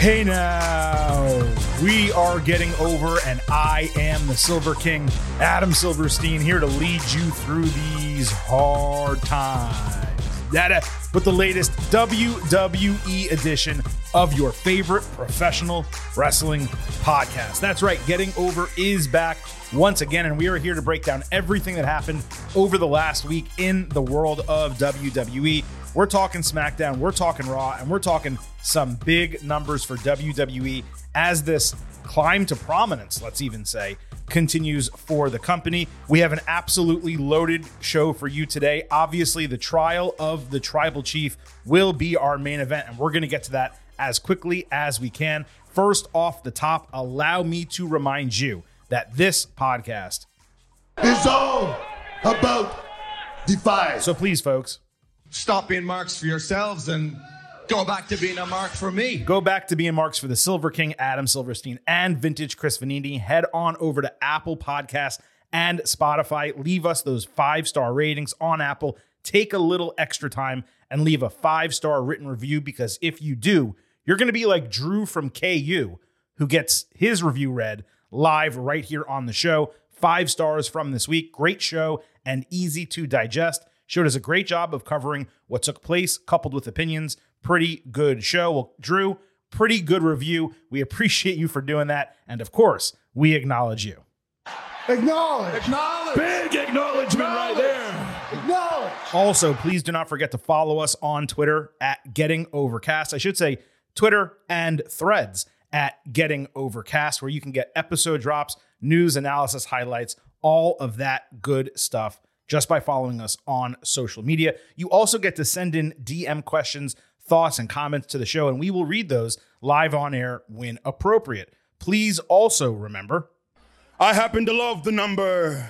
Hey now, we are getting over, and I am the Silver King, Adam Silverstein, here to lead you through these hard times. That with the latest WWE edition of your favorite professional wrestling podcast. That's right, Getting Over is back once again, and we are here to break down everything that happened over the last week in the world of WWE. We're talking SmackDown, we're talking Raw, and we're talking some big numbers for WWE as this climb to prominence, let's even say, continues for the company. We have an absolutely loaded show for you today. Obviously, the trial of the tribal chief will be our main event, and we're going to get to that as quickly as we can. First off the top, allow me to remind you that this podcast is all about Defy. So please, folks, stop being marks for yourselves and go back to being a mark for me. Go back to being marks for the Silver King, Adam Silverstein, and Vintage Chris Vannini. Head on over to Apple Podcasts and Spotify. Leave us those five star ratings on Apple. Take a little extra time and leave a five star written review because if you do, you're going to be like Drew from KU, who gets his review read live right here on the show. Five stars from this week. Great show and easy to digest. Show does a great job of covering what took place, coupled with opinions. Pretty good show. Well, Drew, pretty good review. We appreciate you for doing that. And of course, we acknowledge you. Acknowledge. Acknowledge. Big acknowledgement right there. Acknowledge. Also, please do not forget to follow us on Twitter at Getting Overcast. I should say Twitter and threads at Getting Overcast, where you can get episode drops, news, analysis, highlights, all of that good stuff just by following us on social media. You also get to send in DM questions, thoughts, and comments to the show, and we will read those live on air when appropriate. Please also remember I happen to love the number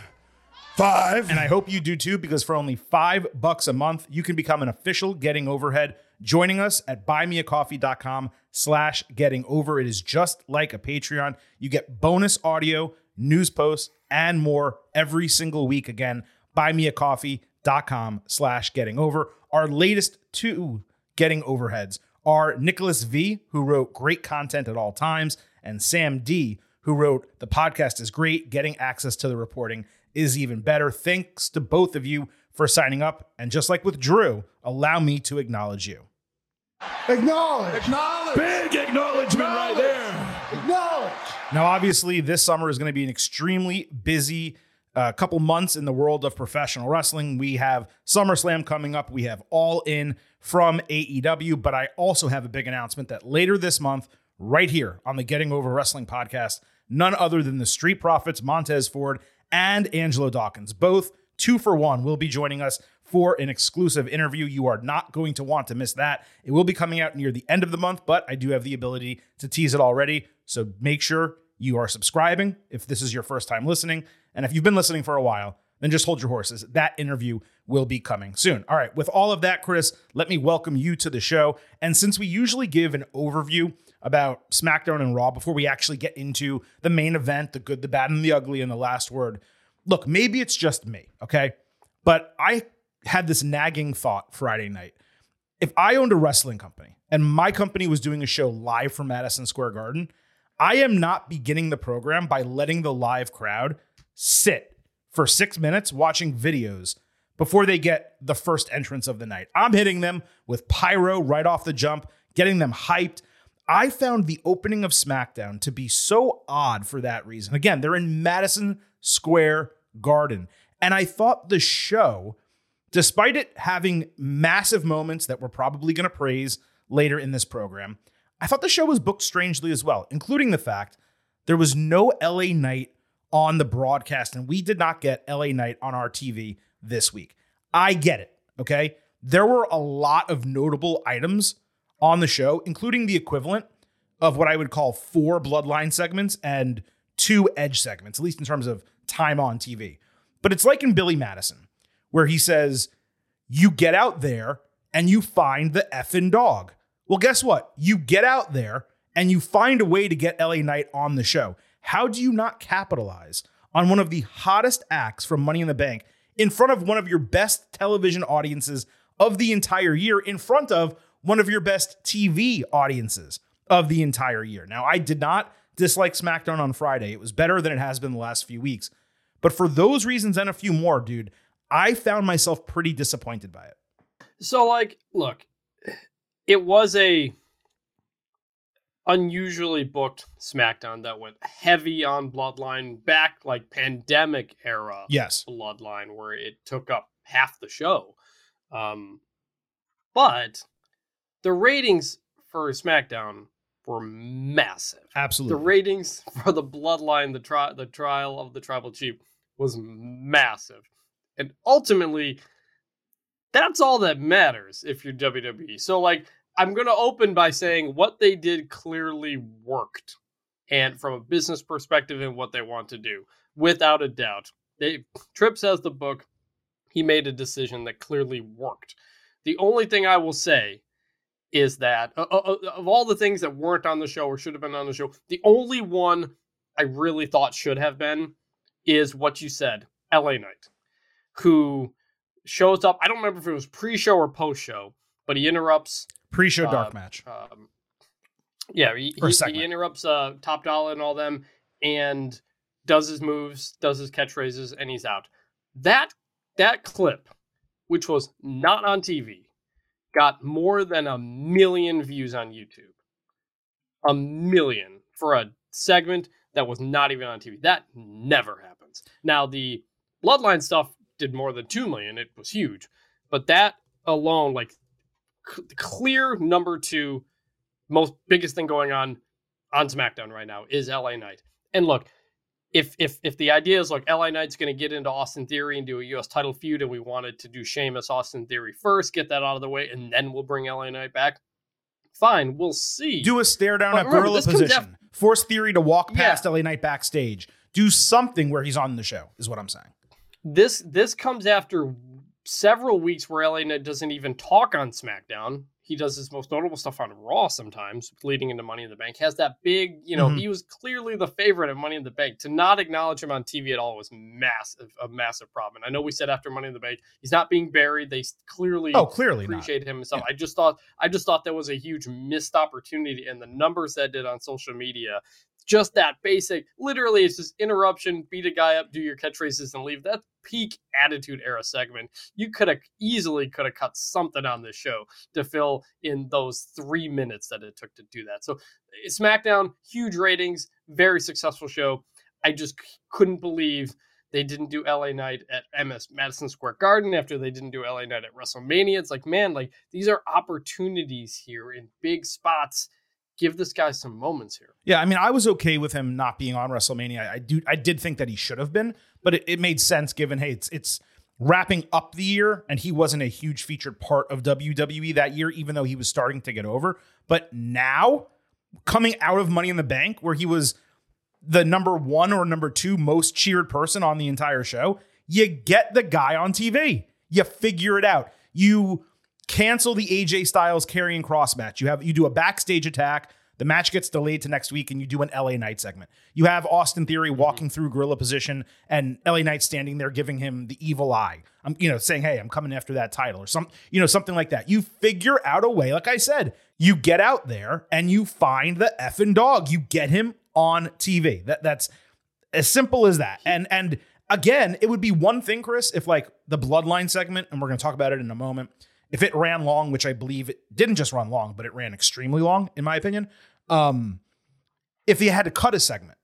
five. And I hope you do too, because for only five bucks a month, you can become an official Getting Overhead. Joining us at buymeacoffee.com slash getting over. It is just like a Patreon. You get bonus audio, news posts, and more every single week. Again, buymeacoffee.com slash getting over. Our latest two getting overheads are Nicholas V, who wrote great content at all times, and Sam D, who wrote the podcast is great. Getting access to the reporting is even better. Thanks to both of you for signing up. And just like with Drew, allow me to acknowledge you. Acknowledge. Acknowledge. Big acknowledgement right there. Acknowledge. Now, obviously, this summer is going to be an extremely busy uh, couple months in the world of professional wrestling. We have SummerSlam coming up. We have All In from AEW, but I also have a big announcement that later this month, right here on the Getting Over Wrestling podcast, none other than the Street Profits, Montez Ford, and Angelo Dawkins, both two for one, will be joining us for an exclusive interview. You are not going to want to miss that. It will be coming out near the end of the month, but I do have the ability to tease it already. So make sure you are subscribing if this is your first time listening. And if you've been listening for a while, then just hold your horses. That interview will be coming soon. All right, with all of that, Chris, let me welcome you to the show. And since we usually give an overview about SmackDown and Raw before we actually get into the main event, the good, the bad, and the ugly, and the last word, look, maybe it's just me, okay? But I had this nagging thought Friday night. If I owned a wrestling company and my company was doing a show live from Madison Square Garden, I am not beginning the program by letting the live crowd sit for six minutes watching videos before they get the first entrance of the night. I'm hitting them with pyro right off the jump, getting them hyped. I found the opening of SmackDown to be so odd for that reason. Again, they're in Madison Square Garden. And I thought the show, despite it having massive moments that we're probably going to praise later in this program, I thought the show was booked strangely as well, including the fact there was no LA Knight on the broadcast, and we did not get LA Knight on our TV this week. I get it, okay? There were a lot of notable items on the show, including the equivalent of what I would call four Bloodline segments and two Edge segments, at least in terms of time on TV. But it's like in Billy Madison, where he says, You get out there and you find the effing dog. Well, guess what? You get out there and you find a way to get LA Knight on the show. How do you not capitalize on one of the hottest acts from Money in the Bank in front of one of your best television audiences of the entire year, in front of one of your best TV audiences of the entire year. Now, I did not dislike SmackDown on Friday. It was better than it has been the last few weeks. But for those reasons and a few more, dude, I found myself pretty disappointed by it. So, like, look, it was a unusually booked SmackDown that went heavy on Bloodline back like pandemic era Yes. Bloodline, where it took up half the show. Um, but the ratings for SmackDown were massive. Absolutely. The ratings for the Bloodline, the tri- the trial of the Tribal Chief, was massive, and ultimately, that's all that matters if you're WWE. So, like, I'm gonna open by saying what they did clearly worked, and from a business perspective, and what they want to do, without a doubt, they Trips has the book. He made a decision that clearly worked. The only thing I will say is that uh, of all the things that weren't on the show or should have been on the show, the only one I really thought should have been is what you said, LA Knight, who shows up. I don't remember if it was pre-show or post-show, but he interrupts. Pre-show dark uh, match. Um, yeah, he, he, he interrupts uh, Top Dolla and all them, and does his moves, does his catchphrases, and he's out. That that clip, which was not on TV, got more than a million views on YouTube. A million for a segment that was not even on TV. That never happens. Now the Bloodline stuff did more than 2 million. It was huge. But that alone like c- clear number 2 most biggest thing going on on SmackDown right now is LA Knight. And look, if if if the idea is like LA Knight's going to get into Austin Theory and do a US title feud, and we wanted to do Sheamus Austin Theory first, get that out of the way, and then we'll bring LA Knight back. Fine, we'll see. Do a stare down But at remember, gorilla position. Force Theory to walk Yeah. past LA Knight backstage. Do something where he's on the show, is what I'm saying. this this comes after several weeks where LA Knight doesn't even talk on SmackDown. He does his most notable stuff on Raw sometimes, leading into Money in the Bank. Has that big, you know, Mhm. he was clearly the favorite of Money in the Bank. To not acknowledge him on TV at all was massive, a massive problem. And I know we said after Money in the Bank, he's not being buried. They clearly Oh, clearly appreciate him and stuff. I just thought I just thought that was a huge missed opportunity, and the numbers that did on social media, just that basic, literally, it's just interruption, beat a guy up, do your catchphrases, and leave. That peak attitude era segment, you could have easily could have cut something on this show to fill in those three minutes that it took to do that. So eh, SmackDown, huge ratings, very successful show. I just couldn't believe they didn't do LA Knight at MS Madison Square Garden after they didn't do LA Knight at WrestleMania. It's like, man, like these are opportunities here in big spots. Give this guy some moments here. Yeah, I mean, I was okay with him not being on WrestleMania. I, I do, I did think that he should have been, but it, it made sense given, hey, it's it's wrapping up the year, and he wasn't a huge featured part of WWE that year, even though he was starting to get over. But now, coming out of Money in the Bank, where he was the number one or number two most cheered person on the entire show, you get the guy on TV. You figure it out. You cancel the AJ Styles Karrion Kross match. You have you do a backstage attack. The match gets delayed to next week, and you do an LA Knight segment. You have Austin Theory mm-hmm. walking through gorilla position, and LA Knight standing there giving him the evil eye. I'm, you know, saying, "Hey, I'm coming after that title," or some, you know, something like that. You figure out a way. Like I said, you get out there and you find the effing dog. You get him on TV. That that's as simple as that. And and again, it would be one thing, Chris, if like the bloodline segment, and we're going to talk about it in a moment, if it ran long, which I believe it didn't just run long, but it ran extremely long, in my opinion. Um, if you had to cut a segment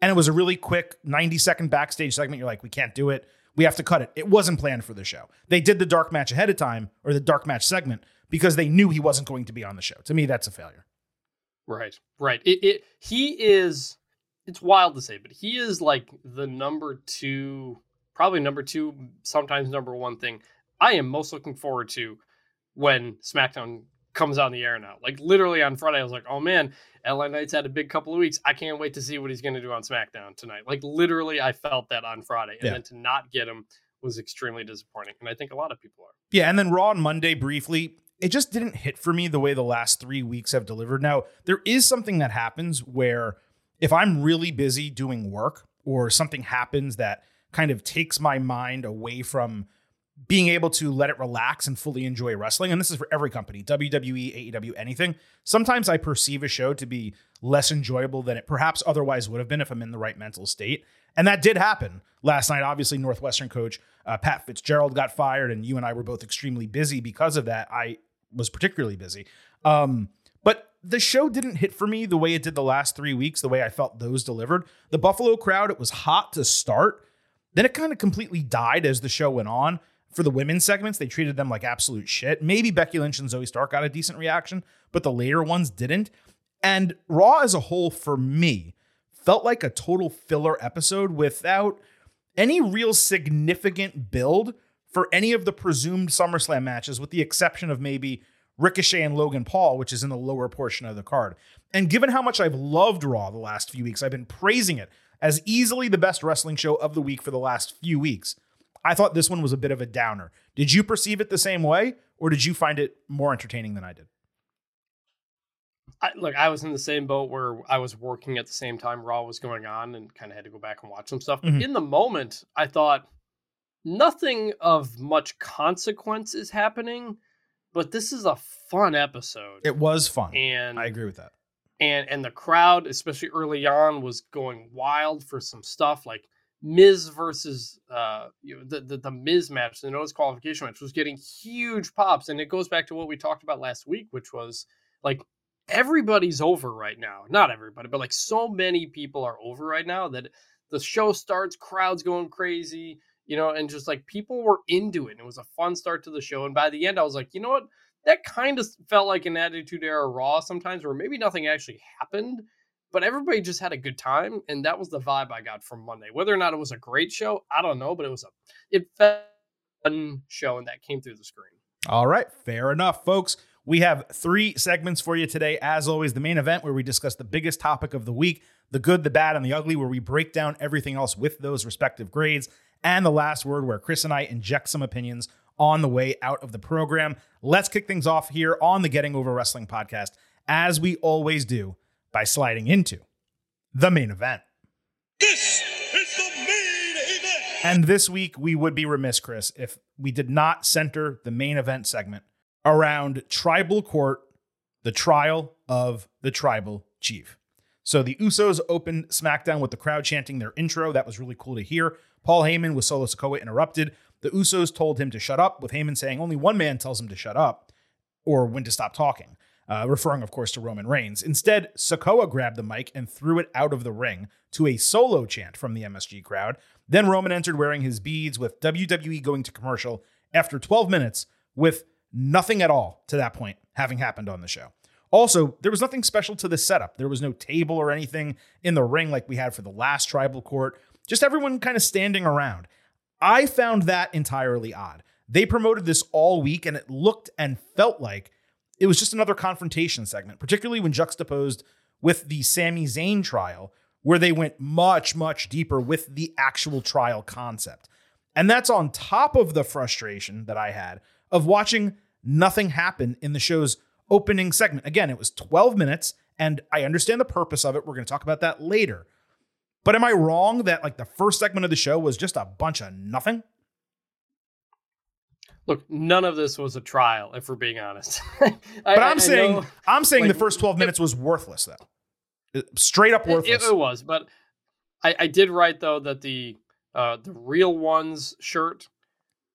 and it was a really quick 90 second backstage segment, you're like, we can't do it. We have to cut it. It wasn't planned for the show. They did the dark match ahead of time or the dark match segment because they knew he wasn't going to be on the show. To me, that's a failure. Right, right. It, it he is. It's wild to say, but he is like the number two, probably number two, sometimes number one thing I am most looking forward to when SmackDown comes on the air now. Like literally on Friday, I was like, oh man, LA Knight's had a big couple of weeks. I can't wait to see what he's going to do on SmackDown tonight. Like literally, I felt that on Friday, and Yeah. then to not get him was extremely disappointing. And I think a lot of people are. Yeah, and then Raw on Monday briefly, it just didn't hit for me the way the last three weeks have delivered. Now, there is something that happens where if I'm really busy doing work or something happens that kind of takes my mind away from being able to let it relax and fully enjoy wrestling. And this is for every company, WWE, AEW, anything. Sometimes I perceive a show to be less enjoyable than it perhaps otherwise would have been if I'm in the right mental state. And that did happen last night. Obviously, Northwestern coach uh, Pat Fitzgerald got fired, and you and I were both extremely busy because of that. I was particularly busy. Um, but the show didn't hit for me the way it did the last three weeks, the way I felt those delivered. The Buffalo crowd, it was hot to start. Then it kind of completely died as the show went on. For the women's segments, they treated them like absolute shit. Maybe Becky Lynch and Zoey Stark got a decent reaction, but the later ones didn't. And Raw as a whole, for me, felt like a total filler episode without any real significant build for any of the presumed SummerSlam matches, with the exception of maybe Ricochet and Logan Paul, which is in the lower portion of the card. And given how much I've loved Raw the last few weeks, I've been praising it as easily the best wrestling show of the week for the last few weeks. I thought this one was a bit of a downer. Did you perceive it the same way, or did you find it more entertaining than I did? I, look, I was in the same boat where I was working at the same time Raw was going on and kind of had to go back and watch some stuff. But Mhm. in the moment, I thought nothing of much consequence is happening, but this is a fun episode. It was fun. and I agree with that. and and the crowd, especially early on, was going wild for some stuff like Miz versus uh you know, the, the the Miz match, the notice qualification match, was getting huge pops, and it goes back to what we talked about last week, which was like everybody's over right now. Not everybody, but like so many people are over right now that the show starts, crowds going crazy, you know, and just like people were into it. And it was a fun start to the show, and by the end, I was like, you know what? that kind of felt like an attitude era raw sometimes where maybe nothing actually happened but everybody just had a good time and that was the vibe i got from monday whether or not it was a great show i don't know but it was a it fun show and that came through the screen All right, fair enough, folks. We have three segments for you today. As always, the main event where we discuss the biggest topic of the week the good, the bad, and the ugly, where we break down everything else with those respective grades. And the last word, where Chris and I inject some opinions on the way out of the program. Let's kick things off here on the Getting Over Wrestling podcast, as we always do, by sliding into the main event. This is the main event. And this week, we would be remiss, Chris, if we did not center the main event segment around Tribal Court, the trial of the Tribal Chief. So the Usos opened SmackDown with the crowd chanting their intro. That was really cool to hear. Paul Heyman with Solo Sikoa interrupted. The Usos told him to shut up, with Heyman saying only one man tells him to shut up or when to stop talking, uh, referring, of course, to Roman Reigns. Instead, Sikoa grabbed the mic and threw it out of the ring to a solo chant from the MSG crowd. Then Roman entered wearing his beads, with WWE going to commercial after 12 minutes, with nothing at all to that point having happened on the show. Also, there was nothing special to this setup. There was no table or anything in the ring like we had for the last tribal court, just everyone kind of standing around. I found that entirely odd. They promoted this all week and it looked and felt like it was just another confrontation segment, particularly when juxtaposed with the Sami Zayn trial, where they went much, much deeper with the actual trial concept. And that's on top of the frustration that I had of watching nothing happen in the show's opening segment. Again, it was 12 minutes, and I understand the purpose of it. We're going to talk about that later. But am I wrong that like the first segment of the show was just a bunch of nothing? Look none of this was a trial if we're being honest But I'm saying I'm saying like, the first 12 minutes was worthless though. Uh, Straight up worthless. it, it was, but I, I did write though that the uh, the real ones shirt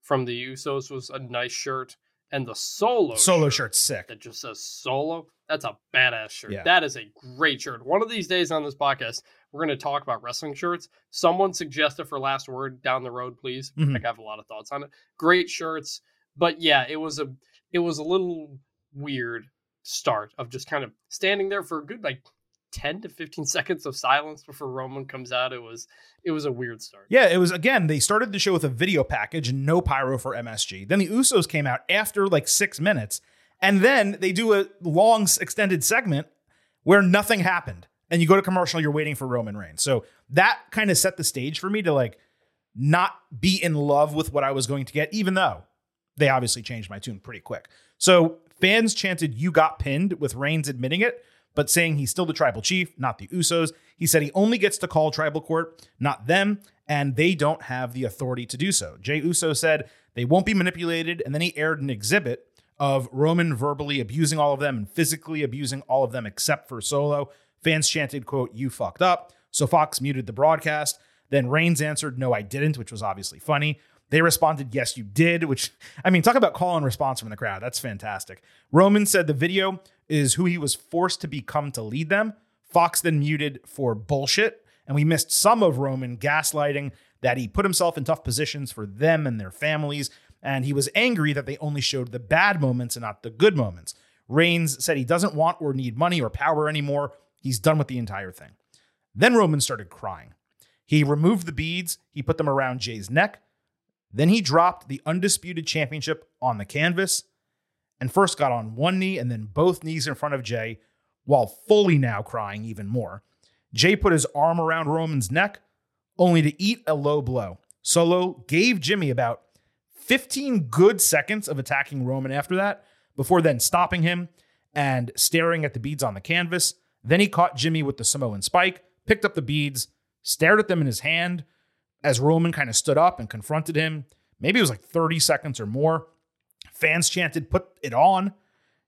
from the Usos was a nice shirt, and the solo Solo shirt shirt's sick. that just says solo. That's a badass shirt. Yeah. That is a great shirt. One of these days on this podcast, we're going to talk about wrestling shirts. Someone suggested for last word down the road, please. Mhm. Like I have a lot of thoughts on it. Great shirts, but yeah, it was a it was a little weird start of just kind of standing there for a good like 10 to 15 seconds of silence before Roman comes out. It was it was a weird start. Yeah, it was again, they started the show with a video package and no pyro for MSG. Then the Usos came out after like six minutes, and then they do a long extended segment where nothing happened. And you go to commercial, you're waiting for Roman Reigns. So that kind of set the stage for me to like not be in love with what I was going to get, even though they obviously changed my tune pretty quick. So fans chanted, You got pinned, with Reigns admitting it, but saying he's still the tribal chief, not the Usos. He said he only gets to call tribal court, not them. and they don't have the authority to do so. Jey Uso said they won't be manipulated, and then he aired an exhibit of Roman verbally abusing all of them and physically abusing all of them except for Solo. Fans chanted, quote, you fucked up. So Fox muted the broadcast. Then Reigns answered, no, I didn't, which was obviously funny. They responded, yes, you did, which, I mean, talk about call and response from the crowd. That's fantastic. Roman said the video is who he was forced to become to lead them. Fox then muted for bullshit. And we missed some of Roman gaslighting that he put himself in tough positions for them and their families. And he was angry that they only showed the bad moments and not the good moments. Reigns said he doesn't want or need money or power anymore. He's done with the entire thing. Then Roman started crying. He removed the beads, he put them around Jey's neck. Then he dropped the undisputed championship on the canvas and first got on one knee and then both knees in front of Jey while fully now crying even more. Jey put his arm around Roman's neck, only to eat a low blow. Solo gave Jimmy about 15 good seconds of attacking Roman after that, before then stopping him and staring at the beads on the canvas. Then he caught Jimmy with the Samoan spike, picked up the beads, stared at them in his hand as Roman kind of stood up and confronted him. Maybe it was like 30 seconds or more. Fans chanted, put it on.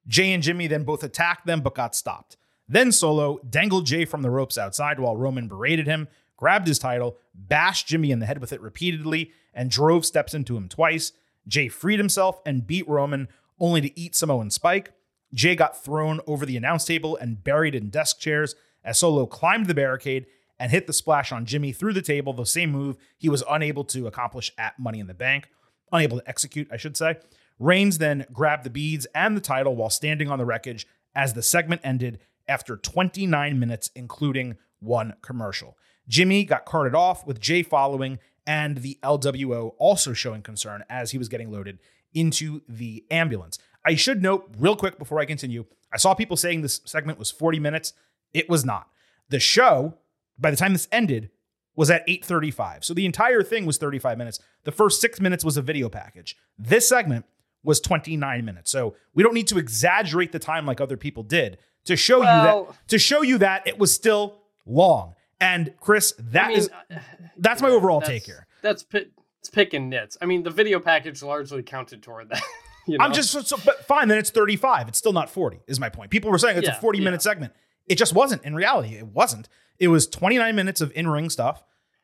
Jey and Jimmy then both attacked them but got stopped. Then Solo dangled Jey from the ropes outside while Roman berated him, grabbed his title, bashed Jimmy in the head with it repeatedly, and drove steps into him twice. Jey freed himself and beat Roman, only to eat Samoan Spike. Jey got thrown over the announce table and buried in desk chairs as Solo climbed the barricade and hit the splash on Jimmy through the table, the same move he was unable to accomplish at Money in the Bank. Unable to execute, I should say. Reigns then grabbed the beads and the title while standing on the wreckage as the segment ended after 29 minutes, including one commercial. Jimmy got carted off with Jey following, and the LWO also showing concern as he was getting loaded into the ambulance. I should note, real quick before I continue, I saw people saying this segment was 40 minutes. It was not. The show, by the time this ended, was at 8:35. So the entire thing was 35 minutes. The first 6 minutes was a video package. This segment was 29 minutes. So we don't need to exaggerate the time like other people did to show Well- you that to show you that it was still long. And Chris, that I mean, uh, that's my overall that's- take here. That's it's picking nits. I mean, the video package largely counted toward that. You know? I'm just so, so but fine, then it's 35. It's still not 40, is my point. People were saying it's Yeah, a 40 minute yeah. segment. It just wasn't in reality. It wasn't. It was 29 minutes of in-ring stuff.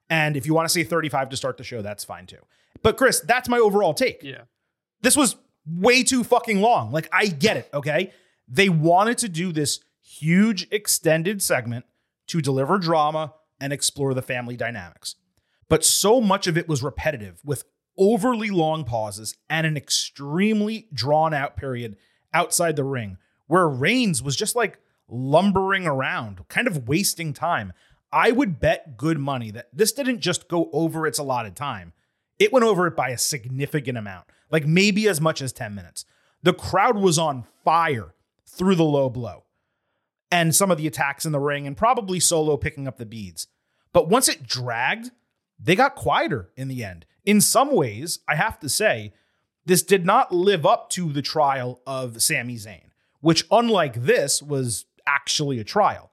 And if you want to say 35 to start the show, that's fine too. But Chris, that's my overall take. yeah. This was way too fucking long. Like, I get it, okay? They wanted to do this huge extended segment to deliver drama and explore the family dynamics. But so much of it was repetitive with overly long pauses and an extremely drawn out period outside the ring where Reigns was just like lumbering around, kind of wasting time. I would bet good money that this didn't just go over its allotted time. It went over it by a significant amount, like maybe as much as 10 minutes. The crowd was on fire through the low blow and some of the attacks in the ring, and probably Solo picking up the beads. But once it dragged, they got quieter in the end. In some ways, I have to say, this did not live up to the trial of Sami Zayn, which, unlike this, was actually a trial.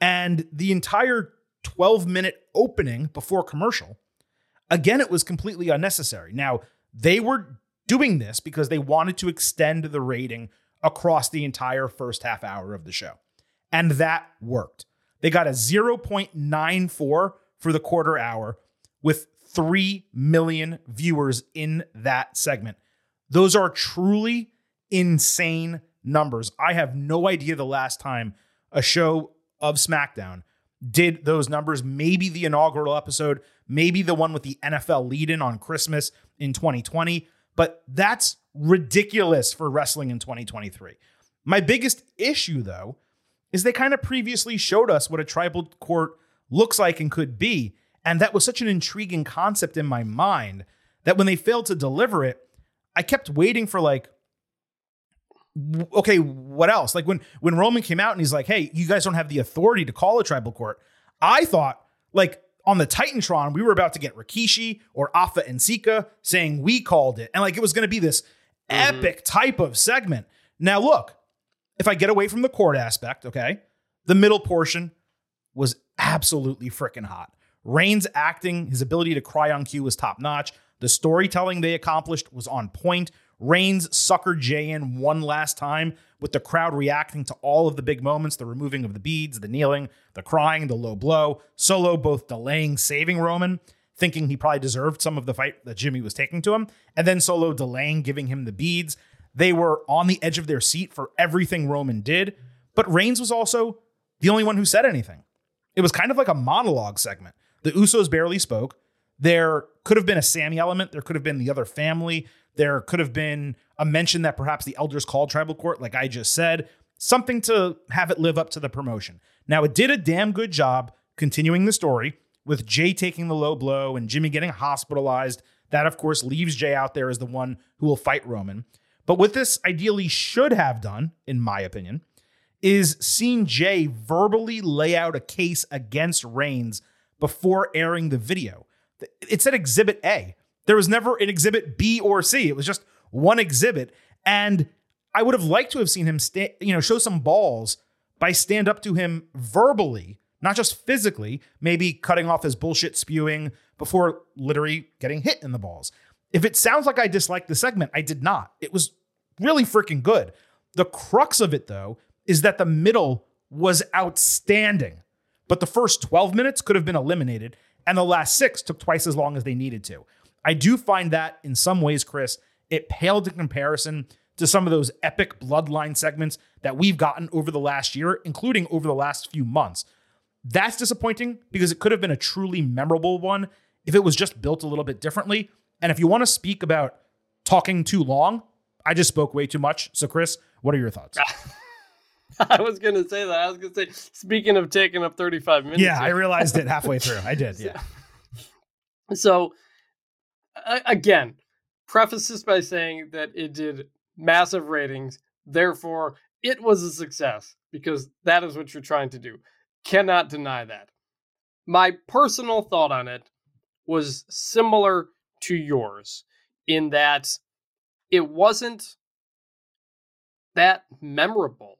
And the entire 12 minute opening before commercial, again, it was completely unnecessary. Now, they were doing this because they wanted to extend the rating across the entire first half hour of the show. And that worked. They got a 0.94 for the quarter hour with 3 million viewers in that segment. Those are truly insane numbers. I have no idea the last time a show of SmackDown did those numbers. Maybe the inaugural episode, maybe the one with the NFL lead in on Christmas in 2020, but that's ridiculous for wrestling in 2023. My biggest issue, though, is they kind of previously showed us what a tribal court looks like and could be. And that was such an intriguing concept in my mind that when they failed to deliver it, I kept waiting for like, okay, what else? Like when when Roman came out and he's like, hey, you guys don't have the authority to call a tribal court. I thought like on the Titantron, we were about to get Rikishi or Afa and Sika saying we called it. And like it was going to be this mm-hmm. epic type of segment. Now look, if I get away from the court aspect, okay, the middle portion was absolutely freaking hot. Reigns acting, his ability to cry on cue was top notch. The storytelling they accomplished was on point. Reigns suckered Jey in one last time with the crowd reacting to all of the big moments the removing of the beads, the kneeling, the crying, the low blow. Solo both delaying saving Roman, thinking he probably deserved some of the fight that Jimmy was taking to him, and then Solo delaying giving him the beads. They were on the edge of their seat for everything Roman did, but Reigns was also the only one who said anything. It was kind of like a monologue segment. The Usos barely spoke. There could have been a Sami element. There could have been the other family. There could have been a mention that perhaps the elders called tribal court, like I just said, something to have it live up to the promotion. Now, it did a damn good job continuing the story with Jey taking the low blow and Jimmy getting hospitalized. That, of course, leaves Jey out there as the one who will fight Roman. But what this ideally should have done, in my opinion, is seen Jey verbally lay out a case against Reigns before airing the video. It said Exhibit A. There was never an Exhibit B or C. It was just one exhibit. And I would have liked to have seen him, sta- you know, show some balls by stand up to him verbally, not just physically, maybe cutting off his bullshit spewing before literally getting hit in the balls. If it sounds like I disliked the segment, I did not. It was really freaking good. The crux of it, though, is that the middle was outstanding. But the first 12 minutes could have been eliminated, and the last six took twice as long as they needed to. I do find that in some ways, Chris, it paled in comparison to some of those epic bloodline segments that we've gotten over the last year, including over the last few months. That's disappointing because it could have been a truly memorable one if it was just built a little bit differently. And if you want to speak about talking too long, I just spoke way too much. So, Chris, what are your thoughts? I was going to say that. I was going to say, speaking of taking up 35 minutes. Yeah, I realized it halfway through. I did. Yeah. So, again, preface this by saying that it did massive ratings. Therefore, it was a success because that is what you're trying to do. Cannot deny that. My personal thought on it was similar to yours in that it wasn't that memorable,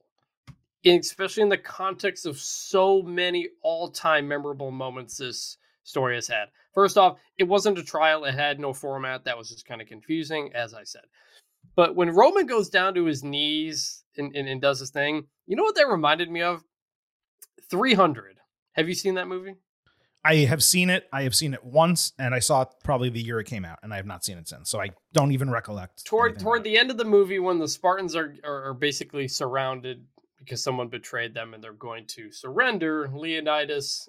especially in the context of so many all time memorable moments this story has had. First off, it wasn't a trial, it had no format. That was just kind of confusing, as I said. But when Roman goes down to his knees and, and, and does his thing, you know what that reminded me of? 300. Have you seen that movie? I have seen it. I have seen it once, and I saw it probably the year it came out, and I have not seen it since. So I don't even recollect. Toward toward the end of the movie, when the Spartans are, are, are basically surrounded because someone betrayed them and they're going to surrender, Leonidas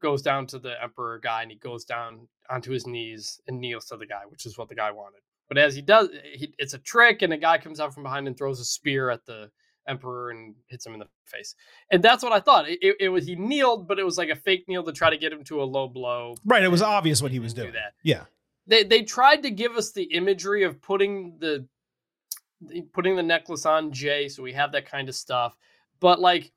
goes down to the emperor guy and he goes down onto his knees and kneels to the guy, which is what the guy wanted. But as he does, he, it's a trick, and a guy comes out from behind and throws a spear at the emperor and hits him in the face. And that's what I thought. It, it, was he kneeled, but it was like a fake kneel to try to get him to a low blow. Right. It was obvious what he was doing. Do that. Yeah. They they tried to give us the imagery of putting the putting the necklace on Jey, so we have that kind of stuff. But like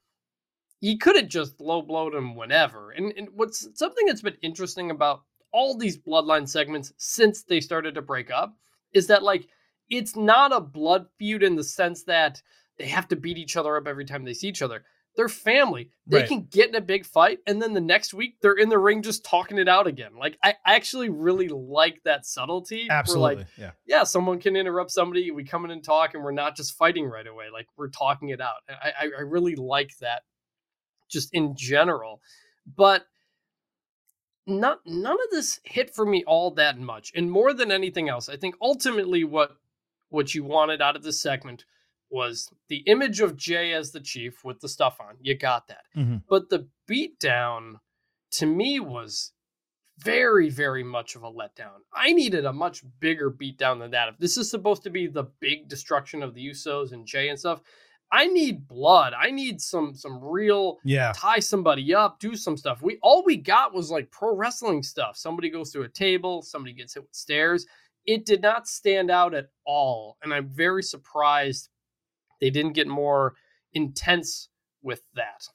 he could have just low blowed him whenever. And, and what's something that's been interesting about all these bloodline segments since they started to break up is that like it's not a blood feud in the sense that they have to beat each other up every time they see each other. They're family. They right. can get in a big fight, and then the next week they're in the ring just talking it out again. Like I, actually really like that subtlety. Absolutely. Like, yeah. Yeah. Someone can interrupt somebody. We come in and talk, and we're not just fighting right away. Like we're talking it out. I, I, I really like that, just in general. But not none of this hit for me all that much. And more than anything else, I think ultimately what what you wanted out of this segment was the image of Jey as the chief with the stuff on. You got that. Mm-hmm. But the beatdown to me was very, very much of a letdown. I needed a much bigger beatdown than that. If this is supposed to be the big destruction of the Usos and Jey and stuff, I need blood. I need some some real yeah. tie somebody up, do some stuff. We all we got was like pro wrestling stuff. Somebody goes through a table, somebody gets hit with stairs. It did not stand out at all, and I'm very surprised they didn't get more intense with that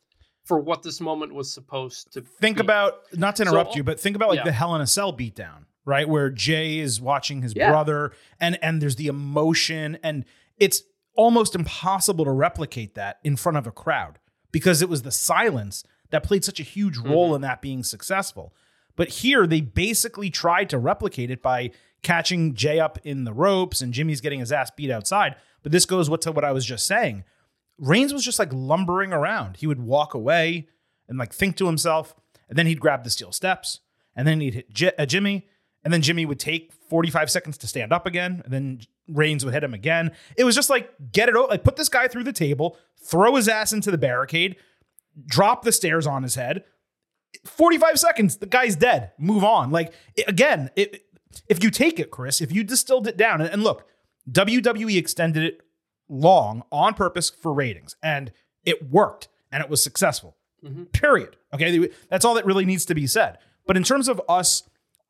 for what this moment was supposed to think be. about not to interrupt So- you but think about like yeah. the hell in a cell beatdown right where Jey is watching his Yeah. brother and and there's the emotion and it's almost impossible to replicate that in front of a crowd because it was the silence that played such a huge role Mm-hmm. in that being successful But here they basically tried to replicate it by catching Jey up in the ropes and Jimmy's getting his ass beat outside. But this goes what to what I was just saying. Reigns was just like lumbering around. He would walk away and like think to himself, and then he'd grab the steel steps, and then he'd hit J- uh, Jimmy, and then Jimmy would take 45 seconds to stand up again, and then Reigns would hit him again. It was just like get it, like put this guy through the table, throw his ass into the barricade, drop the stairs on his head. 45 seconds, the guy's dead. Move on. Like it, again, it, if you take it, Chris, if you distilled it down, and, and look, WWE extended it long on purpose for ratings, and it worked and it was successful. Mm-hmm. Period. Okay, that's all that really needs to be said. But in terms of us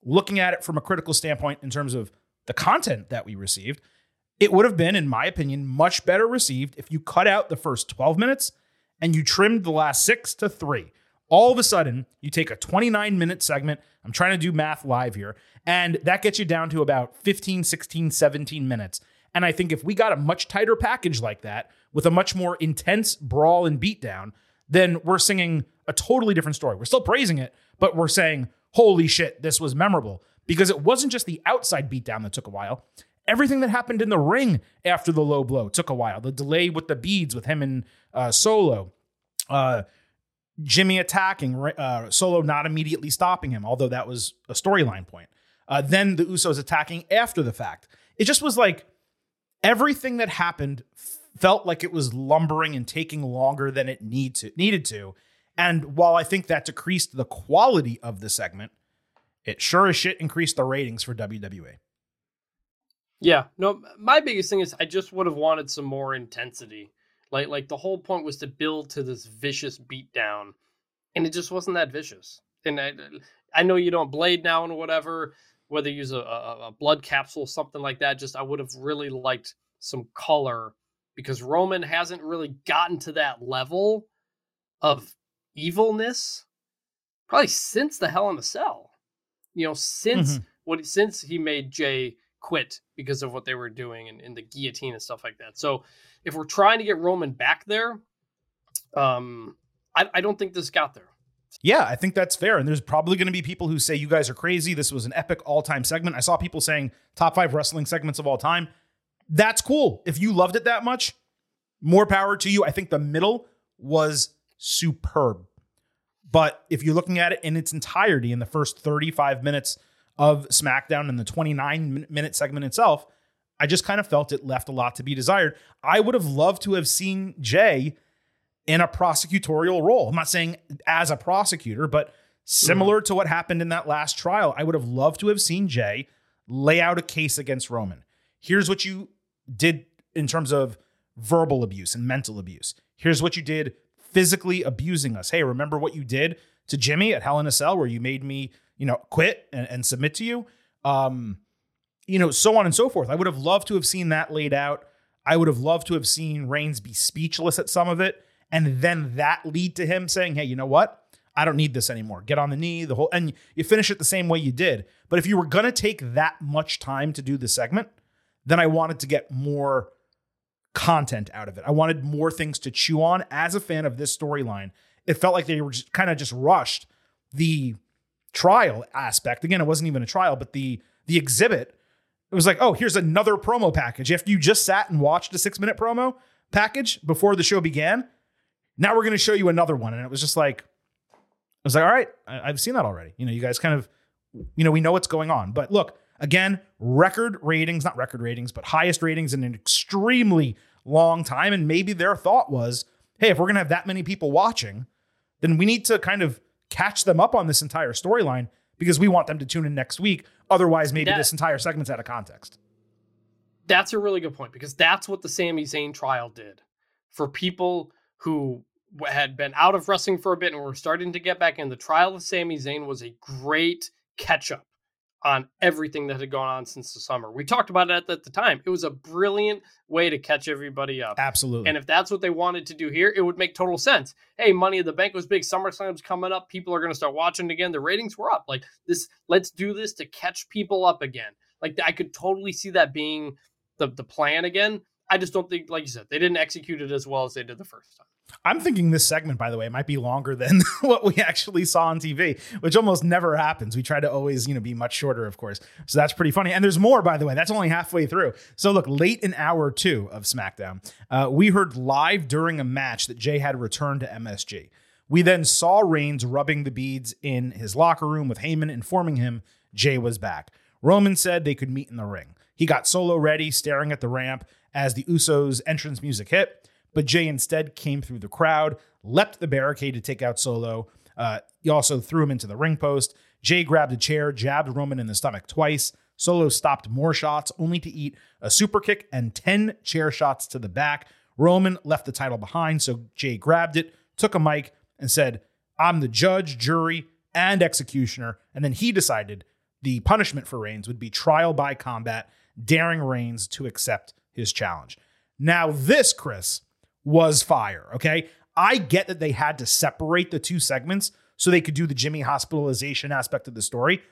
looking at it from a critical standpoint, in terms of the content that we received, it would have been, in my opinion, much better received if you cut out the first 12 minutes and you trimmed the last six to three. All of a sudden, you take a 29 minute segment. I'm trying to do math live here, and that gets you down to about 15, 16, 17 minutes. And I think if we got a much tighter package like that with a much more intense brawl and beatdown, then we're singing a totally different story. We're still praising it, but we're saying, holy shit, this was memorable. Because it wasn't just the outside beatdown that took a while. Everything that happened in the ring after the low blow took a while. The delay with the beads with him and uh, Solo, uh, Jimmy attacking, uh, Solo not immediately stopping him, although that was a storyline point. Uh, then the Usos attacking after the fact. It just was like everything that happened felt like it was lumbering and taking longer than it need to, needed to. And while I think that decreased the quality of the segment, it sure as shit increased the ratings for WWE. Yeah, no, my biggest thing is I just would have wanted some more intensity. Like, like the whole point was to build to this vicious beatdown, and it just wasn't that vicious. And I, I know you don't blade now and whatever, whether you use a, a, a blood capsule, something like that. Just I would have really liked some color because Roman hasn't really gotten to that level of evilness probably since the Hell in a Cell. You know, since mm-hmm. what since he made Jey quit because of what they were doing in, in the guillotine and stuff like that. So if we're trying to get Roman back there, um, I, I don't think this got there. Yeah, I think that's fair. And there's probably going to be people who say you guys are crazy. This was an epic all time segment. I saw people saying top five wrestling segments of all time. That's cool. If you loved it that much, more power to you. I think the middle was superb. But if you're looking at it in its entirety in the first 35 minutes of SmackDown and the 29 minute segment itself, I just kind of felt it left a lot to be desired. I would have loved to have seen Jey in a prosecutorial role. I'm not saying as a prosecutor, but similar to what happened in that last trial. I would have loved to have seen Jey lay out a case against Roman. Here's what you did in terms of verbal abuse and mental abuse. Here's what you did physically abusing us. Hey, remember what you did to Jimmy at Hell in a Cell where you made me, you know, quit and, and submit to you? Um, you know, so on and so forth. I would have loved to have seen that laid out. I would have loved to have seen Reigns be speechless at some of it, and then that lead to him saying, "Hey, you know what? I don't need this anymore. Get on the knee." The whole and you finish it the same way you did. But if you were gonna take that much time to do the segment, then I wanted to get more content out of it. I wanted more things to chew on. As a fan of this storyline, it felt like they were kind of just rushed the trial aspect. Again, it wasn't even a trial, but the the exhibit. It was like, oh, here's another promo package. After you just sat and watched a six minute promo package before the show began, now we're going to show you another one. And it was just like, I was like, all right, I, I've seen that already. You know, you guys kind of, you know, we know what's going on. But look, Again, record ratings, not record ratings, but highest ratings in an extremely long time. And maybe their thought was, hey, if we're going to have that many people watching, then we need to kind of catch them up on this entire storyline because we want them to tune in next week. Otherwise, maybe that, this entire segment's out of context. That's a really good point because that's what the Sami Zayn trial did for people who had been out of wrestling for a bit and were starting to get back in. The trial of Sami Zayn was a great catch up on everything that had gone on since the summer. We talked about it at the time. It was a brilliant way to catch everybody up. Absolutely. And if that's what they wanted to do here, it would make total sense. Hey, Money in the Bank was big. SummerSlam's coming up. People are going to start watching again. The ratings were up. Like this, let's do this to catch people up again. Like I could totally see that being the the plan again. I just don't think, like you said, they didn't execute it as well as they did the first time. I'm thinking this segment, by the way, might be longer than what we actually saw on TV, which almost never happens. We try to always, you know, be much shorter, of course. So that's pretty funny. And there's more, by the way. That's only halfway through. So look, late in hour two of SmackDown, uh, we heard live during a match that Jey had returned to MSG. We then saw Reigns rubbing the beads in his locker room with Heyman informing him Jey was back. Roman said they could meet in the ring. He got Solo ready, staring at the ramp as the Usos' entrance music hit but Jey instead came through the crowd, leapt the barricade to take out Solo. Uh, he also threw him into the ring post. Jey grabbed a chair, jabbed Roman in the stomach twice. Solo stopped more shots, only to eat a super kick and 10 chair shots to the back. Roman left the title behind, so Jey grabbed it, took a mic, and said, I'm the judge, jury, and executioner. And then he decided the punishment for Reigns would be trial by combat, daring Reigns to accept his challenge. Now, this, Chris, was fire. Okay. I get that they had to separate the two segments so they could do the Jimmy hospitalization aspect of the story,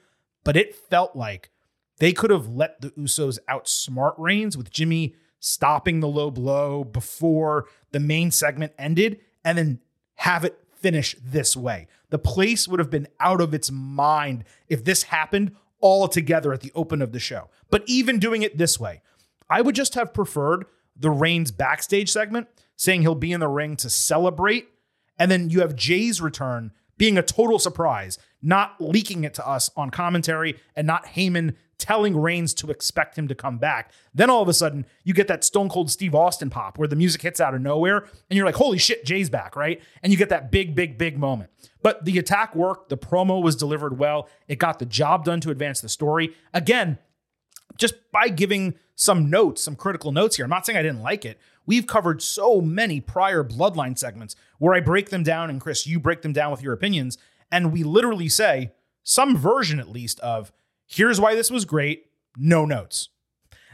but it felt like they could have let the Usos outsmart Reigns with Jimmy stopping the low blow before the main segment ended and then have it finish this way. The place would have been out of its mind if this happened all together at the open of the show. But even doing it this way, I would just have preferred the Reigns backstage segment saying he'll be in the ring to celebrate. And then you have Jey's return being a total surprise, not leaking it to us on commentary and not Heyman telling Reigns to expect him to come back. Then all of a sudden, you get that Stone Cold Steve Austin pop where the music hits out of nowhere and you're like, holy shit, Jey's back, right? And you get that big, big, big moment. But the attack worked. The promo was delivered well. It got the job done to advance the story. Again, just by giving some notes, some critical notes here. I'm not saying I didn't like it. We've covered so many prior bloodline segments where I break them down, and Chris, you break them down with your opinions. And we literally say some version, at least, of here's why this was great, no notes.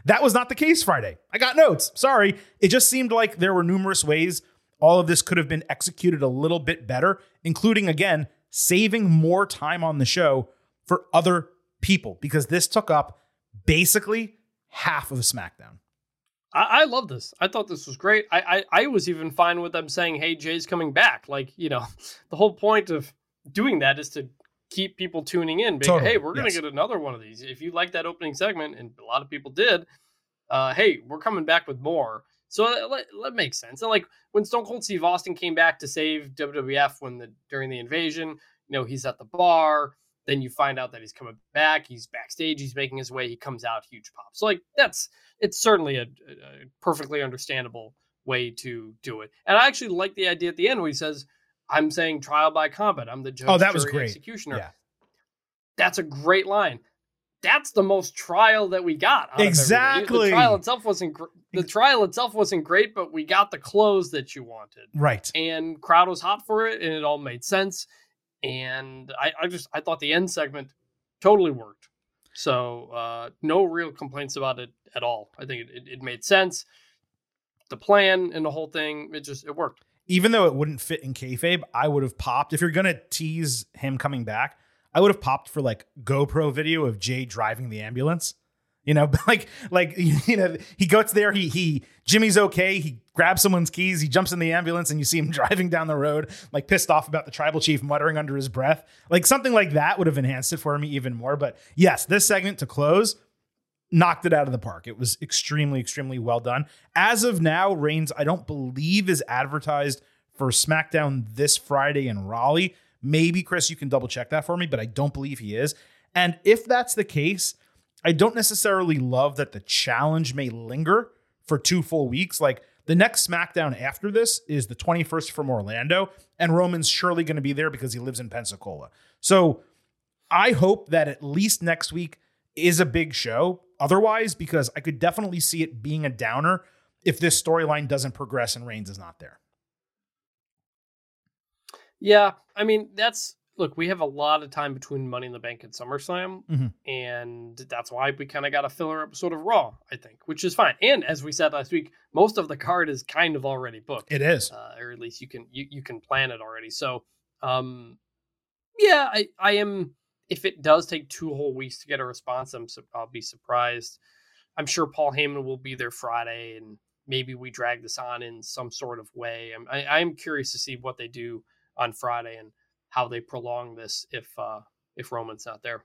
That was not the case Friday. I got notes. Sorry. It just seemed like there were numerous ways all of this could have been executed a little bit better, including, again, saving more time on the show for other people because this took up basically half of SmackDown. I, I love this. I thought this was great. I, I I was even fine with them saying, "Hey, Jey's coming back." Like you know, the whole point of doing that is to keep people tuning in. Being, Totally, hey, we're gonna yes. get another one of these. If you like that opening segment, and a lot of people did, uh, hey, we're coming back with more. So uh, that, that makes sense. And like when Stone Cold Steve Austin came back to save WWF when the during the invasion, you know, he's at the bar. Then you find out that he's coming back. He's backstage. He's making his way. He comes out, huge pop. So like that's it's certainly a, a perfectly understandable way to do it. And I actually like the idea at the end where he says, "I'm saying trial by combat. I'm the judge, Oh, that was great. executioner." Yeah. That's a great line. That's the most trial that we got. Exactly. The trial itself wasn't gr- the trial itself wasn't great, but we got the close that you wanted Right. and crowd was hot for it and it all made sense and i, I just i thought the end segment totally worked so uh, no real complaints about it at all i think it, it, made sense the plan and the whole thing it just it worked Even though it wouldn't fit in kayfabe, I would have popped. If you're gonna tease him coming back, I would have popped for like GoPro video of Jey driving the ambulance. You know, like like you know, he goes there. He he Jimmy's okay. He grabs someone's keys. He jumps in the ambulance, and you see him driving down the road, like pissed off about the tribal chief, muttering under his breath. Like something like that would have enhanced it for me even more. But yes, this segment to close knocked it out of the park. It was extremely, extremely well done. As of now, Reigns, I don't believe, is advertised for SmackDown this Friday in Raleigh. Maybe, Chris, you can double check that for me, but I don't believe he is. And if that's the case, I don't necessarily love that the challenge may linger for two full weeks. Like the next SmackDown after this is the 21st from Orlando, and Roman's surely going to be there because he lives in Pensacola. So I hope that at least next week is a big show. Otherwise, because I could definitely see it being a downer if this storyline doesn't progress and Reigns is not there. yeah i mean that's look we have a lot of time between money in the bank and summerslam Mhm. and that's why we kind of got a filler episode of raw i think which is fine and as we said last week most of the card is kind of already booked It is. uh, or at least you can you, you can plan it already. So, um, yeah, I I am. If it does take two whole weeks to get a response, I'm I'll be surprised. I'm sure Paul Heyman will be there Friday, and maybe we drag this on in some sort of way. I'm, I, I'm curious to see what they do on Friday and how they prolong this if uh, if Roman's not there.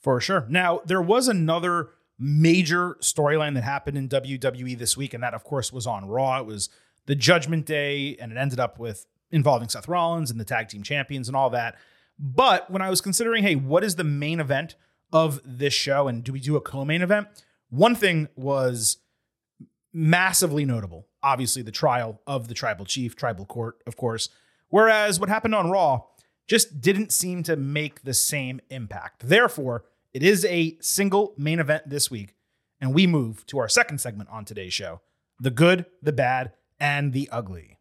For sure. Now there was another major storyline that happened in WWE this week, and that of course was on Raw. It was the Judgment Day, and it ended up with involving Seth Rollins and the tag team champions and all that. But when I was considering, hey, what is the main event of this show, and do we do a co-main event? One thing was massively notable. Obviously, the trial of the tribal chief, tribal court, of course. Whereas what happened on Raw just didn't seem to make the same impact. Therefore, it is a single main event this week, and we move to our second segment on today's show the good, the bad, and the ugly.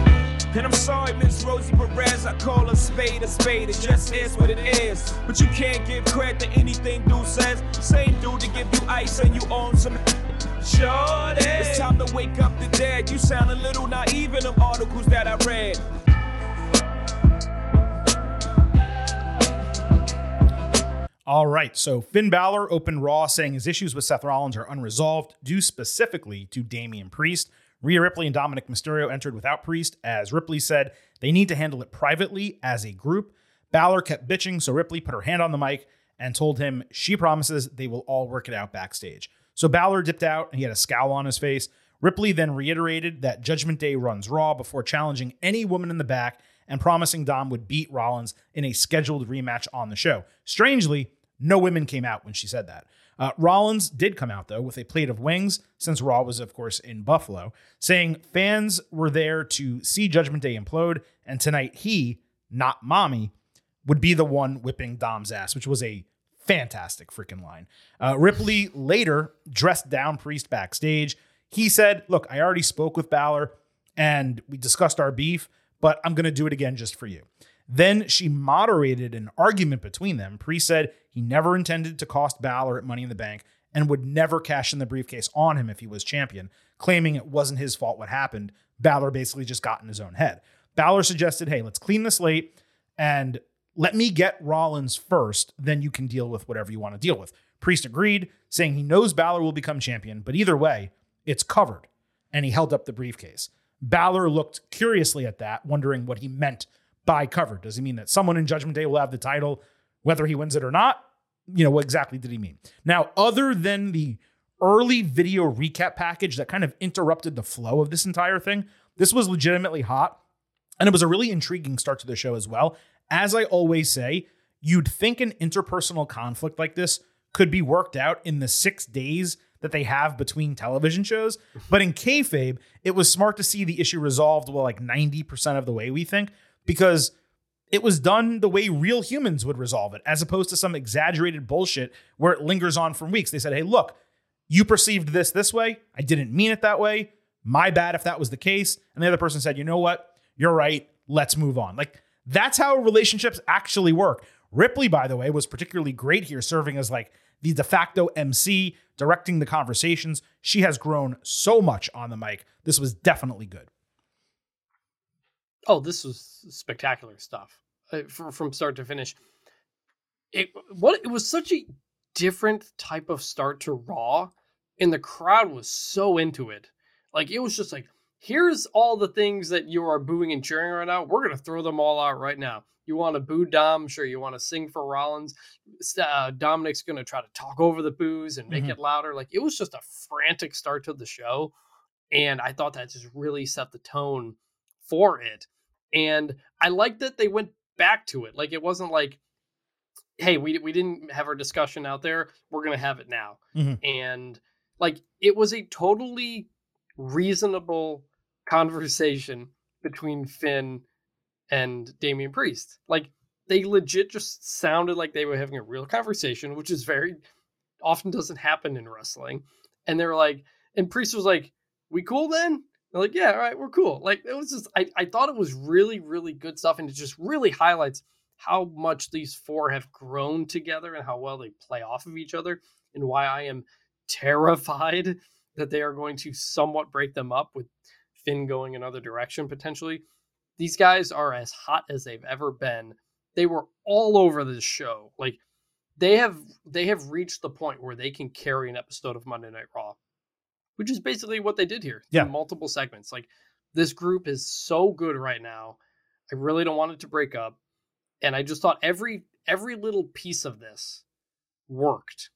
And I'm sorry, Miss Rosie Perez, I call a spade a spade, it just is what it is. But you can't give credit to anything dude says. Same dude to give you ice and you own some. Sure It's time to wake up the dead. You sound a little naive in them articles that I read. All right, so Finn Balor opened Raw saying his issues with Seth Rollins are unresolved, due specifically to Damian Priest. Rhea Ripley and Dominic Mysterio entered without Priest, as Ripley said they need to handle it privately as a group. Balor kept bitching, so Ripley put her hand on the mic and told him she promises they will all work it out backstage. So Balor dipped out and he had a scowl on his face. Ripley then reiterated that Judgment Day runs Raw before challenging any woman in the back and promising Dom would beat Rollins in a scheduled rematch on the show. Strangely, no women came out when she said that. Uh, Rollins did come out, though, with a plate of wings, since Raw was, of course, in Buffalo, saying fans were there to see Judgment Day implode, and tonight he, not mommy, would be the one whipping Dom's ass, which was a fantastic freaking line. Uh, Ripley later dressed down Priest backstage. He said, Look, I already spoke with Balor and we discussed our beef, but I'm going to do it again just for you. Then she moderated an argument between them. Priest said he never intended to cost Balor at Money in the Bank and would never cash in the briefcase on him if he was champion, claiming it wasn't his fault what happened. Balor basically just got in his own head. Balor suggested, hey, let's clean the slate and let me get Rollins first, then you can deal with whatever you want to deal with. Priest agreed, saying he knows Balor will become champion, but either way, it's covered. And he held up the briefcase. Balor looked curiously at that, wondering what he meant by cover? Does he mean that someone in Judgment Day will have the title, whether he wins it or not? You know, what exactly did he mean? Now, other than the early video recap package that kind of interrupted the flow of this entire thing, this was legitimately hot. And it was a really intriguing start to the show as well as I always say, you'd think an interpersonal conflict like this could be worked out in the six days that they have between television shows. But in kayfabe, it was smart to see the issue resolved well, like 90% of the way we think, because it was done the way real humans would resolve it, as opposed to some exaggerated bullshit where it lingers on for weeks. They said, hey, look, you perceived this this way. I didn't mean it that way. My bad if that was the case. And the other person said, you know what? You're right. Let's move on. Like, that's how relationships actually work. Ripley, by the way, was particularly great here, serving as like the de facto MC, directing the conversations. She has grown so much on the mic. This was definitely good. Oh, this was spectacular stuff uh, from start to finish. It what it was such a different type of start to Raw, and the crowd was so into it. Like it was just like here's all the things that you are booing and cheering right now. We're going to throw them all out right now. You want to boo Dom? Sure. You want to sing for Rollins? Uh, Dominic's going to try to talk over the boos and make mm-hmm. it louder. Like it was just a frantic start to the show. And I thought that just really set the tone for it. And I liked that they went back to it. Like it wasn't like, hey, we, we didn't have our discussion out there. We're going to have it now. Mm-hmm. And like it was a totally reasonable conversation between Finn and Damian Priest. Like they legit just sounded like they were having a real conversation, which is very often doesn't happen in wrestling. And they were like, and Priest was like, "We cool then?" They're like, "Yeah, all right, we're cool." Like it was just, I I thought it was really really good stuff, and it just really highlights how much these four have grown together and how well they play off of each other, and why I am terrified that they are going to somewhat break them up with Finn going another direction potentially. These guys are as hot as they've ever been. They were all over this show. Like they have they have reached the point where they can carry an episode of Monday Night Raw. Which is basically what they did here. Yeah. multiple segments. Like this group is so good right now. I really don't want it to break up, and I just thought every every little piece of this worked.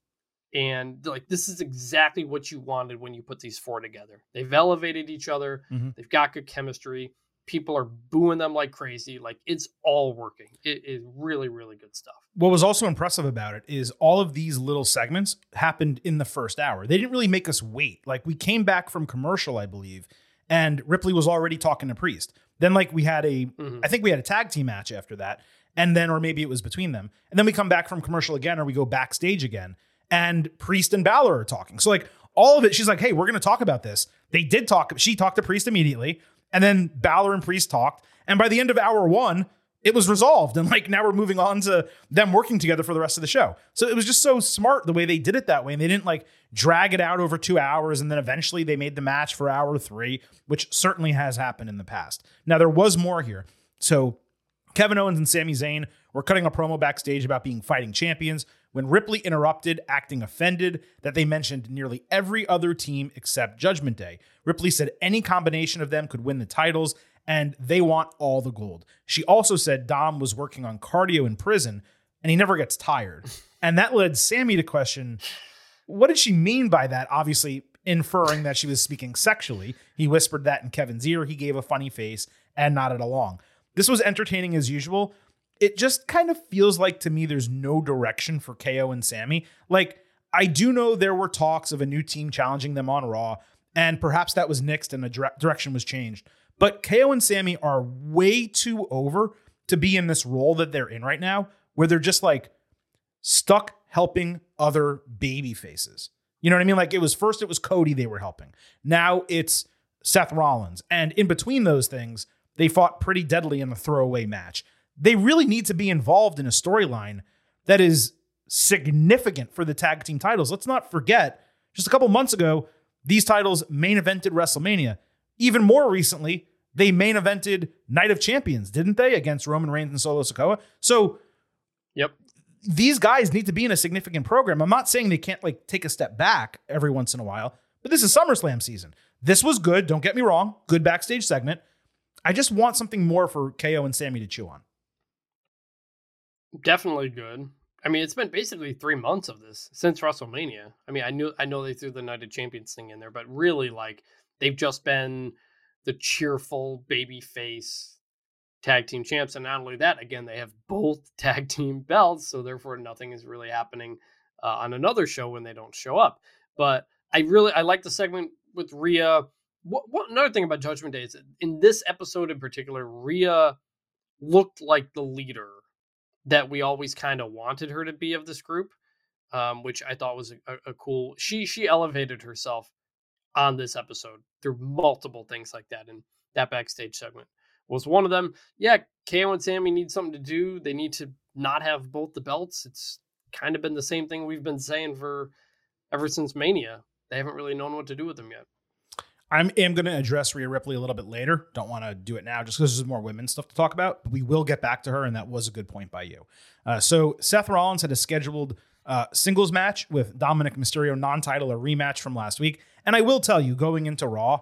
And like this is exactly what you wanted when you put these four together. They've elevated each other. Mhm. They've got good chemistry. People are booing them like crazy. Like it's all working. It is really, really good stuff. what was also impressive about it is all of these little segments happened in the first hour. They didn't really make us wait. Like we came back from commercial, I believe, and Ripley was already talking to Priest. Then like we had a, Mhm. I think we had a tag team match after that, and then or maybe it was between them, and then we come back from commercial again, or we go backstage again, and Priest and Balor are talking. So like all of it, she's like, "Hey, we're going to talk about this." They did talk. She talked to Priest immediately, and then Balor and Priest talked, and by the end of hour one, it was resolved. And like now we're moving on to them working together for the rest of the show. So it was just so smart the way they did it that way. And they didn't like drag it out over two hours and then eventually they made the match for hour three which certainly has happened in the past. Now there was more here. So Kevin Owens and Sami Zayn were cutting a promo backstage about being fighting champions when Ripley interrupted, acting offended that they mentioned nearly every other team except Judgment Day. Ripley said any combination of them could win the titles and they want all the gold. She also said Dom was working on cardio in prison and he never gets tired. And that led Sami to question what did she mean by that? Obviously, inferring that she was speaking sexually. He whispered that in Kevin's ear. He gave a funny face and nodded along. This was entertaining as usual. It just kind of feels like to me there's no direction for KO and Sami. Like, I do know there were talks of a new team challenging them on Raw, and perhaps that was nixed and the dire- direction was changed. But KO and Sami are way too over to be in this role that they're in right now, where they're just like stuck helping other baby faces. You know what I mean? Like it was first it was Cody they were helping. Now it's Seth Rollins. And in between those things, they fought pretty deadly in a throwaway match. They really need to be involved in a storyline that is significant for the tag team titles. Let's not forget, just a couple months ago, these titles main evented WrestleMania. Even more recently, they main evented Night of Champions, didn't they, against Roman Reigns and Solo Sikoa? So Yep. these guys need to be in a significant program. I'm not saying they can't like take a step back every once in a while, but this is SummerSlam season. This was good. Don't get me wrong. Good backstage segment. I just want something more for KO and Sami to chew on. Definitely good. I mean, it's been basically three months of this since WrestleMania. I mean, I knew I know they threw the Night of Champions thing in there, but really, like they've just been the cheerful baby face tag team champs, and not only that, again, they have both tag team belts, so therefore nothing is really happening uh, on another show when they don't show up. But I really I like the segment with Rhea. What, what another thing about Judgment Day is in this episode in particular, Rhea looked like the leader that we always kind of wanted her to be of this group, um, which I thought was a, a cool. She she elevated herself on this episode through multiple things like that, and that backstage segment was one of them. Yeah, KO and Sami need something to do. They need to not have both the belts. It's kind of been the same thing we've been saying for ever since Mania. They haven't really known what to do with them yet. I am going to address Rhea Ripley a little bit later. Don't want to do it now just because there's more women's stuff to talk about. But we will get back to her, and that was a good point by you. Uh, so Seth Rollins had a scheduled uh, singles match with Dominic Mysterio, non-title, a rematch from last week. And I will tell you, going into Raw,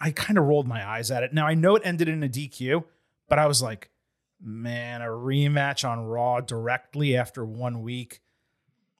I kind of rolled my eyes at it. Now I know it ended in a DQ, but I was like, man, a rematch on Raw directly after one week.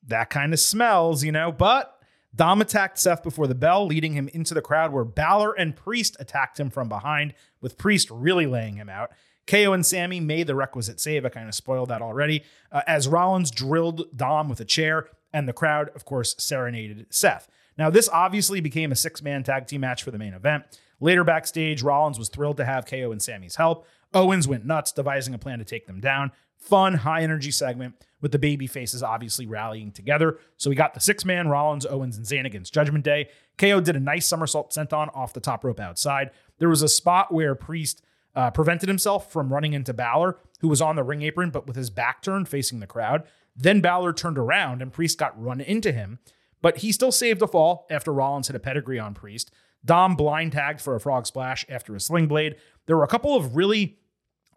That kind of smells, you know, but Dom attacked Seth before the bell, leading him into the crowd where Balor and Priest attacked him from behind, with Priest really laying him out. KO and Sami made the requisite save. I kind of spoiled that already. Uh, as Rollins drilled Dom with a chair, and the crowd, of course, serenaded Seth. Now, this obviously became a six man tag team match for the main event. Later backstage, Rollins was thrilled to have KO and Sami's help. Owens went nuts, devising a plan to take them down. Fun, high energy segment with the baby faces obviously rallying together. So we got the six man Rollins, Owens, and Zayn against Judgment Day. KO did a nice somersault senton off the top rope outside. There was a spot where Priest uh, prevented himself from running into Balor, who was on the ring apron but with his back turned facing the crowd. Then Balor turned around and Priest got run into him, but he still saved a fall after Rollins hit a pedigree on Priest. Dom blind tagged for a frog splash after a sling blade. There were a couple of really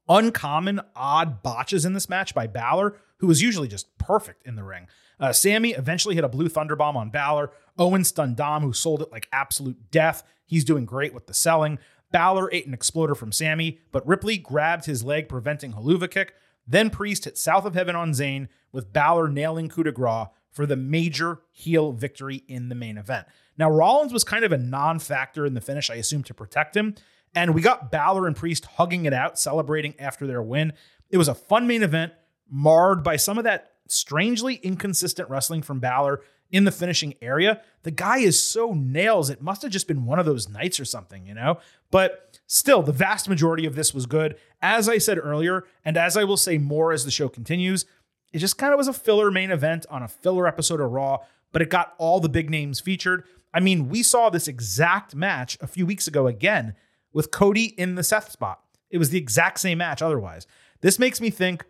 uncommon, odd botches in this match by Balor, who was usually just perfect in the ring. Uh, Sami eventually hit a blue thunderbomb on Balor. Owen stunned Dom, who sold it like absolute death. He's doing great with the selling. Balor ate an exploder from Sami, but Ripley grabbed his leg, preventing Helluva kick. Then Priest hit South of Heaven on Zayn, with Balor nailing coup de grace for the major heel victory in the main event. Now, Rollins was kind of a non factor in the finish, I assume, to protect him. And we got Balor and Priest hugging it out, celebrating after their win. It was a fun main event, marred by some of that strangely inconsistent wrestling from Balor in the finishing area. The guy is so nails. It must have just been one of those nights or something, you know? But still, the vast majority of this was good. As I said earlier, and as I will say more as the show continues, it just kind of was a filler main event on a filler episode of Raw, but it got all the big names featured. I mean, we saw this exact match a few weeks ago again with Cody in the Seth spot. It was the exact same match otherwise. This makes me think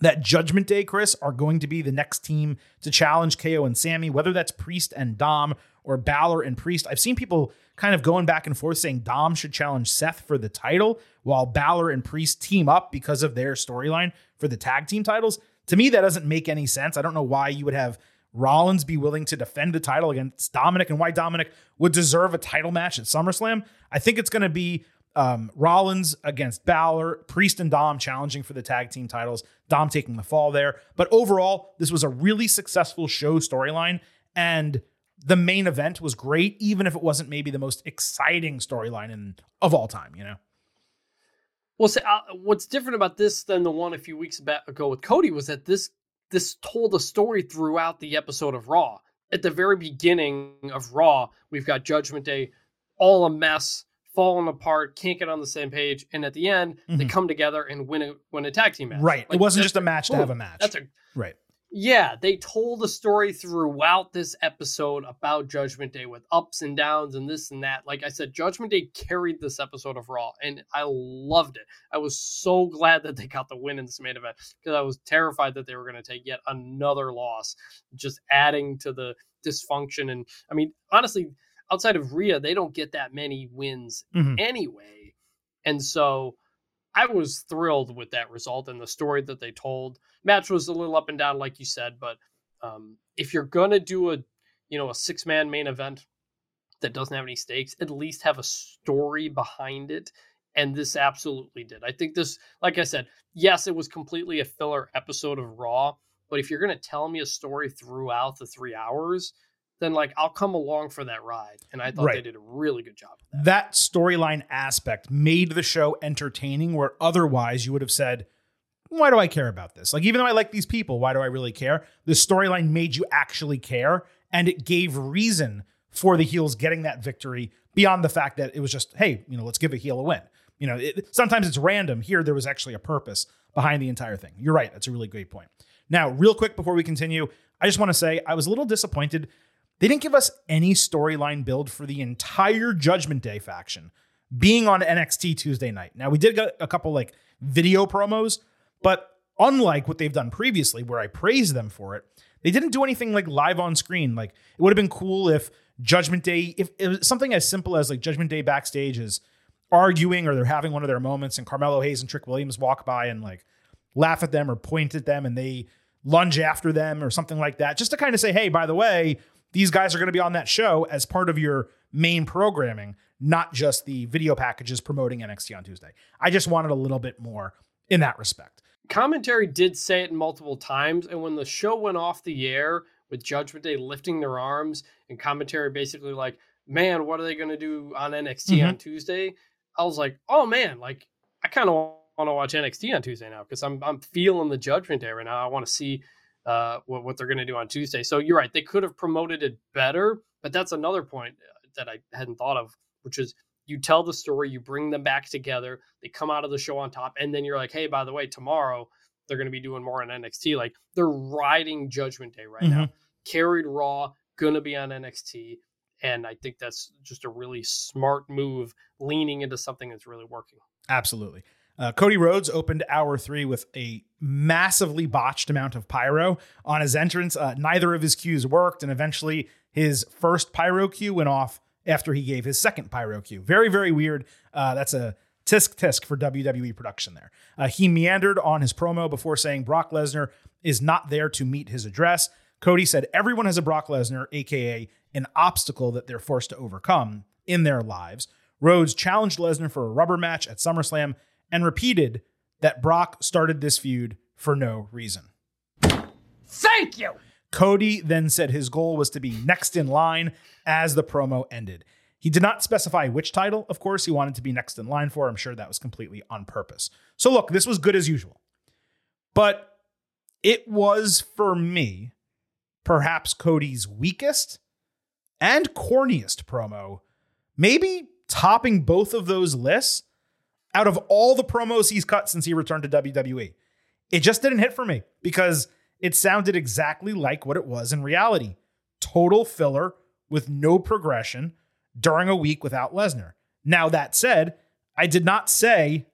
that Judgment Day, Chris, are going to be the next team to challenge KO and Sami, whether that's Priest and Dom or Balor and Priest. I've seen people kind of going back and forth saying Dom should challenge Seth for the title while Balor and Priest team up because of their storyline for the tag team titles. To me, that doesn't make any sense. I don't know why you would have Rollins be willing to defend the title against Dominic and why Dominic would deserve a title match at SummerSlam. I think it's going to be um, Rollins against Balor, Priest and Dom challenging for the tag team titles, Dom taking the fall there. But overall, this was a really successful show storyline. And the main event was great, even if it wasn't maybe the most exciting storyline in of all time, you know? Well, see, uh, what's different about this than the one a few weeks ago with Cody was that this this told a story throughout the episode of Raw. At the very beginning of Raw, we've got Judgment Day, all a mess, falling apart, can't get on the same page, and at the end mm-hmm. they come together and win a win a tag team match. Right. Like, it wasn't just a match to have a match. That's a right. Yeah, they told a story throughout this episode about Judgment Day with ups and downs and this and that. Like I said, Judgment Day carried this episode of Raw, and I loved it. I was so glad that they got the win in this main event because I was terrified that they were going to take yet another loss, just adding to the dysfunction. And I mean, honestly, outside of Rhea, they don't get that many wins mm-hmm. anyway. And so I was thrilled with that result and the story that they told. Match was a little up and down, like you said, but um, if you're gonna do a you know a six man main event that doesn't have any stakes, at least have a story behind it. And this absolutely did. I think this, like I said, yes, it was completely a filler episode of Raw, but if you're gonna tell me a story throughout the three hours, then like I'll come along for that ride. And I thought right. they did a really good job. That, that storyline aspect made the show entertaining, where otherwise you would have said, why do I care about this? Like, even though I like these people, why do I really care? The storyline made you actually care, and it gave reason for the heels getting that victory beyond the fact that it was just, hey, you know, let's give a heel a win. You know, it, sometimes it's random. Here, there was actually a purpose behind the entire thing. You're right. That's a really great point. Now, real quick before we continue, I just want to say I was a little disappointed they didn't give us any storyline build for the entire Judgment Day faction being on NXT Tuesday night. Now, we did get a couple like video promos, but unlike what they've done previously, where I praise them for it, they didn't do anything like live on screen. Like, it would have been cool if Judgment Day, if something as simple as like Judgment Day backstage is arguing or they're having one of their moments and Carmelo Hayes and Trick Williams walk by and like laugh at them or point at them and they lunge after them or something like that, just to kind of say, hey, by the way, these guys are going to be on that show as part of your main programming, not just the video packages promoting NXT on Tuesday. I just wanted a little bit more in that respect. Commentary did say it multiple times, and when the show went off the air with Judgment Day lifting their arms and commentary basically like, man, what are they going to do on NXT mm-hmm. on Tuesday? I was like, oh man, like I kind of want to watch NXT on Tuesday now because I'm I'm feeling the Judgment Day right now. I want to see uh, what, what they're going to do on Tuesday. So you're right; they could have promoted it better, but that's another point uh, that I hadn't thought of, which is you tell the story, you bring them back together, they come out of the show on top, and then you're like, hey, by the way, tomorrow they're going to be doing more on NXT. Like they're riding Judgment Day right mm-hmm. now, carried Raw, going to be on NXT. And I think that's just a really smart move, leaning into something that's really working. Absolutely. Uh, Cody Rhodes opened hour three with a massively botched amount of pyro on his entrance. Uh, neither of his cues worked, and eventually his first pyro cue went off after he gave his second pyro cue. Very, very weird. Uh, that's a tisk tisk for WWE production there. Uh, he meandered on his promo before saying Brock Lesnar is not there to meet his address. Cody said everyone has a Brock Lesnar, aka an obstacle that they're forced to overcome in their lives. Rhodes challenged Lesnar for a rubber match at SummerSlam and repeated that Brock started this feud for no reason. Thank you. Cody then said his goal was to be next in line as the promo ended. He did not specify which title, of course, he wanted to be next in line for. I'm sure that was completely on purpose. So, look, this was good as usual. But it was, for me, perhaps Cody's weakest and corniest promo, maybe topping both of those lists out of all the promos he's cut since he returned to WWE. It just didn't hit for me because it sounded exactly like what it was in reality total filler with no progression during a week without Lesnar. Now, that said, I did not say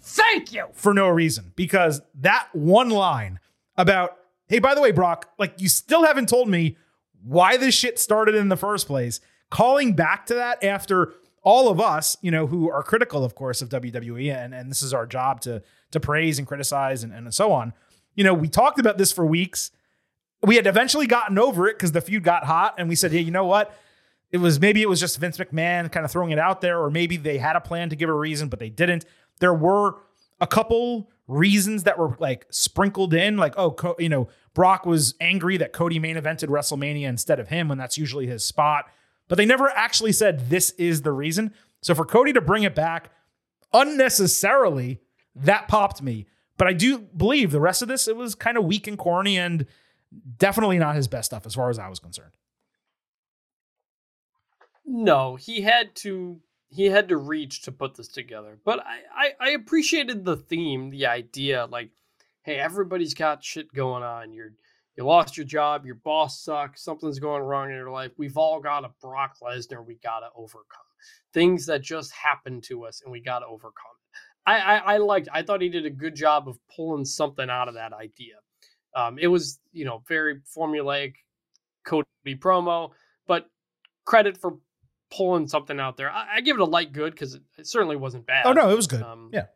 Thank you. for no reason because that one line about, hey, by the way, Brock, like you still haven't told me why this shit started in the first place. Calling back to that after all of us, you know, who are critical, of course, of WWE, and, and this is our job to to praise and criticize and, and so on. You know, we talked about this for weeks. We had eventually gotten over it because the feud got hot, and we said, hey, you know what? It was maybe it was just Vince McMahon kind of throwing it out there, or maybe they had a plan to give a reason, but they didn't. There were a couple reasons that were like sprinkled in, like, oh, Co- you know, Brock was angry that Cody main evented WrestleMania instead of him when that's usually his spot. But they never actually said this is the reason. So for Cody to bring it back unnecessarily, that popped me. But I do believe the rest of this, it was kind of weak and corny and definitely not his best stuff as far as I was concerned. No, he had to he had to reach to put this together. But I, I, I appreciated the theme, the idea, like, hey, everybody's got shit going on. You're you lost your job, your boss sucks, something's going wrong in your life. We've all got a Brock Lesnar we gotta overcome. Things that just happen to us and we gotta overcome. I, I, I liked I thought he did a good job of pulling something out of that idea. Um, it was, you know, very formulaic Cody promo, but credit for pulling something out there. I, I give it a light good because it, it certainly wasn't bad. Oh no, it was good. Um, yeah.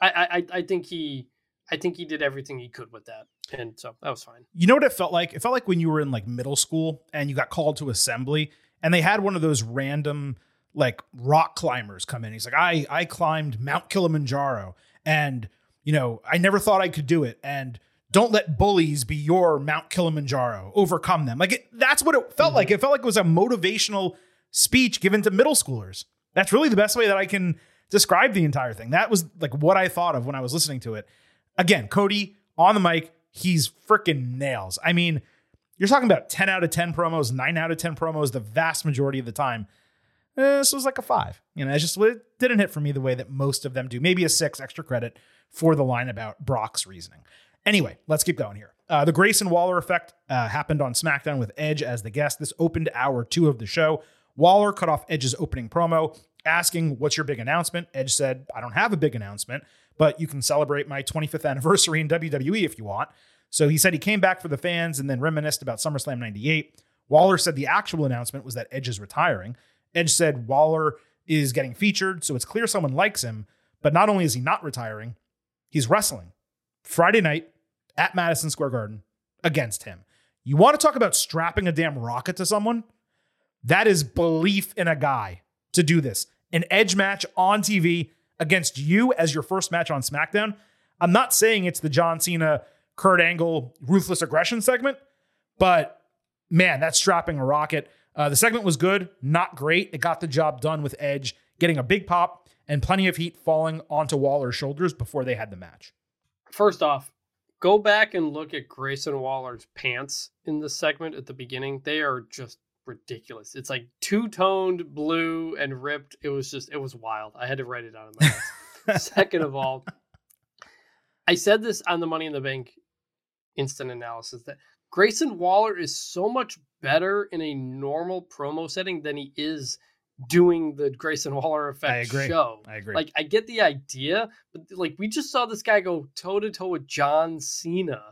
I, I I think he I think he did everything he could with that, and so that was fine. You know what it felt like? It felt like when you were in like middle school and you got called to assembly and they had one of those random like rock climbers come in. He's like, I I climbed Mount Kilimanjaro and you know, I never thought I could do it. And don't let bullies be your Mount Kilimanjaro. Overcome them. Like it, that's what it felt mm-hmm. like. It felt like it was a motivational speech given to middle schoolers. That's really the best way that I can describe the entire thing. That was like what I thought of when I was listening to it. Again, Cody on the mic, he's freaking nails. I mean, you're talking about 10 out of 10 promos, 9 out of 10 promos the vast majority of the time. Eh, this was like a 5. You know, it just it didn't hit for me the way that most of them do. Maybe a 6 extra credit for the line about Brock's reasoning. Anyway, let's keep going here. Uh, the Grayson Waller effect uh, happened on SmackDown with Edge as the guest. This opened hour two of the show. Waller cut off Edge's opening promo, asking, What's your big announcement? Edge said, I don't have a big announcement, but you can celebrate my 25th anniversary in WWE if you want. So he said he came back for the fans and then reminisced about SummerSlam 98. Waller said the actual announcement was that Edge is retiring. Edge said Waller is getting featured, so it's clear someone likes him, but not only is he not retiring, he's wrestling Friday night at Madison Square Garden against him. You want to talk about strapping a damn rocket to someone? That is belief in a guy to do this. An edge match on TV against you as your first match on SmackDown. I'm not saying it's the John Cena, Kurt Angle, ruthless aggression segment, but man, that's strapping a rocket. Uh, the segment was good, not great. It got the job done with Edge getting a big pop and plenty of heat falling onto Waller's shoulders before they had the match. First off, go back and look at Grayson Waller's pants in this segment at the beginning. They are just ridiculous. It's like two toned blue and ripped. It was just, it was wild. I had to write it down in my notes. Second of all, I said this on the Money in the Bank instant analysis that Grayson Waller is so much better in a normal promo setting than he is doing the Grayson Waller effect agree. show. I agree. Like I get the idea, but like we just saw this guy go toe to toe with John Cena.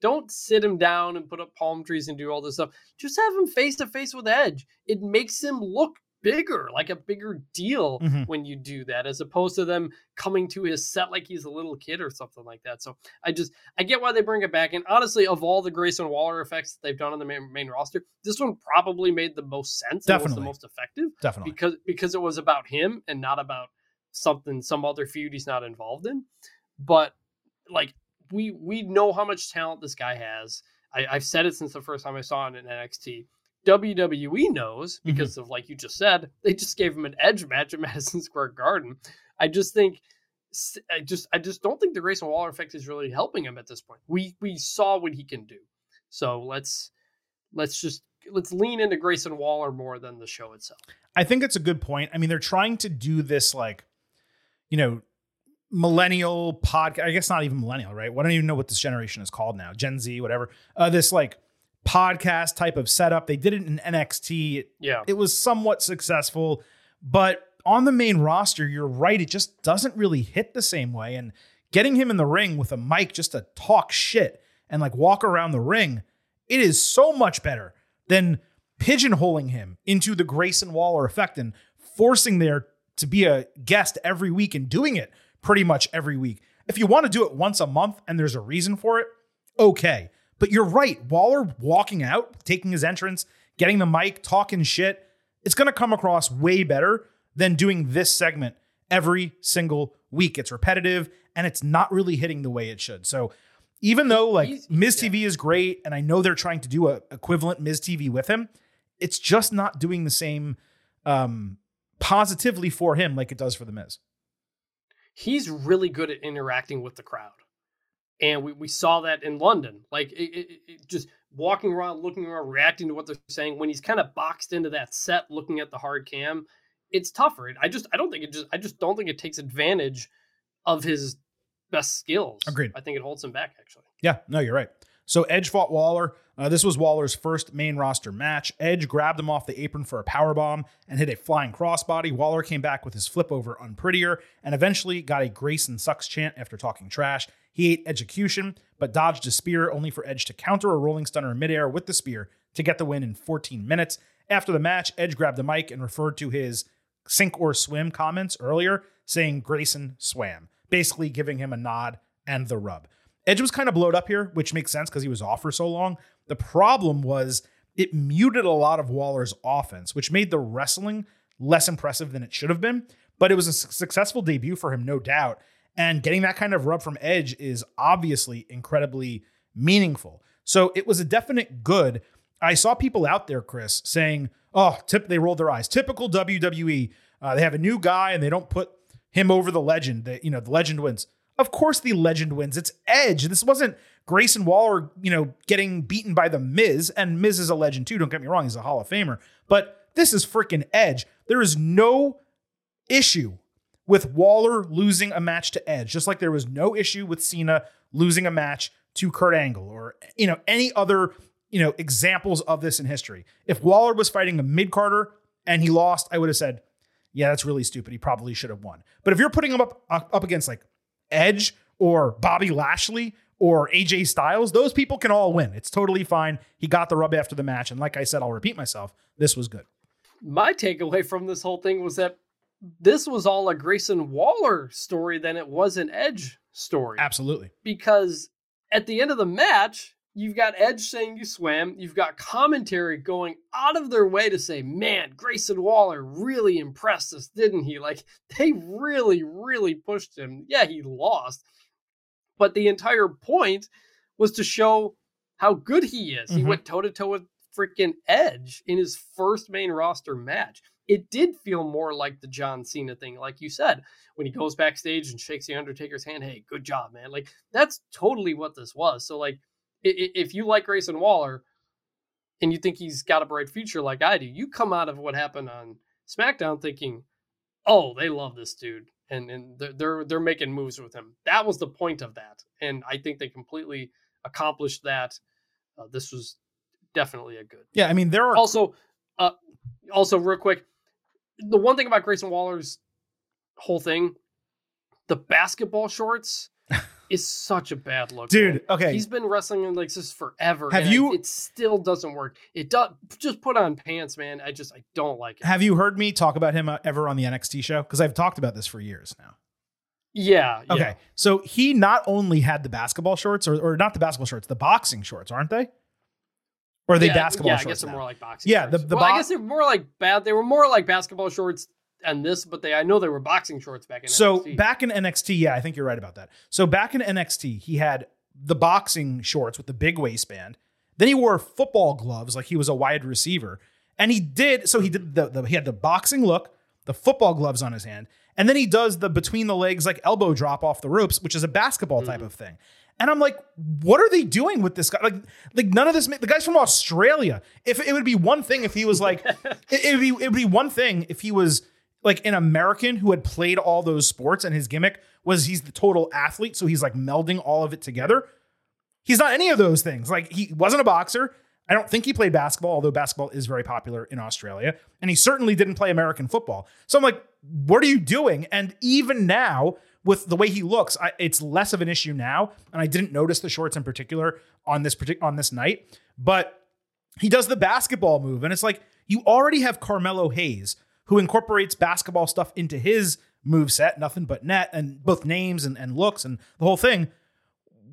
Don't sit him down and put up palm trees and do all this stuff. Just have him face to face with Edge. It makes him look bigger, like a bigger deal Mhm. when you do that, as opposed to them coming to his set like he's a little kid or something like that. So I just I get why they bring it back. And honestly, of all the Grayson Waller effects that they've done on the main, main roster, this one probably made the most sense. Definitely. the most effective Definitely. because because it was about him and not about something some other feud he's not involved in. But like we we know how much talent this guy has. I, I've said it since the first time I saw him in NXT. WWE knows mm-hmm. because of like you just said, they just gave him an edge match at Madison Square Garden. I just think I just I just don't think the Grayson Waller effect is really helping him at this point. We we saw what he can do. So let's let's just let's lean into Grayson Waller more than the show itself. I think it's a good point. I mean, they're trying to do this like, you know, millennial podcast. I guess not even millennial, right? Well, I don't even know what this generation is called now, Gen Z, whatever. Uh, this like podcast type of setup. They did it in NXT. Yeah. It was somewhat successful, but on the main roster, you're right. It just doesn't really hit the same way. And getting him in the ring with a mic just to talk shit and like walk around the ring, it is so much better than pigeonholing him into the Grayson Waller effect and forcing there to be a guest every week and doing it pretty much every week. If you want to do it once a month and there's a reason for it, okay. But you're right. Waller walking out, taking his entrance, getting the mic, talking shit, it's going to come across way better than doing this segment every single week. It's repetitive and it's not really hitting the way it should. So even though like He's- Miz yeah. TV is great and I know they're trying to do a equivalent Miz TV with him, it's just not doing the same um positively for him like it does for the Miz. He's really good at interacting with the crowd. And we, we saw that in London. Like it, it, it- just walking around, looking around, reacting to what they're saying. When he's kind of boxed into that set, looking at the hard cam, it's tougher. I just I don't think it just I just don't think it takes advantage of his best skills. Agreed. I think it holds him back actually. Yeah, no, you're right. So Edge fought Waller. Uh, this was Waller's first main roster match. Edge grabbed him off the apron for a power bomb and hit a flying crossbody. Waller came back with his flip over unprettier and eventually got a Grayson sucks chant after talking trash. He ate execution, but dodged a spear only for Edge to counter a rolling stunner in midair with the spear to get the win in 14 minutes. After the match, Edge grabbed the mic and referred to his sink or swim comments earlier, saying Grayson swam, basically giving him a nod and the rub. Edge was kind of blowed up here, which makes sense because he was off for so long. The problem was it muted a lot of Waller's offense, which made the wrestling less impressive than it should have been. But it was a successful debut for him, no doubt. And getting that kind of rub from Edge is obviously incredibly meaningful. So it was a definite good. I saw people out there, Chris, saying, "Oh, tip." They rolled their eyes. Typical WWE. Uh, they have a new guy and they don't put him over the legend. That you know, the legend wins. Of course, the legend wins. It's Edge. This wasn't Grayson Waller, you know, getting beaten by the Miz. And Miz is a legend too. Don't get me wrong; he's a Hall of Famer. But this is freaking Edge. There is no issue with Waller losing a match to Edge, just like there was no issue with Cena losing a match to Kurt Angle or you know any other you know examples of this in history. If Waller was fighting a mid Carter and he lost, I would have said, "Yeah, that's really stupid. He probably should have won." But if you're putting him up up against like Edge or Bobby Lashley or AJ Styles, those people can all win. It's totally fine. He got the rub after the match, and like I said, I'll repeat myself. This was good. My takeaway from this whole thing was that this was all a Grayson Waller story than it was an Edge story. Absolutely. because at the end of the match, you've got Edge saying you swam, you've got commentary going out of their way to say, man, Grayson Waller really impressed us, didn't he? Like, they really, really pushed him. Yeah, he lost, but the entire point was to show how good he is. He Mhm. went toe to toe with freaking Edge in his first main roster match. It did feel more like the John Cena thing, like you said, when he goes backstage and shakes the Undertaker's hand. Hey, good job, man! Like that's totally what this was. So, like, if you like Grayson Waller and you think he's got a bright future, like I do, you come out of what happened on SmackDown thinking, "Oh, they love this dude," and and they're they're, making moves with him. That was the point of that, and I think they completely accomplished that. Uh, this was definitely a good Yeah, I mean there are also uh also real quick the one thing about grayson waller's whole thing the basketball shorts is such a bad look, Dude, man. okay. He's been wrestling in like this forever. Have and you- It still doesn't work. It does. Just put on pants, man. I just I don't like it. Have you heard me talk about him uh, ever on the NXT show? Because I've talked about this for years now. Yeah. yeah. Okay. So he not only had the basketball shorts, or, or not the basketball shorts, the boxing shorts, aren't they? Or are they yeah, basketball yeah, I shorts? guess they're more like boxing. Yeah, shorts. the- the well, I guess they're more like bad. They were more like basketball shorts and this, but they I know they were boxing shorts back in. So NXT. back in NXT, yeah, I think you're right about that. So back in NXT, he had the boxing shorts with the big waistband. Then he wore football gloves like he was a wide receiver. And he did so he did the, the he had the boxing look, the football gloves on his hand, and then he does the between the legs like elbow drop off the ropes, which is a basketball type hmm. of thing. And I'm like, what are they doing with this guy? Like, like none of this. ma- The guy's from Australia. If it would be one thing if he was like, it, it would be it would be one thing if he was like an American who had played all those sports and his gimmick was he's the total athlete, so he's like melding all of it together. He's not any of those things. Like he wasn't a boxer. I don't think he played basketball, although basketball is very popular in Australia. And he certainly didn't play American football. So I'm like, what are you doing? And even now, with the way he looks, I, it's less of an issue now. And I didn't notice the shorts in particular on this partic- on this night. But he does the basketball move, and it's like you already have Carmelo Hayes, who incorporates basketball stuff into his move set, nothing but net, and both names and, and looks and the whole thing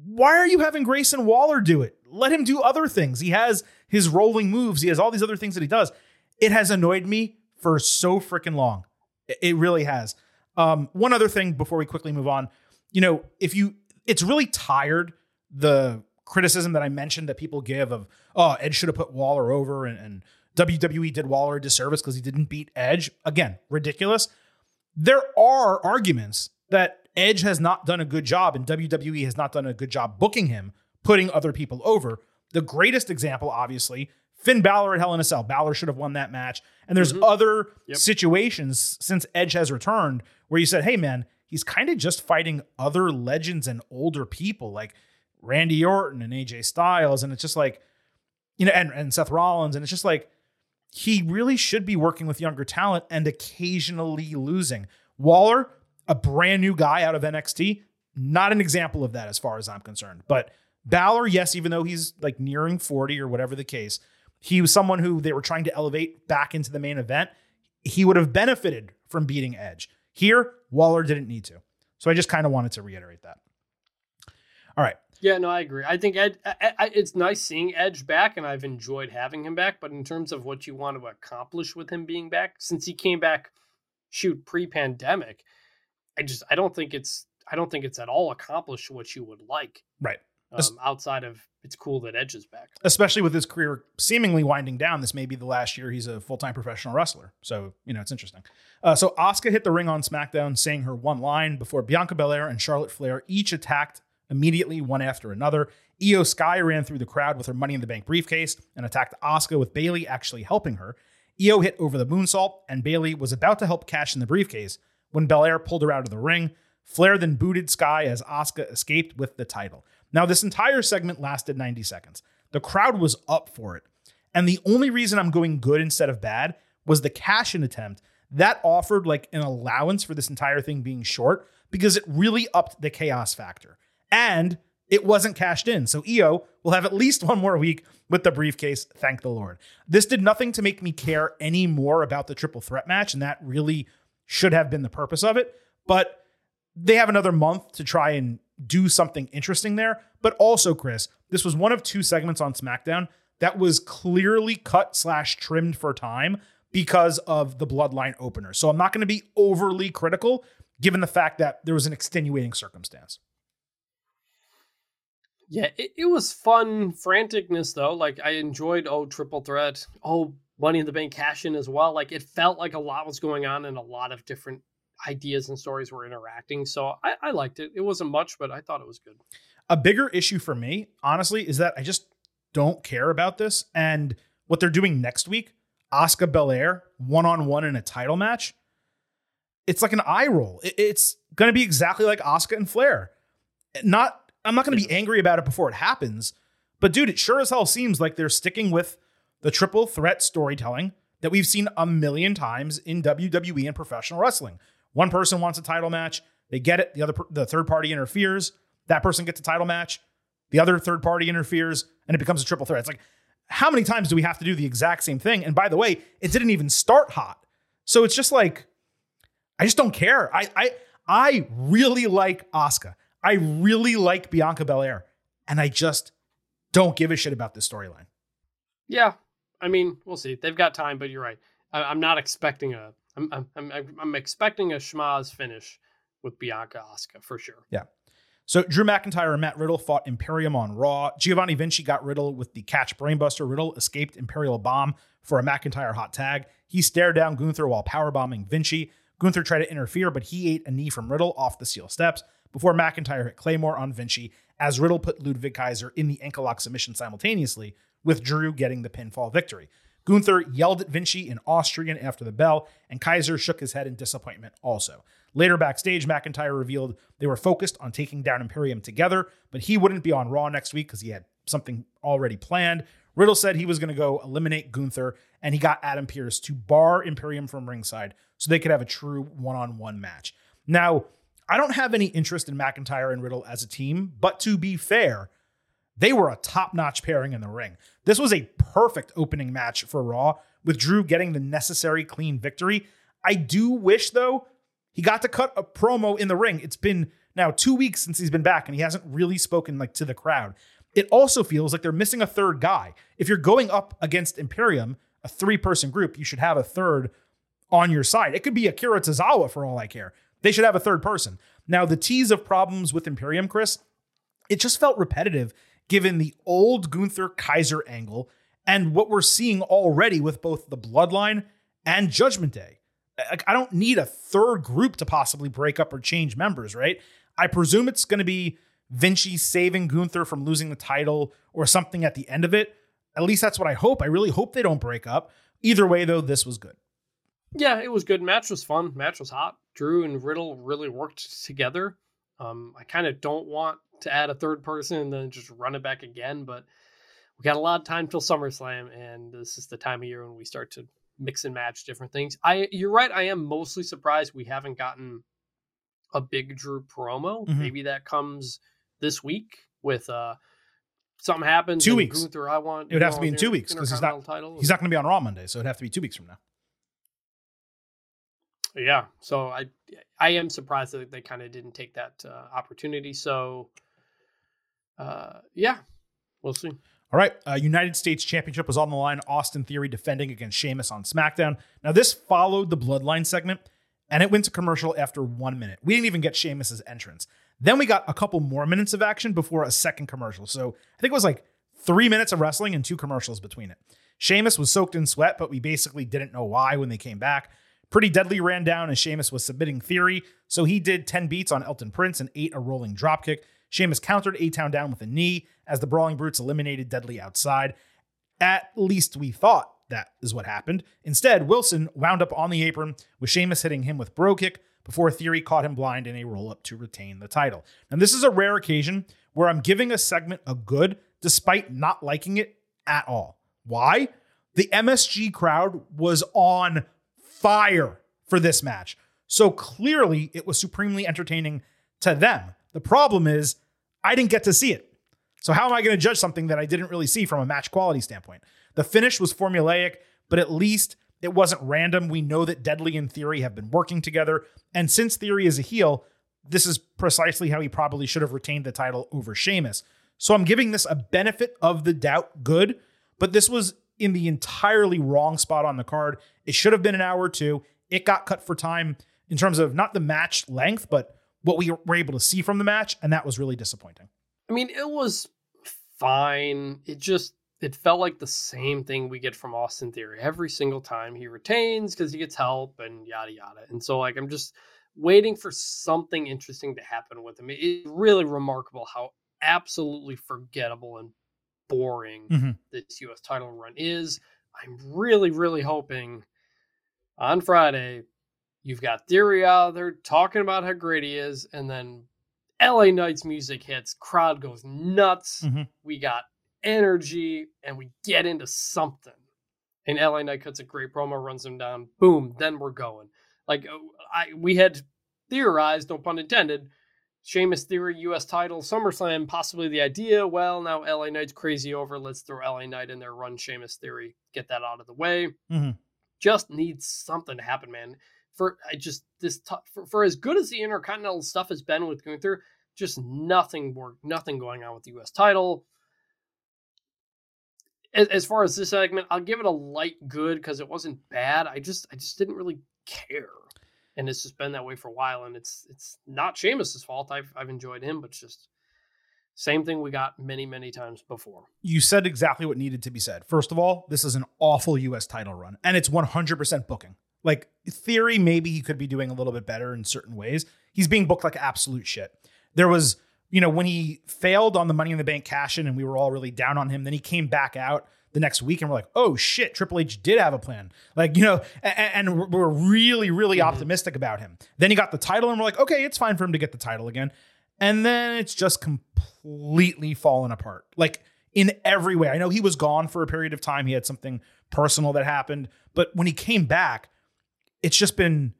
why are you having Grayson Waller do it? Let him do other things. He has his rolling moves. He has all these other things that he does. It has annoyed me for so freaking long. It- really has. Um, one other thing before we quickly move on, you know, if you, it's really tired the criticism that I mentioned that people give of, oh, Ed should have put Waller over and, and WWE did Waller a disservice because he didn't beat Edge. Again, ridiculous there are arguments that Edge has not done a good job and WWE has not done a good job booking him, putting other people over. The greatest example, obviously, Finn Balor at Hell in a Cell. Balor should have won that match. And there's mm-hmm. other situations since Edge has returned where you said, hey, man, he's kind of just fighting other legends and older people like Randy Orton and AJ Styles. And it's just like, you know, and, and Seth Rollins. And it's just like, he really should be working with younger talent and occasionally losing. Waller, a brand new guy out of NXT, not an example of that as far as I'm concerned. But Balor, yes, even though he's like nearing 40 or whatever the case, he was someone who they were trying to elevate back into the main event. He would have benefited from beating Edge. Here, Waller didn't need to. So I just kind of wanted to reiterate that. All right. Yeah, no, I agree. I think Ed, I, I, it's nice seeing Edge back, and I've enjoyed having him back. But in terms of what you want to accomplish with him being back, since he came back, shoot pre-pandemic, I just I don't think it's I don't think it's at all accomplished what you would like. Right. Um, outside of it's cool that Edge is back. especially with his career seemingly winding down. This may be the last year he's a full time professional wrestler. So, you know, it's interesting. Uh, so, Asuka hit the ring on SmackDown, saying her one line before Bianca Belair and Charlotte Flair each attacked immediately, one after another. Iyo Sky ran through the crowd with her Money in the Bank briefcase and attacked Asuka with Bayley actually helping her. Iyo hit over the moonsault, and Bayley was about to help cash in the briefcase when Belair pulled her out of the ring. Flair then booted Sky as Asuka escaped with the title. Now, this entire segment lasted 90 seconds. The crowd was up for it. And the only reason I'm going good instead of bad was the cash in attempt. That offered like an allowance for this entire thing being short because it really upped the chaos factor. And it wasn't cashed in. So Iyo will have at least one more week with the briefcase. Thank the Lord. This did nothing to make me care any more about the triple threat match. And that really should have been the purpose of it. But they have another month to try and do something interesting there. But also, Chris, this was one of two segments on SmackDown that was clearly cut slash trimmed for time because of the bloodline opener. So I'm not going to be overly critical given the fact that there was an extenuating circumstance. Yeah, it, it was fun franticness though. Like I enjoyed oh triple threat, oh Money in the Bank cash in as well. Like it felt like a lot was going on and a lot of different ideas and stories were interacting. So I, I liked it. It wasn't much, but I thought it was good. A bigger issue for me, honestly, is that I just don't care about this. And what they're doing next week, Asuka Belair one on one in a title match, it's like an eye roll. It- It's going to be exactly like Asuka and Flair. Not, I'm not going to be angry about it before it happens, but dude, it sure as hell seems like they're sticking with the triple threat storytelling that we've seen a million times in WWE and professional wrestling. One person wants a title match, they get it. The other, the third party interferes. that person gets a title match, the other third party interferes, and it becomes a triple threat. It's like, how many times do we have to do the exact same thing? And by the way, it didn't even start hot. So it's just like, I just don't care. I I I really like Asuka. I really like Bianca Belair. And I just don't give a shit about this storyline. Yeah, I mean, we'll see. They've got time, but you're right. I, am not expecting a. I'm, I'm I'm I'm expecting a schmaz finish with Bianca Asuka for sure. Yeah. So Drew McIntyre and Matt Riddle fought Imperium on Raw. Giovanni Vinci got Riddle with the catch brainbuster. Riddle escaped Imperial bomb for a McIntyre hot tag. He stared down Gunther while powerbombing Vinci. Gunther tried to interfere, but he ate a knee from Riddle off the steel steps before McIntyre hit Claymore on Vinci as Riddle put Ludwig Kaiser in the ankle lock submission simultaneously, with Drew getting the pinfall victory. Gunther yelled at Vinci in Austrian after the bell, and Kaiser shook his head in disappointment also. Later backstage, McIntyre revealed they were focused on taking down Imperium together, but he wouldn't be on Raw next week because he had something already planned. Riddle said he was going to go eliminate Gunther, and he got Adam Pearce to bar Imperium from ringside so they could have a true one on one match. Now, I don't have any interest in McIntyre and Riddle as a team, but to be fair, they were a top notch pairing in the ring. This was a perfect opening match for Raw, with Drew getting the necessary clean victory. I do wish, though, he got to cut a promo in the ring. It's been now two weeks since he's been back, and he hasn't really spoken like to the crowd. It also feels like they're missing a third guy. If you're going up against Imperium, a three person group, you should have a third on your side. It could be Akira Tozawa for all I care. They should have a third person. Now, the tease of problems with Imperium, Chris, it just felt repetitive given the old Gunther Kaiser angle and what we're seeing already with both the Bloodline and Judgment Day. I don't need a third group to possibly break up or change members, right? I presume it's going to be Vinci saving Gunther from losing the title or something at the end of it. At least that's what I hope. I really hope they don't break up. Either way, though, this was good. Yeah, it was good. Match was fun. Match was hot. Drew and Riddle really worked together. Um, I kind of don't want to add a third person and then just run it back again, but we got a lot of time till SummerSlam, and this is the time of year when we start to mix and match different things. I you're right. I am mostly surprised we haven't gotten a big Drew promo. Mm-hmm. Maybe that comes this week with uh something happens. Two weeks. Gunther, I want. It would have to be in two weeks because he's not title. he's not going to be on Raw Monday, so it'd have to be two weeks from now. Yeah, so I I am surprised that they kind of didn't take that uh, opportunity. So, uh, yeah, we'll see. All right, uh, United States Championship was on the line. Austin Theory defending against Sheamus on SmackDown. Now this followed the Bloodline segment, and it went to commercial after one minute. We didn't even get Sheamus's entrance. Then we got a couple more minutes of action before a second commercial. So I think it was like three minutes of wrestling and two commercials between it. Sheamus was soaked in sweat, but we basically didn't know why when they came back. Pretty Deadly ran down as Sheamus was submitting Theory, so he did 10 beats on Elton Prince and ate a rolling dropkick. Sheamus countered A Town down with a knee as the Brawling Brutes eliminated Deadly outside. At least we thought that is what happened. Instead, Wilson wound up on the apron with Sheamus hitting him with Brogue Kick before Theory caught him blind in a roll up to retain the title. And this is a rare occasion where I'm giving a segment a good despite not liking it at all. Why? The MSG crowd was on fire for this match. So clearly it was supremely entertaining to them. The problem is I didn't get to see it. So how am I going to judge something that I didn't really see from a match quality standpoint? The finish was formulaic, but at least it wasn't random. We know that Deadly and Theory have been working together. And since Theory is a heel, this is precisely how he probably should have retained the title over Sheamus. So I'm giving this a benefit of the doubt good, but this was in the entirely wrong spot on the card. It should have been an hour or two. It got cut for time in terms of not the match length, but what we were able to see from the match, and that was really disappointing. I mean, it was fine. It just it felt like the same thing we get from Austin Theory every single time he retains because he gets help and yada yada. And so like I'm just waiting for something interesting to happen with him. It's really remarkable how absolutely forgettable and boring mm-hmm. this U.S. title run is. I'm really, really hoping on Friday you've got Theory out there talking about how great he is, and then LA Knight's music hits, crowd goes nuts. Mm-hmm. We got energy, and we get into something. And LA Knight cuts a great promo, runs him down. Boom, then we're going. Like I, we had theorized, no pun intended, Sheamus Theory U.S. title, SummerSlam possibly the idea. Well, now LA Knight's crazy over. Let's throw LA Knight in there, run Sheamus Theory, get that out of the way. Mhm. Just needs something to happen, man. For I just this t- for, for as good as the Intercontinental stuff has been with through, just nothing more, nothing going on with the U.S. title. As, as far as this segment, I'll give it a light good because it wasn't bad. I just I just didn't really care and it's just been that way for a while. And it's it's not Sheamus's fault. I've I've enjoyed him, but just same thing we got many many times before. You said exactly what needed to be said. First of all, this is an awful U.S. title run, and it's 100% booking. Like theory, maybe he could be doing a little bit better in certain ways. He's being booked like absolute shit. There was, you know, when he failed on the Money in the Bank cash in, and we were all really down on him. Then he came back out the next week, and we're like, oh shit, Triple H did have a plan. Like, you know, and, and we're really, really mm-hmm. optimistic about him. Then he got the title, and we're like, okay, it's fine for him to get the title again. And then it's just completely fallen apart. Like in every way. I know he was gone for a period of time. He had something personal that happened. But when he came back, it's just been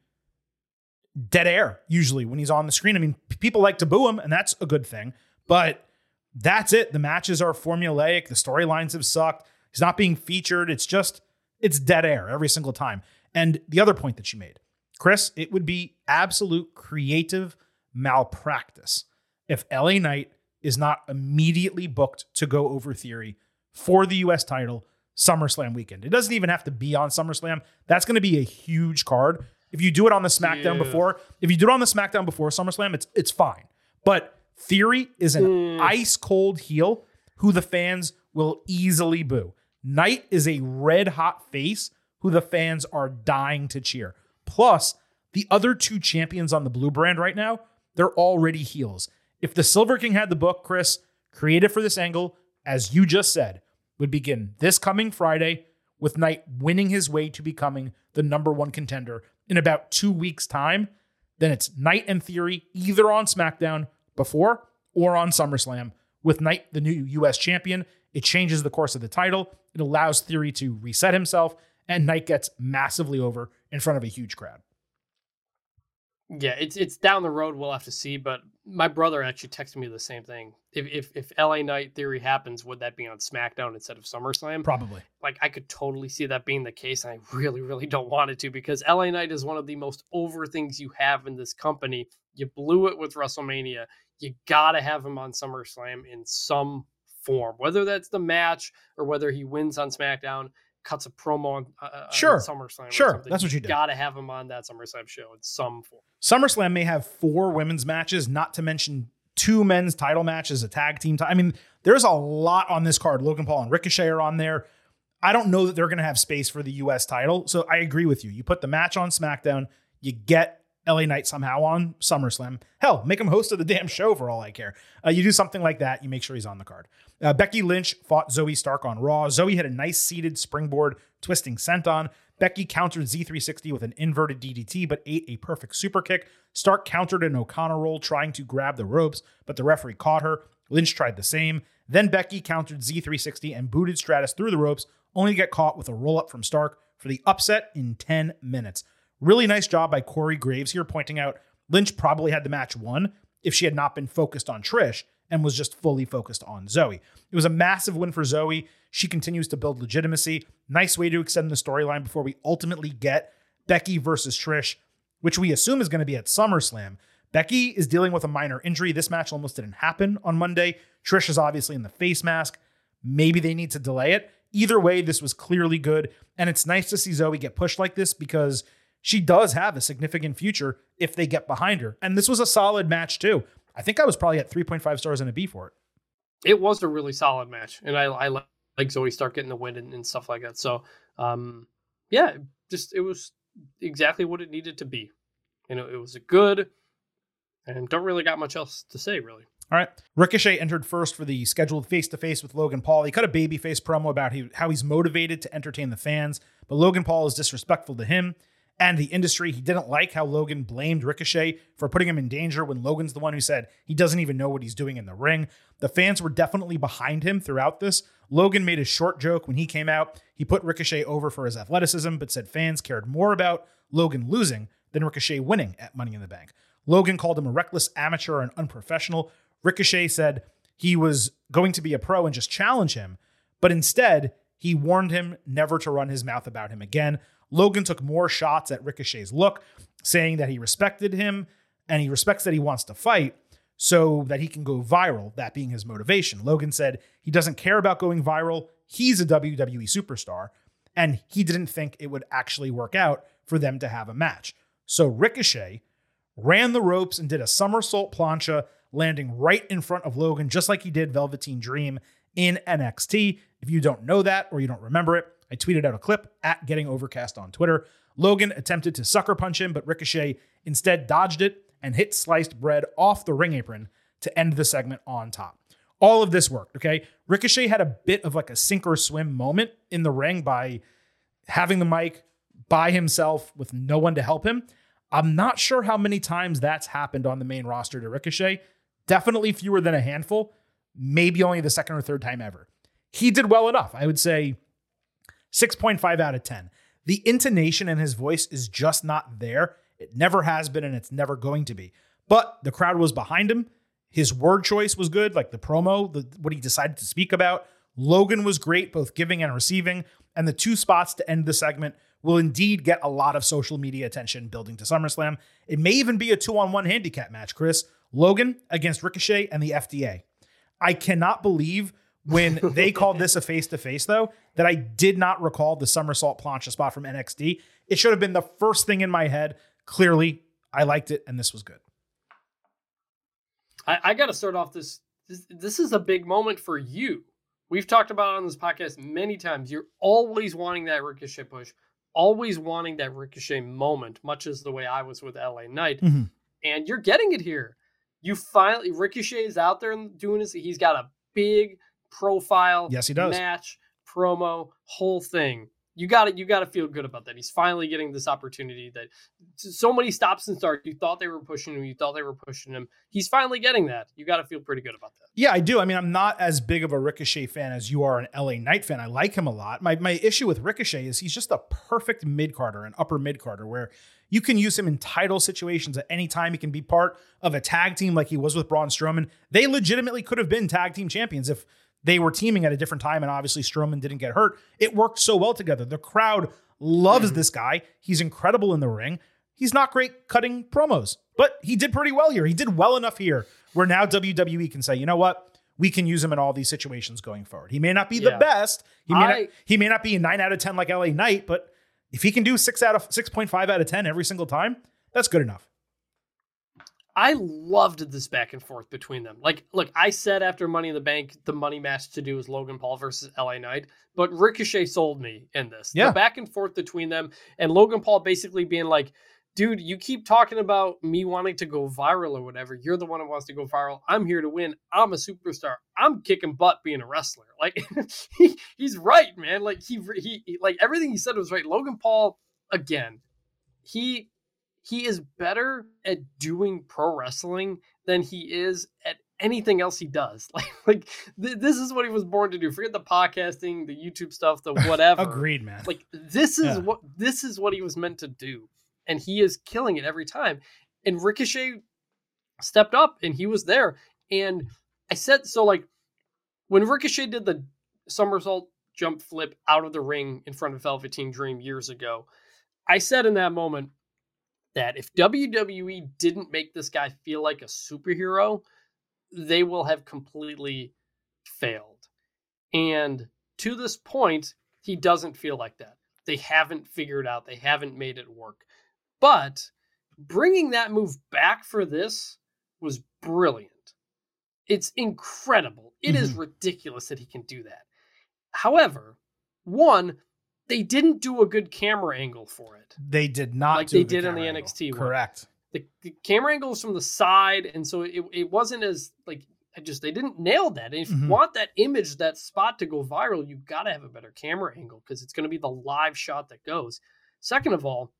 dead air usually when he's on the screen. I mean, people like to boo him, and that's a good thing. But that's it. The matches are formulaic. The storylines have sucked. He's not being featured. It's just, it's dead air every single time. And the other point that you made, Chris, it would be absolute creative malpractice if LA Knight is not immediately booked to go over theory for the US title SummerSlam weekend. It doesn't even have to be on SummerSlam. That's going to be a huge card. If you do it on the SmackDown Yeah. before, if you do it on the SmackDown before SummerSlam, it's it's fine. But Theory is an mm. ice cold heel who the fans will easily boo. Knight is a red hot face who the fans are dying to cheer. Plus, the other two champions on the blue brand right now, they're already heels. If the Silver King had the book, Chris, created for this angle, as you just said, would begin this coming Friday with Knight winning his way to becoming the number one contender in about two weeks' time. Then it's Knight and Theory either on SmackDown before or on SummerSlam. With Knight the new US champion, it changes the course of the title. It allows Theory to reset himself, and Knight gets massively over in front of a huge crowd. Yeah, it's it's down the road. We'll have to see. But my brother actually texted me the same thing. If if if LA Knight theory happens, would that be on SmackDown instead of SummerSlam? Probably. like I could totally see that being the case, and I really, really don't want it to because LA Knight is one of the most over things you have in this company. You blew it with WrestleMania. You gotta have him on SummerSlam in some form, whether that's the match or whether he wins on SmackDown, cuts a promo on, uh, Sure. on SummerSlam. or Sure. something. That's what you did. Gotta have him on that SummerSlam show in some form. SummerSlam may have four women's matches, not to mention two men's title matches, a tag team. ti- I mean, there's a lot on this card. Logan Paul and Ricochet are on there. I don't know that they're going to have space for the U.S. title. So I agree with you. You put the match on SmackDown, you get LA Knight somehow on SummerSlam. Hell, make him host of the damn show for all I care. Uh, you do something like that, you make sure he's on the card. Uh, Becky Lynch fought Zoey Stark on Raw. Zoey had a nice seated springboard twisting senton. Becky countered Z360 with an inverted DDT, but ate a perfect super kick. Stark countered an O'Connor roll, trying to grab the ropes, but the referee caught her. Lynch tried the same. Then Becky countered Z360 and booted Stratus through the ropes, only to get caught with a roll up from Stark for the upset in 10 minutes. Really nice job by Corey Graves here, pointing out Lynch probably had the match won if she had not been focused on Trish and was just fully focused on Zoey. It was a massive win for Zoey. She continues to build legitimacy. Nice way to extend the storyline before we ultimately get Becky versus Trish, which we assume is going to be at SummerSlam. Becky is dealing with a minor injury. This match almost didn't happen on Monday. Trish is obviously in the face mask. Maybe they need to delay it. Either way, this was clearly good. And it's nice to see Zoey get pushed like this because she does have a significant future if they get behind her. And this was a solid match, too. I think I was probably at 3.5 stars and a B for it. It was a really solid match, and I, I li- like Zoey Stark getting the win and, and stuff like that. So, um, yeah, just it was exactly what it needed to be. You know, it was a good, and don't really got much else to say really. All right. Ricochet entered first for the scheduled face to face with Logan Paul. He cut a babyface promo about he, how he's motivated to entertain the fans, but Logan Paul is disrespectful to him and the industry. He didn't like how Logan blamed Ricochet for putting him in danger when Logan's the one who said he doesn't even know what he's doing in the ring. The fans were definitely behind him throughout this. Logan made a short joke when he came out. He put Ricochet over for his athleticism, but said fans cared more about Logan losing than Ricochet winning at Money in the Bank. Logan called him a reckless amateur and unprofessional. Ricochet said he was going to be a pro and just challenge him, but instead, he warned him never to run his mouth about him again. Logan took more shots at Ricochet's look, saying that he respected him and he respects that he wants to fight so that he can go viral, that being his motivation. Logan said he doesn't care about going viral. He's a WWE superstar, and he didn't think it would actually work out for them to have a match. So Ricochet ran the ropes and did a somersault plancha, landing right in front of Logan, just like he did Velveteen Dream in NXT. If you don't know that or you don't remember it, I tweeted out a clip at Getting Overcast on Twitter. Logan attempted to sucker punch him, but Ricochet instead dodged it and hit sliced bread off the ring apron to end the segment on top. All of this worked, okay? Ricochet had a bit of like a sink or swim moment in the ring by having the mic by himself with no one to help him. I'm not sure how many times that's happened on the main roster to Ricochet. Definitely fewer than a handful, maybe only the second or third time ever. He did well enough. I would say 6.5 out of 10. The intonation in his voice is just not there. It never has been and it's never going to be. But the crowd was behind him. His word choice was good, like the promo, the, what he decided to speak about. Logan was great, both giving and receiving. And the two spots to end the segment will indeed get a lot of social media attention building to SummerSlam. It may even be a two on one handicap match, Chris. Logan against Ricochet and the FDA. I cannot believe when they called this a face to face, though, that I did not recall the somersault plancha spot from NXT. It should have been the first thing in my head. Clearly, I liked it, and this was good. I, I got to start off this, this. This is a big moment for you. We've talked about on this podcast many times. You're always wanting that Ricochet push, always wanting that Ricochet moment, much as the way I was with LA Knight. Mm-hmm. And you're getting it here. You finally, Ricochet is out there and doing his, he's got a big profile. Yes, he does. Match, promo, whole thing. You got to You got to feel good about that. He's finally getting this opportunity that so many stops and starts. You thought they were pushing him. You thought they were pushing him. He's finally getting that. You got to feel pretty good about that. Yeah, I do. I mean, I'm not as big of a Ricochet fan as you are an LA Knight fan. I like him a lot. My my issue with Ricochet is he's just a perfect mid carder, an upper mid carder, where you can use him in title situations at any time. He can be part of a tag team like he was with Braun Strowman. They legitimately could have been tag team champions if they were teaming at a different time and obviously Strowman didn't get hurt. It worked so well together. The crowd loves mm-hmm. this guy. He's incredible in the ring. He's not great cutting promos, but he did pretty well here. He did well enough here where now WWE can say, you know what? We can use him in all these situations going forward. He may not be Yeah. the best. He may I- not he may not be a nine out of ten like LA Knight, but if he can do six out of six point five out of ten every single time, that's good enough. I loved this back and forth between them. Like, look, I said after Money in the Bank, the money match to do is Logan Paul versus LA Knight, but Ricochet sold me in this. Yeah. The back and forth between them, and Logan Paul basically being like, dude, you keep talking about me wanting to go viral or whatever. You're the one who wants to go viral. I'm here to win. I'm a superstar. I'm kicking butt being a wrestler. Like, he, he's right, man. Like, he, he, he- like, everything he said was right. Logan Paul, again, he he is better at doing pro wrestling than he is at anything else he does. Like, like th- this is what he was born to do. Forget the podcasting, the YouTube stuff, the whatever. Agreed, man. Like this is Yeah. what this is what he was meant to do, and he is killing it every time. And Ricochet stepped up, and he was there. And I said so. Like when Ricochet did the somersault jump flip out of the ring in front of Velveteen Dream years ago, I said in that moment that if WWE didn't make this guy feel like a superhero, they will have completely failed. And to this point, he doesn't feel like that. They haven't figured out, they haven't made it work. But bringing that move back for this was brilliant. It's incredible. It is mm-hmm. ridiculous that he can do that. However, one, they didn't do a good camera angle for it. They did not Like do they good did on the camera angle. NXT. Correct. The, the camera angle was from the side, and so it, it wasn't as like I just they didn't nail that. And if Mhm. you want that image, that spot to go viral, you've got to have a better camera angle because it's going to be the live shot that goes. Second of all,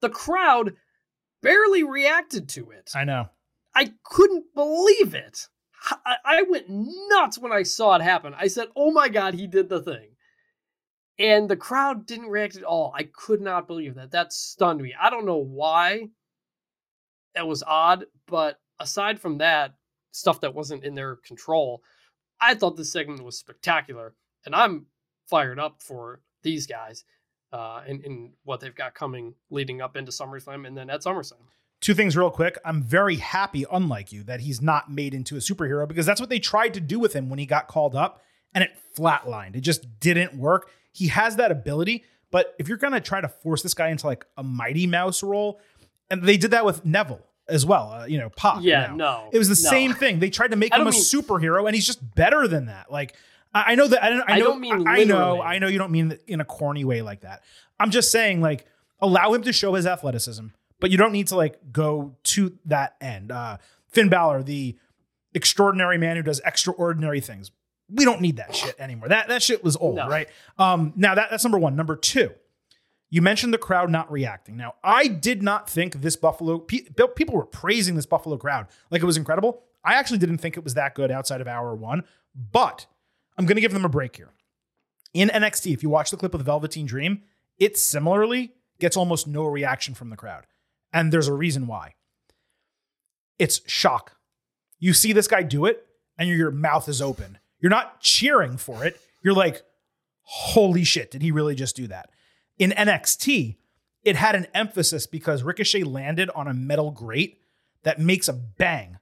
the crowd barely reacted to it. I know. I couldn't believe it. I, I went nuts when I saw it happen. I said, "Oh my god, he did the thing!" And the crowd didn't react at all. I could not believe that. That stunned me. I don't know why. that was odd. But aside from that, stuff that wasn't in their control, I thought this segment was spectacular, and I'm fired up for these guys uh, in, in what they've got coming leading up into SummerSlam and then at SummerSlam. Two things real quick. I'm very happy, unlike you, that he's not made into a superhero because that's what they tried to do with him when he got called up and it flatlined. It just didn't work. He has that ability, but if you're going to try to force this guy into like a Mighty Mouse role, and they did that with Neville as well, uh, you know, Pop. Yeah, now. no, It was the no. same thing. They tried to make him a mean- superhero and he's just better than that. Like, I I know that I don't. I, I know, don't mean I know. I know you don't mean in a corny way like that. I'm just saying, like, allow him to show his athleticism, but you don't need to like go to that end. Uh, Finn Balor, the extraordinary man who does extraordinary things. We don't need that shit anymore. That that shit was old, No. right? Um, now that that's number one. Number two, you mentioned the crowd not reacting. Now I did not think this Buffalo pe- people were praising this Buffalo crowd like it was incredible. I actually didn't think it was that good outside of hour one, but I'm going to give them a break here. In NXT, if you watch the clip of the Velveteen Dream, it similarly gets almost no reaction from the crowd. And there's a reason why. It's shock. You see this guy do it, and your mouth is open. You're not cheering for it. You're like, holy shit, did he really just do that? In NXT, it had an emphasis because Ricochet landed on a metal grate that makes a bang.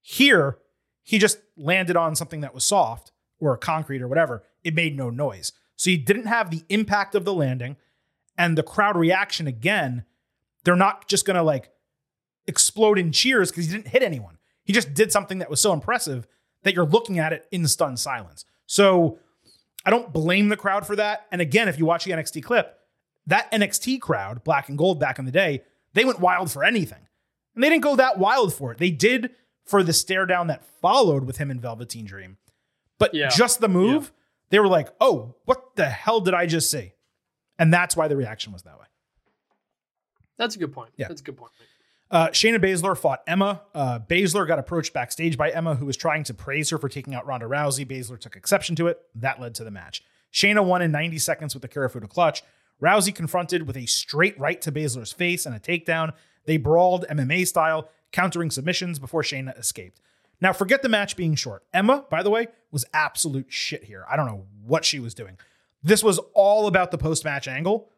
Here, he just landed on something that was soft or concrete or whatever. It made no noise. So you didn't have the impact of the landing and the crowd reaction again. They're not just going to like explode in cheers because he didn't hit anyone. He just did something that was so impressive that you're looking at it in stunned silence. So I don't blame the crowd for that. And again, if you watch the NXT clip, that NXT crowd, black and gold back in the day, they went wild for anything. And they didn't go that wild for it. They did for the stare down that followed with him in Velveteen Dream. But Yeah. just the move, they were like, oh, what the hell did I just see? And that's why the reaction was that way. That's a good point. Yeah. That's a good point. Uh, Shayna Baszler fought Emma. Uh, Baszler got approached backstage by Emma, who was trying to praise her for taking out Ronda Rousey. Baszler took exception to it. That led to the match. Shayna won in 90 seconds with the Kirifuda clutch. Rousey confronted with a straight right to Baszler's face and a takedown. They brawled MMA style, countering submissions before Shayna escaped. Now, forget the match being short. Emma, by the way, was absolute shit here. I don't know what she was doing. This was all about the post match angle.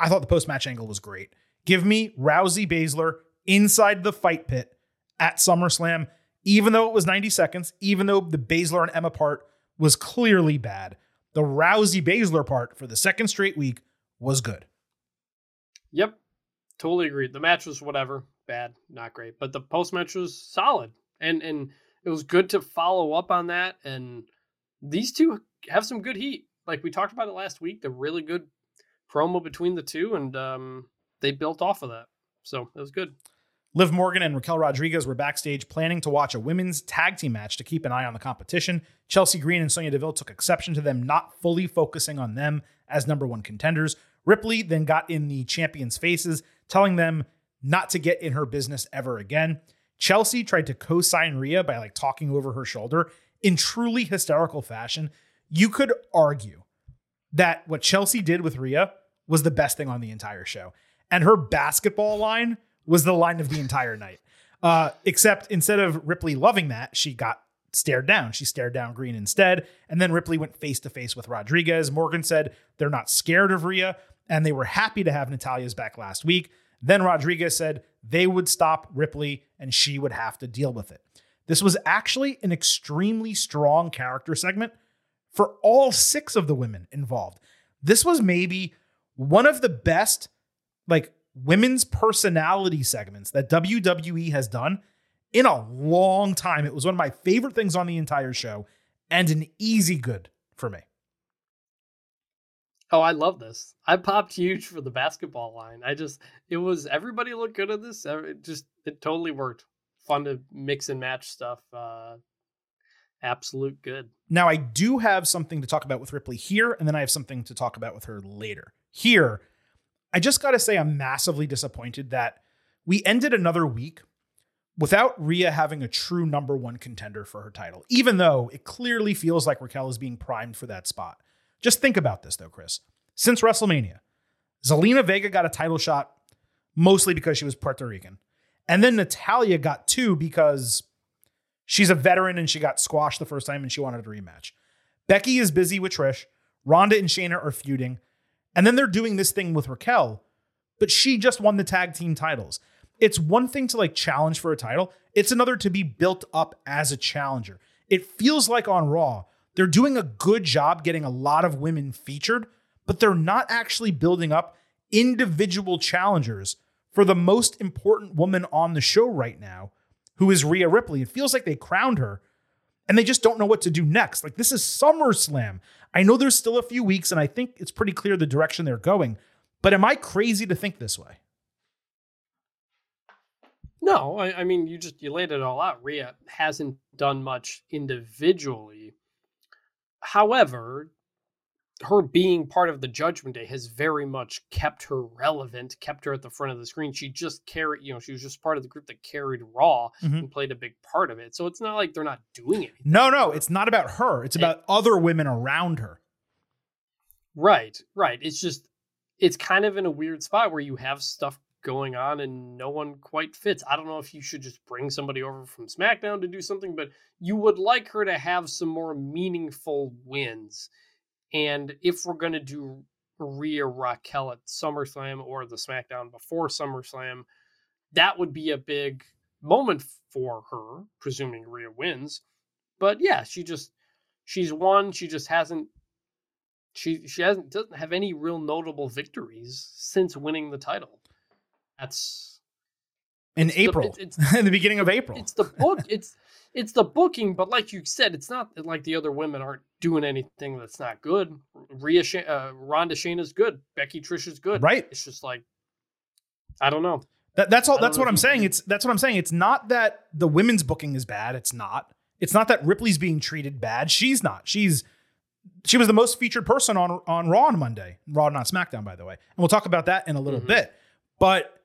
I thought the post match angle was great. Give me Rousey Baszler inside the fight pit at SummerSlam, even though it was 90 seconds, even though the Baszler and Emma part was clearly bad. The Rousey Baszler part for the second straight week was good. Yep. Totally agreed. The match was whatever, bad, not great, but the post match was solid. And and it was good to follow up on that and these two have some good heat. Like we talked about it last week, the really good promo between the two and um they built off of that. So, it was good. Liv Morgan and Raquel Rodriguez were backstage planning to watch a women's tag team match to keep an eye on the competition. Chelsea Green and Sonya Deville took exception to them not fully focusing on them as number one contenders. Ripley then got in the champions' faces, telling them not to get in her business ever again. Chelsea tried to co sign Rhea by like talking over her shoulder in truly hysterical fashion. You could argue that what Chelsea did with Rhea was the best thing on the entire show. And her basketball line was the line of the entire night. Uh, except instead of Ripley loving that, she got stared down. She stared down Green instead. And then Ripley went face to face with Rodriguez. Morgan said they're not scared of Rhea and they were happy to have Natalia's back last week. Then Rodriguez said they would stop Ripley and she would have to deal with it. This was actually an extremely strong character segment for all six of the women involved. This was maybe one of the best like women's personality segments that WWE has done in a long time. It was one of my favorite things on the entire show and an easy good for me. Oh, I love this. I popped huge for the basketball line. I just it was everybody looked good at this. It just it totally worked. Fun to mix and match stuff. Uh absolute good. Now, I do have something to talk about with Ripley here, and then I have something to talk about with her later. Here, I just got to say, I'm massively disappointed that we ended another week without Rhea having a true number one contender for her title, even though it clearly feels like Raquel is being primed for that spot. Just think about this, though, Chris. Since WrestleMania, Zelina Vega got a title shot mostly because she was Puerto Rican. And then Natalya got two because she's a veteran and she got squashed the first time and she wanted a rematch. Becky is busy with Trish. Ronda and Shayna are feuding. And then they're doing this thing with Raquel, but she just won the tag team titles. It's one thing to like challenge for a title, it's another to be built up as a challenger. It feels like on Raw, they're doing a good job getting a lot of women featured, but they're not actually building up individual challengers for the most important woman on the show right now, who is Rhea Ripley. It feels like they crowned her and they just don't know what to do next. Like, this is SummerSlam. I know there's still a few weeks, and I think it's pretty clear the direction they're going, but am I crazy to think this way? No, I, I mean you just you laid it all out. Rhea hasn't done much individually. However, her being part of the Judgment Day has very much kept her relevant, kept her at the front of the screen. She just carried, you know, she was just part of the group that carried Raw Mhm. and played a big part of it. So it's not like they're not doing it. No, no, it's not about her. It's about other women around her. Right, right. It's just it's kind of in a weird spot where you have stuff going on and no one quite fits. I don't know if you should just bring somebody over from SmackDown to do something, but you would like her to have some more meaningful wins. And if we're going to do Rhea Raquel at SummerSlam or the SmackDown before SummerSlam, that would be a big moment for her, presuming Rhea wins. But yeah, she just she's won. She just hasn't she she hasn't doesn't have any real notable victories since winning the title. That's In It's the- April, it's- it's- in the beginning of April. it's the book. it's it's the booking, but like you said, it's not like the other women aren't doing anything that's not good. Rhea, Sha- uh, Ronda, Shayna's good. Becky, Trish is good. Right. It's just like I don't know. That, that's all. That's what I'm saying. It's that's what I'm saying. It's not that the women's booking is bad. It's not. It's not that Ripley's being treated bad. She's not. She's she was the most featured person on on Raw on Monday. Raw, not SmackDown, by the way. And we'll talk about that in a little Mhm. bit. But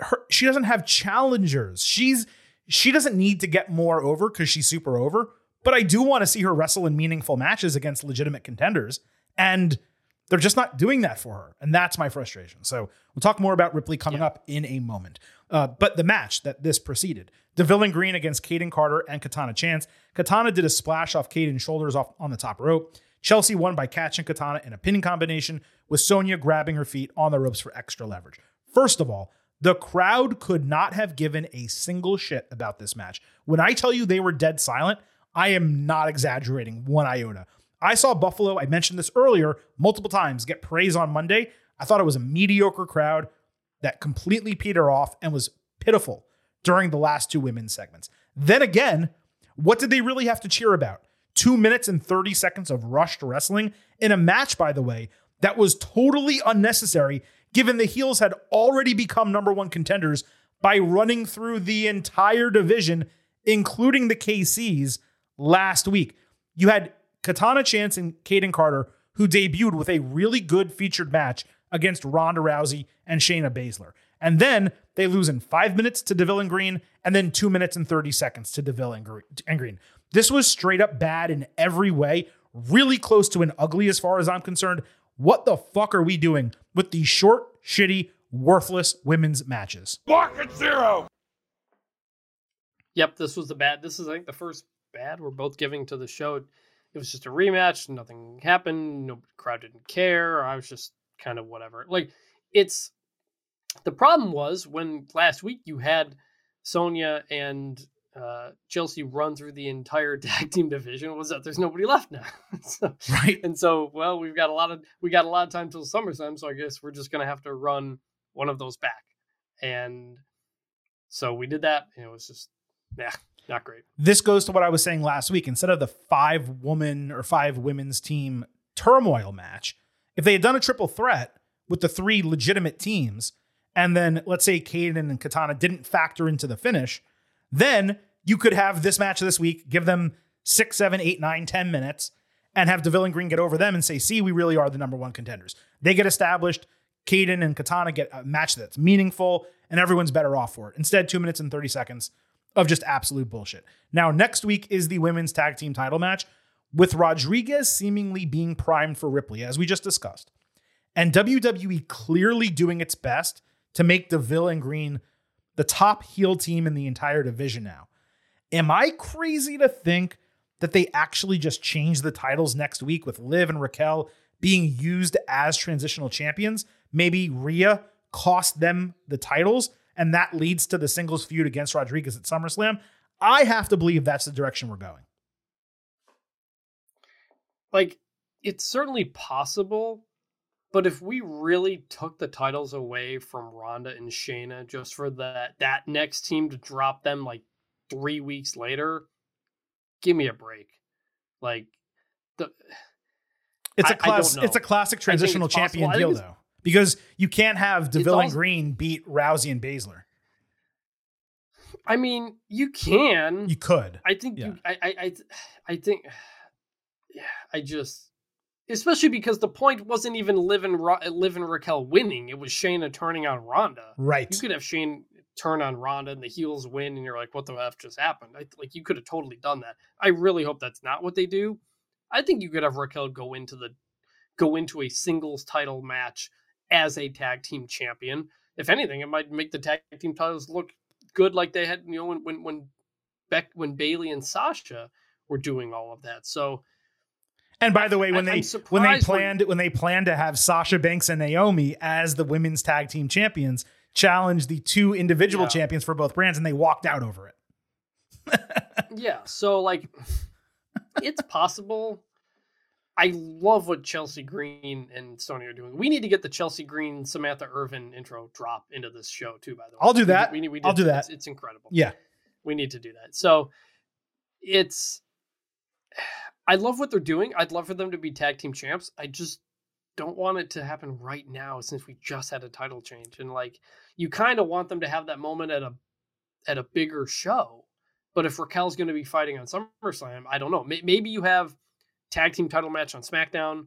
her, she doesn't have challengers. She's she doesn't need to get more over because she's super over. But I do want to see her wrestle in meaningful matches against legitimate contenders, and they're just not doing that for her, and that's my frustration. So we'll talk more about Ripley coming up in a moment. Uh, but the match that this preceded, Deville and Green against Kayden Carter and Katana Chance. Katana did a splash off Kayden's shoulders off on the top rope. Chelsea won by catching Katana in a pinning combination, with Sonya grabbing her feet on the ropes for extra leverage. First of all, the crowd could not have given a single shit about this match. When I tell you they were dead silent, I am not exaggerating one iota. I saw Buffalo, I mentioned this earlier, multiple times, get praise on Monday. I thought it was a mediocre crowd that completely petered off and was pitiful during the last two women's segments. Then again, what did they really have to cheer about? Two minutes and 30 seconds of rushed wrestling in a match, by the way, that was totally unnecessary given the heels had already become number one contenders by running through the entire division, including the KCs last week. You had Katana Chance and Kayden Carter, who debuted with a really good featured match against Ronda Rousey and Shayna Baszler. And then they lose in five minutes to DeVille and Green, and then two minutes and 30 seconds to DeVille and Green. This was straight up bad in every way, really close to an ugly as far as I'm concerned. What the fuck are we doing with these short, shitty, worthless women's matches? Market zero. Yep, this was the bad. This is I think the first bad we're both giving to the show. It was just a rematch. Nothing happened. No crowd didn't care. I was just kind of whatever. Like it's the problem was when last week you had Sonya and uh, Chelsea run through the entire tag team division was that there's nobody left now. so, Right? and so, well, we've got a lot of we got a lot of time till SummerSlam, so I guess we're just gonna have to run one of those back. And so we did that, and it was just yeah, not great. this goes to what I was saying last week. Instead of the five woman or five women's team turmoil match, if they had done a triple threat with the three legitimate teams, and then let's say Kayden and Katana didn't factor into the finish, then you could have this match this week, give them six, seven, eight, nine, ten minutes, and have Deville and Green get over them and say, see, we really are the number one contenders. They get established. Kayden and Katana get a match that's meaningful, and everyone's better off for it. Instead, two minutes and 30 seconds of just absolute bullshit. Now, next week is the women's tag team title match with Rodriguez seemingly being primed for Ripley, as we just discussed. And WWE clearly doing its best to make Deville and Green the top heel team in the entire division now. Am I crazy to think that they actually just change the titles next week with Liv and Raquel being used as transitional champions? Maybe Rhea cost them the titles and that leads to the singles feud against Rodriguez at SummerSlam. I have to believe that's the direction we're going. Like, it's certainly possible, but if we really took the titles away from Ronda and Shayna just for that that next team to drop them like three weeks later, give me a break. Like the it's a class, it's a classic transitional champion think deal though. Because you can't have Deville and Green beat Rousey and Baszler. I mean, you can. You could. I think Yeah. you. I. I. I, I think. Yeah. I just. Especially because the point wasn't even Liv and, Ro- Liv and Raquel winning. It was Shayna turning on Ronda. Right. You could have Shayna turn on Ronda and the heels win, and you're like, "What the f just happened?" I, like you could have totally done that. I really hope that's not what they do. I think you could have Raquel go into the go into a singles title match as a tag team champion. If anything, it might make the tag team titles look good, like they had, you know, when when when Beck, when Bayley and Sasha were doing all of that. So And by the way, when I- I'm they when they planned when they planned to have Sasha Banks and Naomi as the women's tag team champions, challenge the two individual Yeah. champions for both brands, and they walked out over it. yeah, so like it's possible. I love what Chelsea Green and Sonya are doing. We need to get the Chelsea Green Samantha Irvin intro drop into this show too. By the way, I'll do that. We, need- we I'll do that. It's, it's incredible. Yeah. we need to do that. So it's. I love what they're doing. I'd love for them to be tag team champs. I just don't want it to happen right now since we just had a title change and like you kind of want them to have that moment at a at a bigger show. But if Raquel's going to be fighting on SummerSlam, I don't know. Maybe you have tag team title match on SmackDown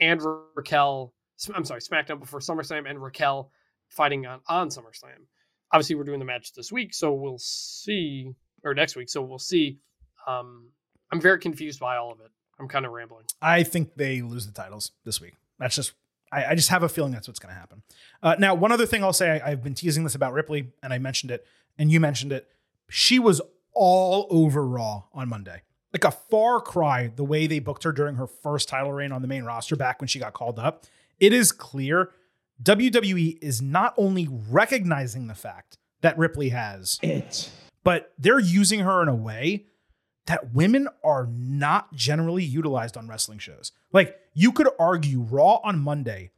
and Ra- Raquel. I'm sorry, SmackDown before SummerSlam and Raquel fighting on on SummerSlam. Obviously, we're doing the match this week, so we'll see, or next week, so we'll see. Um, I'm very confused by all of it. I'm kind of rambling. I think they lose the titles this week. That's just I, I just have a feeling that's what's going to happen. Uh, now, one other thing I'll say, I, I've been teasing this about Ripley, and I mentioned it, and you mentioned it. She was all over Raw on Monday, like a far cry the way they booked her during her first title reign on the main roster back when she got called up. It is clear WWE is not only recognizing the fact that Ripley has It. but they're using her in a way that women are not generally utilized on wrestling shows. Like you could argue Raw on Monday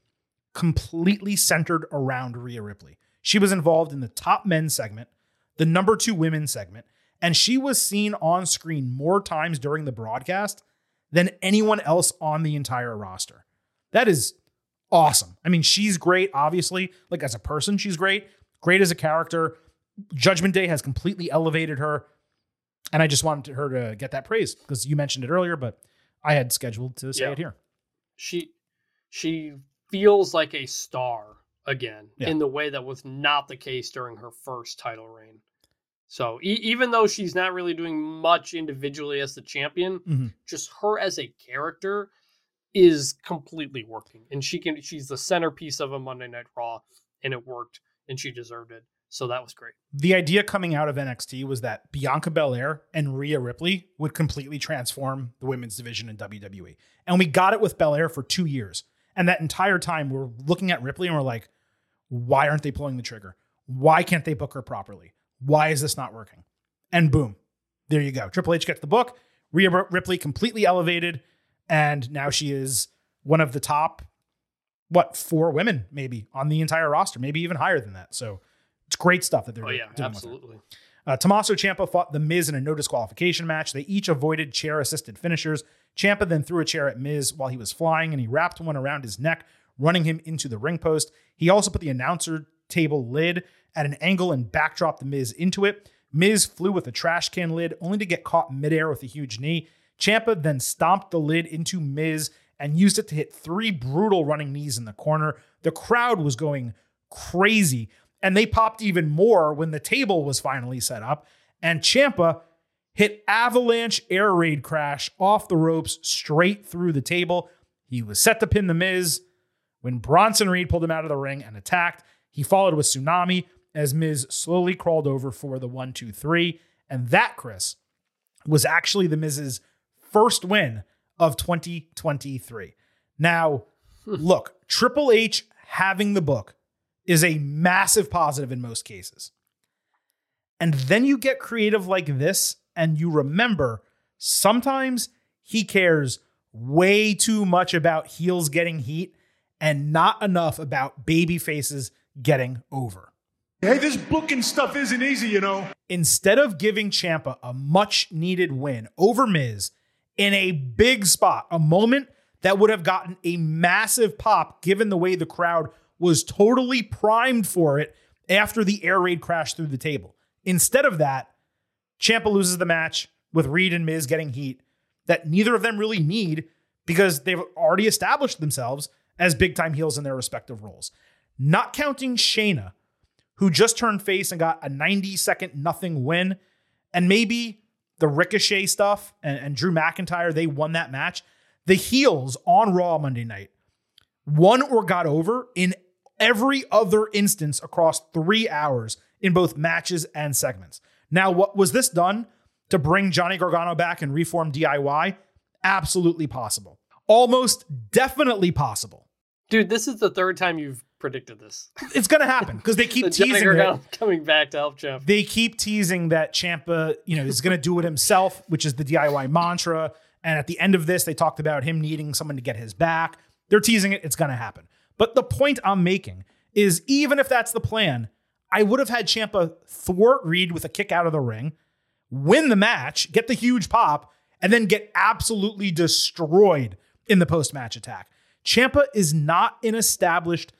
completely centered around Rhea Ripley. She was involved in the top men segment, the number 2 women segment, and she was seen on screen more times during the broadcast than anyone else on the entire roster. That is awesome. I mean, she's great obviously, like as a person she's great, great as a character. Judgment Day has completely elevated her. And I just wanted her to get that praise because you mentioned it earlier, but I had scheduled to say Yeah. it here. she she feels like a star again Yeah. in the way that was not the case during her first title reign. So e- even though she's not really doing much individually as the champion, Mhm. just her as a character is completely working, and she can she's the centerpiece of a Monday Night Raw, and it worked, and she deserved it. So that was great. The idea coming out of NXT was that Bianca Belair and Rhea Ripley would completely transform the women's division in WWE. And we got it with Belair for two years. And that entire time, we're looking at Ripley and we're like, why aren't they pulling the trigger? Why can't they book her properly? Why is this not working? And boom, there you go. Triple H gets the book. Rhea Ripley completely elevated. And now she is one of the top, what, four women maybe on the entire roster, maybe even higher than that. So it's great stuff that they're Oh yeah, doing absolutely. Uh, Tommaso Ciampa fought The Miz in a no disqualification match. They each avoided chair assisted finishers. Ciampa then threw a chair at Miz while he was flying, and he wrapped one around his neck, running him into the ring post. He also put the announcer table lid at an angle and backdropped The Miz into it. Miz flew with a trash can lid, only to get caught midair with a huge knee. Ciampa then stomped the lid into Miz and used it to hit three brutal running knees in the corner. The crowd was going crazy. And they popped even more when the table was finally set up. And Ciampa hit avalanche air raid crash off the ropes straight through the table. He was set to pin the Miz when Bronson Reed pulled him out of the ring and attacked. He followed with Tsunami as Miz slowly crawled over for the one, two, three. And that, Chris, was actually the Miz's first win of 2023. Now, hmm. look, Triple H having the book is a massive positive in most cases. And then you get creative like this, and you remember sometimes he cares way too much about heels getting heat and not enough about baby faces getting over. Hey, this booking stuff isn't easy, you know. Instead of giving Ciampa a much needed win over Miz in a big spot, a moment that would have gotten a massive pop given the way the crowd was totally primed for it after the air raid crashed through the table. Instead of that, Ciampa loses the match with Reed and Miz getting heat that neither of them really need because they've already established themselves as big time heels in their respective roles. Not counting Shayna, who just turned face and got a 90 second nothing win, and maybe the Ricochet stuff and, and Drew McIntyre, they won that match. The heels on Raw Monday night won or got over in every other instance across three hours in both matches and segments. Now, what was this done to bring Johnny Gargano back and reform DIY? Absolutely possible. Almost definitely possible. Dude, this is the third time you've predicted this. It's going to happen because they keep The teasing it. Gargano coming back to help Jeff. They keep teasing that Ciampa, you know, is going to do it himself, which is the DIY mantra. And at the end of this, they talked about him needing someone to get his back. They're teasing it. It's going to happen. But the point I'm making is even if that's the plan, I would have had Ciampa thwart Reed with a kick out of the ring, win the match, get the huge pop, and then get absolutely destroyed in the post match attack. Ciampa is not an established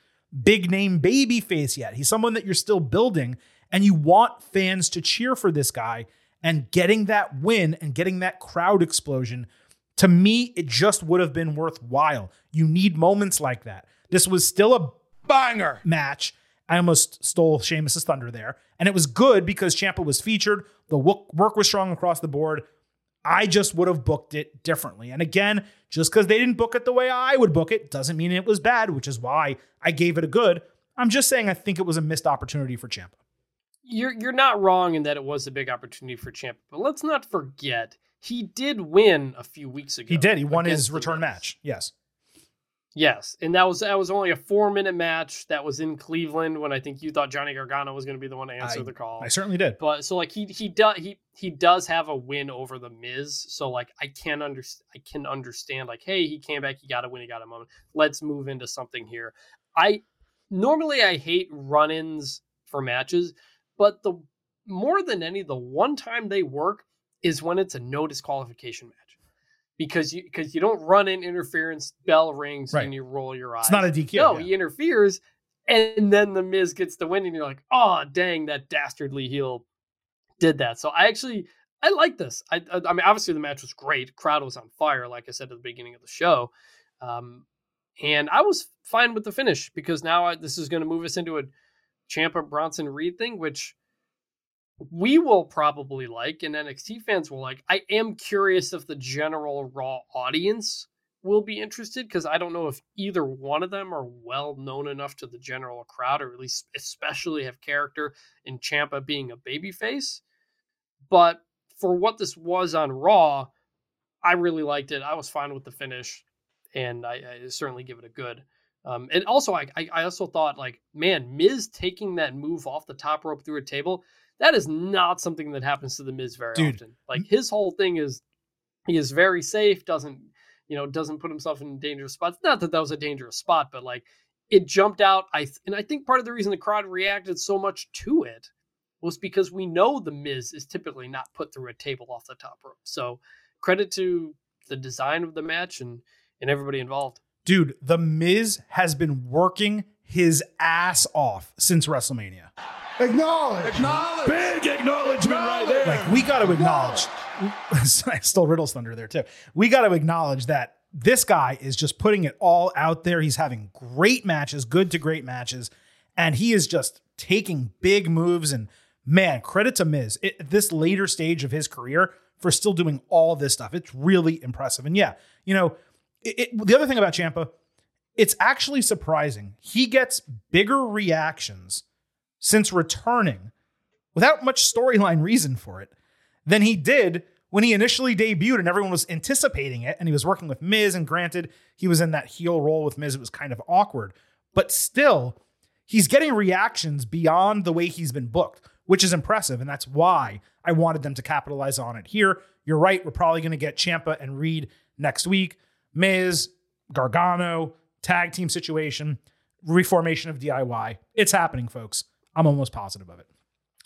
big name baby face yet. He's someone that you're still building, and you want fans to cheer for this guy. And getting that win and getting that crowd explosion, to me, it just would have been worthwhile. You need moments like that. This was still a Banger. match. I almost stole Sheamus's thunder there. And it was good because Ciampa was featured. The work was strong across the board. I just would have booked it differently. And again, just because they didn't book it the way I would book it doesn't mean it was bad, which is why I gave it a good. I'm just saying I think it was a missed opportunity for Ciampa. You're you're not wrong in that it was a big opportunity for Ciampa, but let's not forget he did win a few weeks ago. He did. He won his return match. Yes. Yes, and that was that was only a four minute match that was in Cleveland when I think you thought Johnny Gargano was going to be the one to answer I- the call. I certainly did. but so like he he does he he does have a win over the Miz. So like I can understand I can understand like hey he came back he got a win he got a moment. Let's move into something here. I normally I hate run-ins for matches, but the more than any the one time they work is when it's a no disqualification match. Because you because you don't run in interference, bell rings, Right. and you roll your eyes. It's not a DQ. No, yeah. he interferes, and then the Miz gets the win, and you're like, oh dang, that dastardly heel did that. So I actually I like this. I I, I mean, obviously the match was great. Crowd was on fire, like I said at the beginning of the show, um, and I was fine with the finish because now I, this is going to move us into a Ciampa Bronson Reed thing, which we will probably like, and NXT fans will like. I am curious if the general Raw audience will be interested because I don't know if either one of them are well known enough to the general crowd, or at least especially have character in Ciampa being a babyface. But for what this was on Raw, I really liked it. I was fine with the finish, and I, I certainly give it a good. Um, and also, I, I also thought like, man, Miz taking that move off the top rope through a table, that is not something that happens to the Miz very Dude. often. Like his whole thing is he is very safe, doesn't you know, doesn't put himself in dangerous spots. Not that that was a dangerous spot, but like it jumped out. I th- and I think part of the reason the crowd reacted so much to it was because we know the Miz is typically not put through a table off the top rope. So credit to the design of the match and and everybody involved. Dude, The Miz has been working his ass off since WrestleMania. Acknowledge. Acknowledge. Big acknowledgement right there. Like, we got to acknowledge, I stole Riddle's thunder there too. We got to acknowledge that this guy is just putting it all out there. He's having great matches, good to great matches, and he is just taking big moves. And man, credit to Miz it, at this later stage of his career for still doing all this stuff. It's really impressive. And yeah, you know, it, it- the other thing about Ciampa, it's actually surprising. He gets bigger reactions since returning without much storyline reason for it than he did when he initially debuted and everyone was anticipating it and he was working with Miz and granted he was in that heel role with Miz it was kind of awkward. But still he's getting reactions beyond the way he's been booked which is impressive and that's why I wanted them to capitalize on it here. You're right we're probably going to get Ciampa and Reed next week. Miz Gargano tag team situation reformation of DIY it's happening folks I'm almost positive of it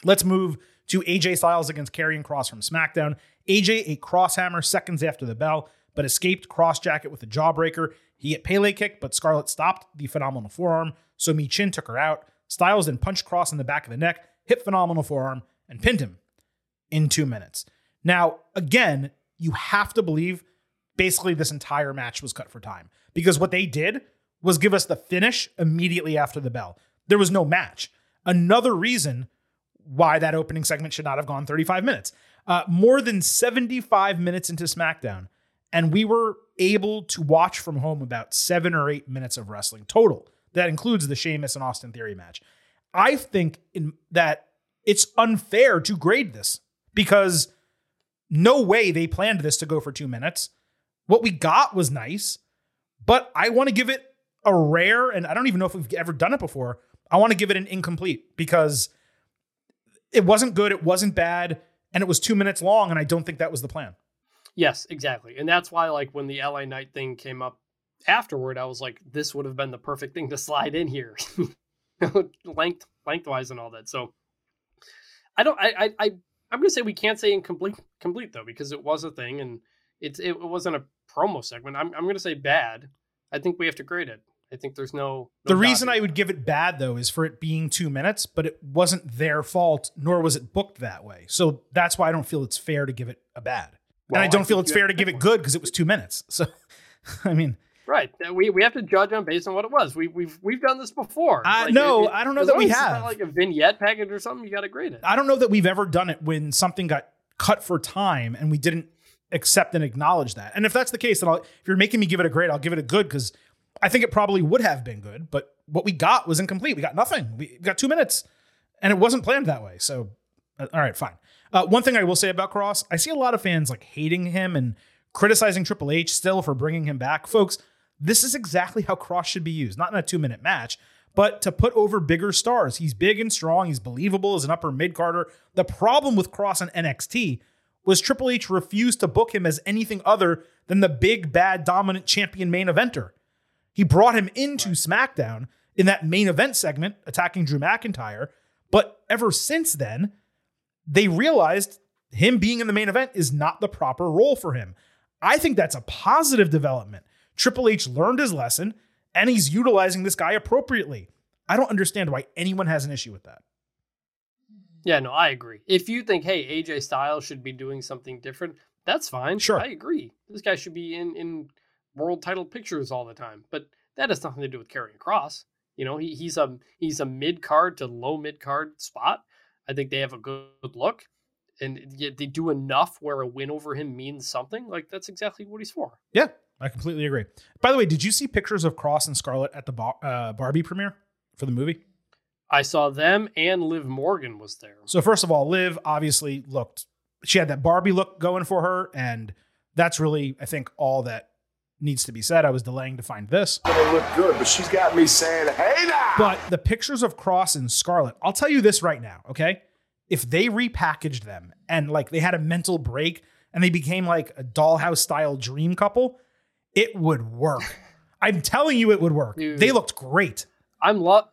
Let's move to AJ Styles against Karrion Kross from SmackDown. AJ a crosshammer seconds after the bell, but escaped Kross Jacket with a jawbreaker. He hit Pele kick, but Scarlett stopped the phenomenal forearm, so Michin took her out. Styles then punched Kross in the back of the neck, hit phenomenal forearm, and pinned him in two minutes. Now, again, you have to believe basically this entire match was cut for time because what they did was give us the finish immediately after the bell. There was no match. Another reason why that opening segment should not have gone 35 minutes. Uh, more than 75 minutes into SmackDown, and we were able to watch from home about seven or eight minutes of wrestling total. That includes the Sheamus and Austin Theory match. I think in, that it's unfair to grade this because no way they planned this to go for two minutes. What we got was nice, but I want to give it a rare, and I don't even know if we've ever done it before. I want to give it an incomplete because it wasn't good, it wasn't bad, and it was two minutes long, and I don't think that was the plan. Yes, exactly. And that's why, like, when the LA Knight thing came up afterward, I was like, this would have been the perfect thing to slide in here. Length lengthwise and all that. So I don't I I, I I'm gonna say we can't say incomplete complete though, because it was a thing and it's it wasn't a promo segment. I'm I'm gonna say bad. I think we have to grade it. I think there's no. no the reason I would give it bad though is for it being two minutes, but it wasn't their fault, nor was it booked that way. So that's why I don't feel it's fair to give it a bad, well, and I don't I feel it's fair to give it good because it was two minutes. So, I mean, right? We we have to judge on based on what it was. We we've we've done this before. Uh, like, no, it, I don't know that we have like a vignette package or something. You got to grade it. I don't know that we've ever done it when something got cut for time and we didn't accept and acknowledge that. And if that's the case, then I'll, if you're making me give it a grade, I'll give it a good because I think it probably would have been good, but what we got was incomplete. We got nothing. We got two minutes, and it wasn't planned that way. So, uh, all right, fine. Uh, one thing I will say about Kross, I see a lot of fans like hating him and criticizing Triple H still for bringing him back. Folks, this is exactly how Kross should be used, not in a two minute match, but to put over bigger stars. He's big and strong. He's believable as an upper mid carder. The problem with Kross on NXT was Triple H refused to book him as anything other than the big, bad, dominant champion main eventer. He brought him into SmackDown in that main event segment, attacking Drew McIntyre. But ever since then, they realized him being in the main event is not the proper role for him. I think that's a positive development. Triple H learned his lesson and he's utilizing this guy appropriately. I don't understand why anyone has an issue with that. Yeah, no, I agree. If you think, hey, AJ Styles should be doing something different, that's fine. Sure. I agree. This guy should be in in world title pictures all the time. But that has nothing to do with Karrion Kross. You know, he, he's a he's a mid card to low mid card spot. I think they have a good look, and yet they do enough where a win over him means something. Like that's exactly what he's for. Yeah, I completely agree. By the way, did you see pictures of Kross and Scarlett at the bar, uh, Barbie premiere for the movie? I saw them, and Liv Morgan was there. So first of all, Liv obviously looked. She had that Barbie look going for her, and that's really, I think, all that needs to be said. I was delaying to find this. They look good, but she's got me saying, hey now. But the pictures of Kross and Scarlett, I'll tell you this right now, okay? If they repackaged them and like they had a mental break and they became like a dollhouse style dream couple, it would work. I'm telling you, it would work. Dude, they looked great. I'm love.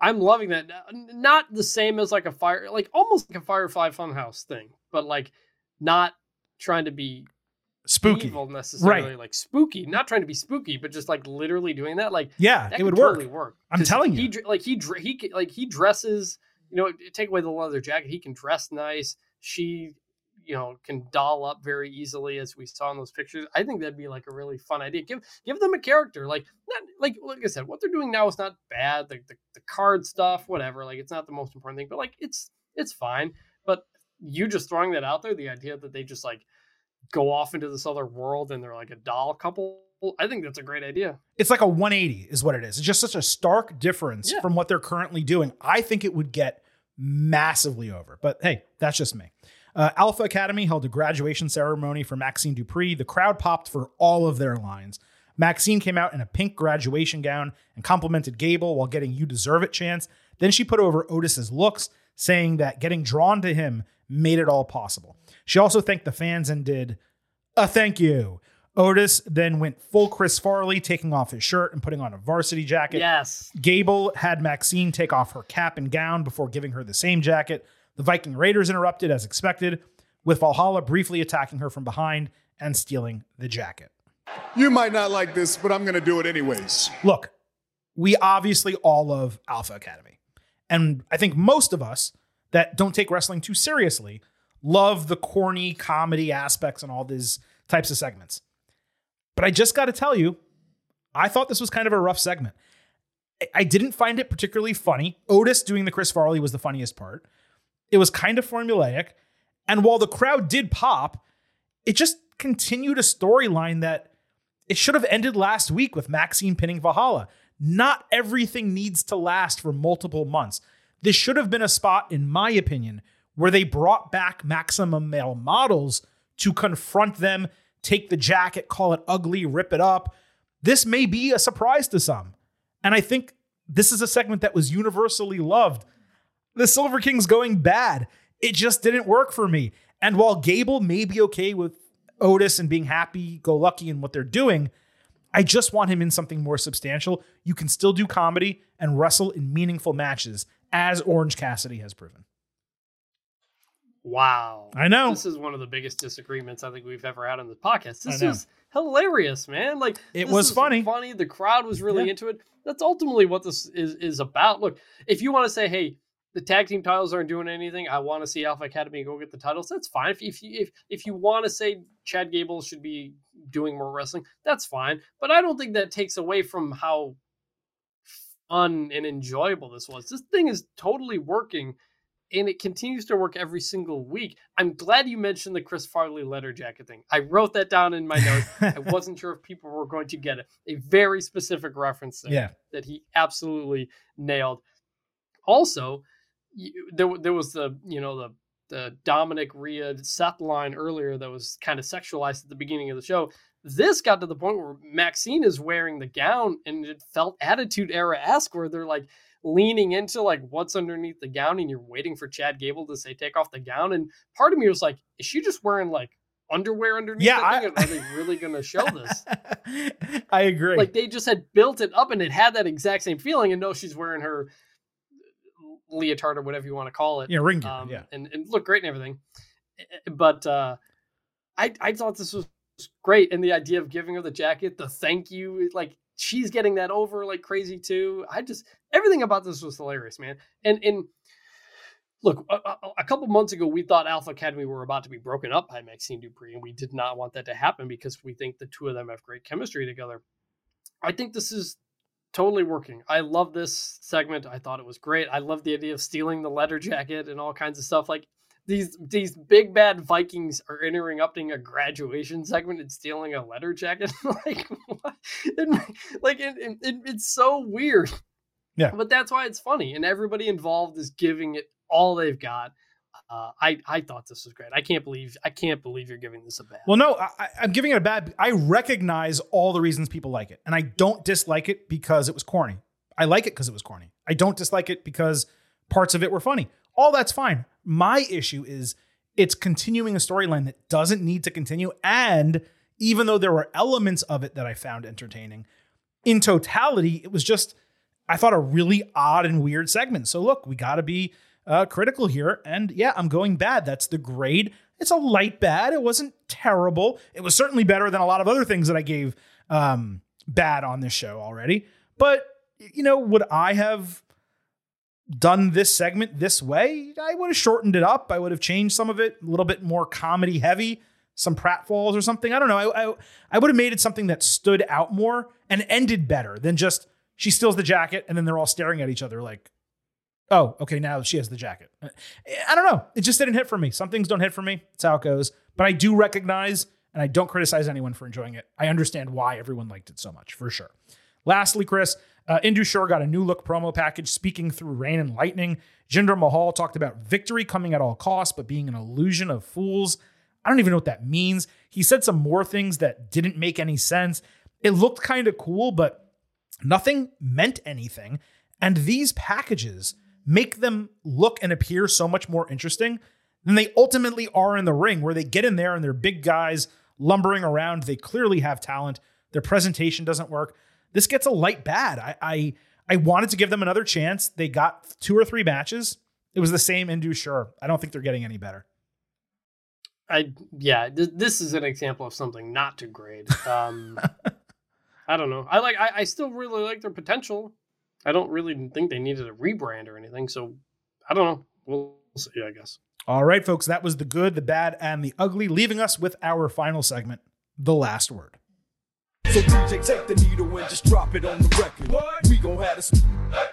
I'm loving that. Not the same as like a fire, like almost like a Firefly Funhouse thing, but like not trying to be spooky. Evil necessarily right. like spooky. Not trying to be spooky but just like literally doing that like yeah that it would totally work. work i'm telling he, you. like he he like he dresses you know take away the leather jacket he can dress nice. She you know can doll up very easily as we saw in those pictures. I think that'd be like a really fun idea. Give give them a character like not like like i said what they're doing now is not bad. The, the, the card stuff whatever like it's not the most important thing but like it's it's fine. But you just throwing that out there the idea that they just like go off into this other world and they're like a doll couple I think that's a great idea. It's like a 180 is what it is. It's just such a stark difference Yeah. from what they're currently doing. I think it would get massively over. But hey, that's just me. Uh, Alpha Academy held a graduation ceremony for Maxine Dupree. The crowd popped for all of their lines. Maxine came out in a pink graduation gown and complimented Gable while getting "You deserve it" chants. Then she put over Otis's looks, saying that getting drawn to him made it all possible. She also thanked the fans and did a thank you. Otis then went full Chris Farley, taking off his shirt and putting on a varsity jacket. Yes. Gable had Maxine take off her cap and gown before giving her the same jacket. The Viking Raiders interrupted as expected, with Valhalla briefly attacking her from behind and stealing the jacket. You might not like this, but I'm going to do it anyways. Look, we obviously all love Alpha Academy. And I think most of us that don't take wrestling too seriously love the corny comedy aspects and all these types of segments. But I just got to tell you, I thought this was kind of a rough segment. I- didn't find it particularly funny. Otis doing the Chris Farley was the funniest part. It was kind of formulaic. And while the crowd did pop, it just continued a storyline that it should have ended last week with Maxine pinning Valhalla. Not everything needs to last for multiple months. This should have been a spot, in my opinion, where they brought back maximum male models to confront them, take the jacket, call it ugly, rip it up. This may be a surprise to some. And I think this is a segment that was universally loved. The Silver King's going bad. It just didn't work for me. And while Gable may be okay with Otis and being happy go lucky in what they're doing, I just want him in something more substantial. You can still do comedy and wrestle in meaningful matches, as Orange Cassidy has proven. Wow. I know. This is one of the biggest disagreements I think we've ever had on the podcast. This is hilarious, man. Like It was funny. Funny. The crowd was really Yeah. into it. That's ultimately what this is is about. Look, if you want to say, hey, the tag team titles aren't doing anything. I want to see Alpha Academy go get the titles. That's fine. If if you if, if you want to say Chad Gable should be doing more wrestling, that's fine. But I don't think that takes away from how fun and enjoyable this was. This thing is totally working and it continues to work every single week. I'm glad you mentioned the Chris Farley letter jacket thing. I wrote that down in my notes. I wasn't sure if people were going to get it. A very specific reference there Yeah. that he absolutely nailed. Also, you, there there was the you know the the Dominic Rhea Seth line earlier that was kind of sexualized at the beginning of the show. This got to the point where Maxine is wearing the gown and it felt attitude era esque where they're like leaning into like what's underneath the gown and you're waiting for Chad Gable to say take off the gown. And part of me was like, is she just wearing like underwear underneath Yeah? I- Are they really gonna show this? I agree. like they just had built it up and it had that exact same feeling and no she's wearing her leotard or whatever you want to call it yeah, ring gear. um, yeah. and, and look great and everything Eh, but uh i i thought this was great and the idea of giving her the jacket the thank you like she's getting that over like crazy too i just everything about this was hilarious man and and look a, a, a couple months ago we thought alpha academy were about to be broken up by maxine dupree and we did not want that to happen because we think the two of them have great chemistry together i think this is totally working i love this segment i thought it was great i love the idea of stealing the letter jacket and all kinds of stuff like these these big bad Vikings are interrupting a graduation segment and stealing a letter jacket. like, what? It- like it, it, it- it's so weird. Yeah. but that's why it's funny, and everybody involved is giving it all they've got. Uh, I I thought this was great. I can't believe I can't believe you're giving this a bad. Well, no, I, I'm giving it a bad. I recognize all the reasons people like it, and I don't dislike it because it was corny. I like it because it was corny. I don't dislike it because parts of it were funny. All that's fine. My issue is it's continuing a storyline that doesn't need to continue, and even though there were elements of it that I found entertaining, in totality, it was just I thought a really odd and weird segment. So look, we got to be uh, critical here, and yeah, I'm going bad. That's the grade. It's a light bad. It wasn't terrible. It was certainly better than a lot of other things that I gave um, bad on this show already. But you know, would I have done this segment this way? I would have shortened it up. I would have changed some of it a little bit more comedy heavy, some pratfalls or something. I don't know. I, I I would have made it something that stood out more and ended better than just she steals the jacket and then they're all staring at each other like, oh, okay, now she has the jacket. I don't know. It just didn't hit for me. Some things don't hit for me. It's how it goes. But I do recognize and I don't criticize anyone for enjoying it. I understand why everyone liked it so much, for sure. Lastly, Chris, uh, Indus Sher got a new look promo package speaking through rain and lightning. Jinder Mahal talked about victory coming at all costs, but being an illusion of fools. I don't even know what that means. He said some more things that didn't make any sense. It looked kind of cool, but nothing meant anything. And these packages make them look and appear so much more interesting than they ultimately are in the ring, where they get in there and they're big guys lumbering around. They clearly have talent. Their presentation doesn't work. This gets a light bad. I I, I wanted to give them another chance. They got two or three matches. It was the same Indus Sher. I don't think they're getting any better. I yeah, th- this is an example of something not to grade. Um, I don't know. I like. I, I still really like their potential. I don't really think they needed a rebrand or anything. So I don't know. We'll see. I guess. All right, folks. That was the good, the bad, and the ugly. Leaving us with our final segment, the last word. So DJ, take the needle and just drop it on the record. We gon' have this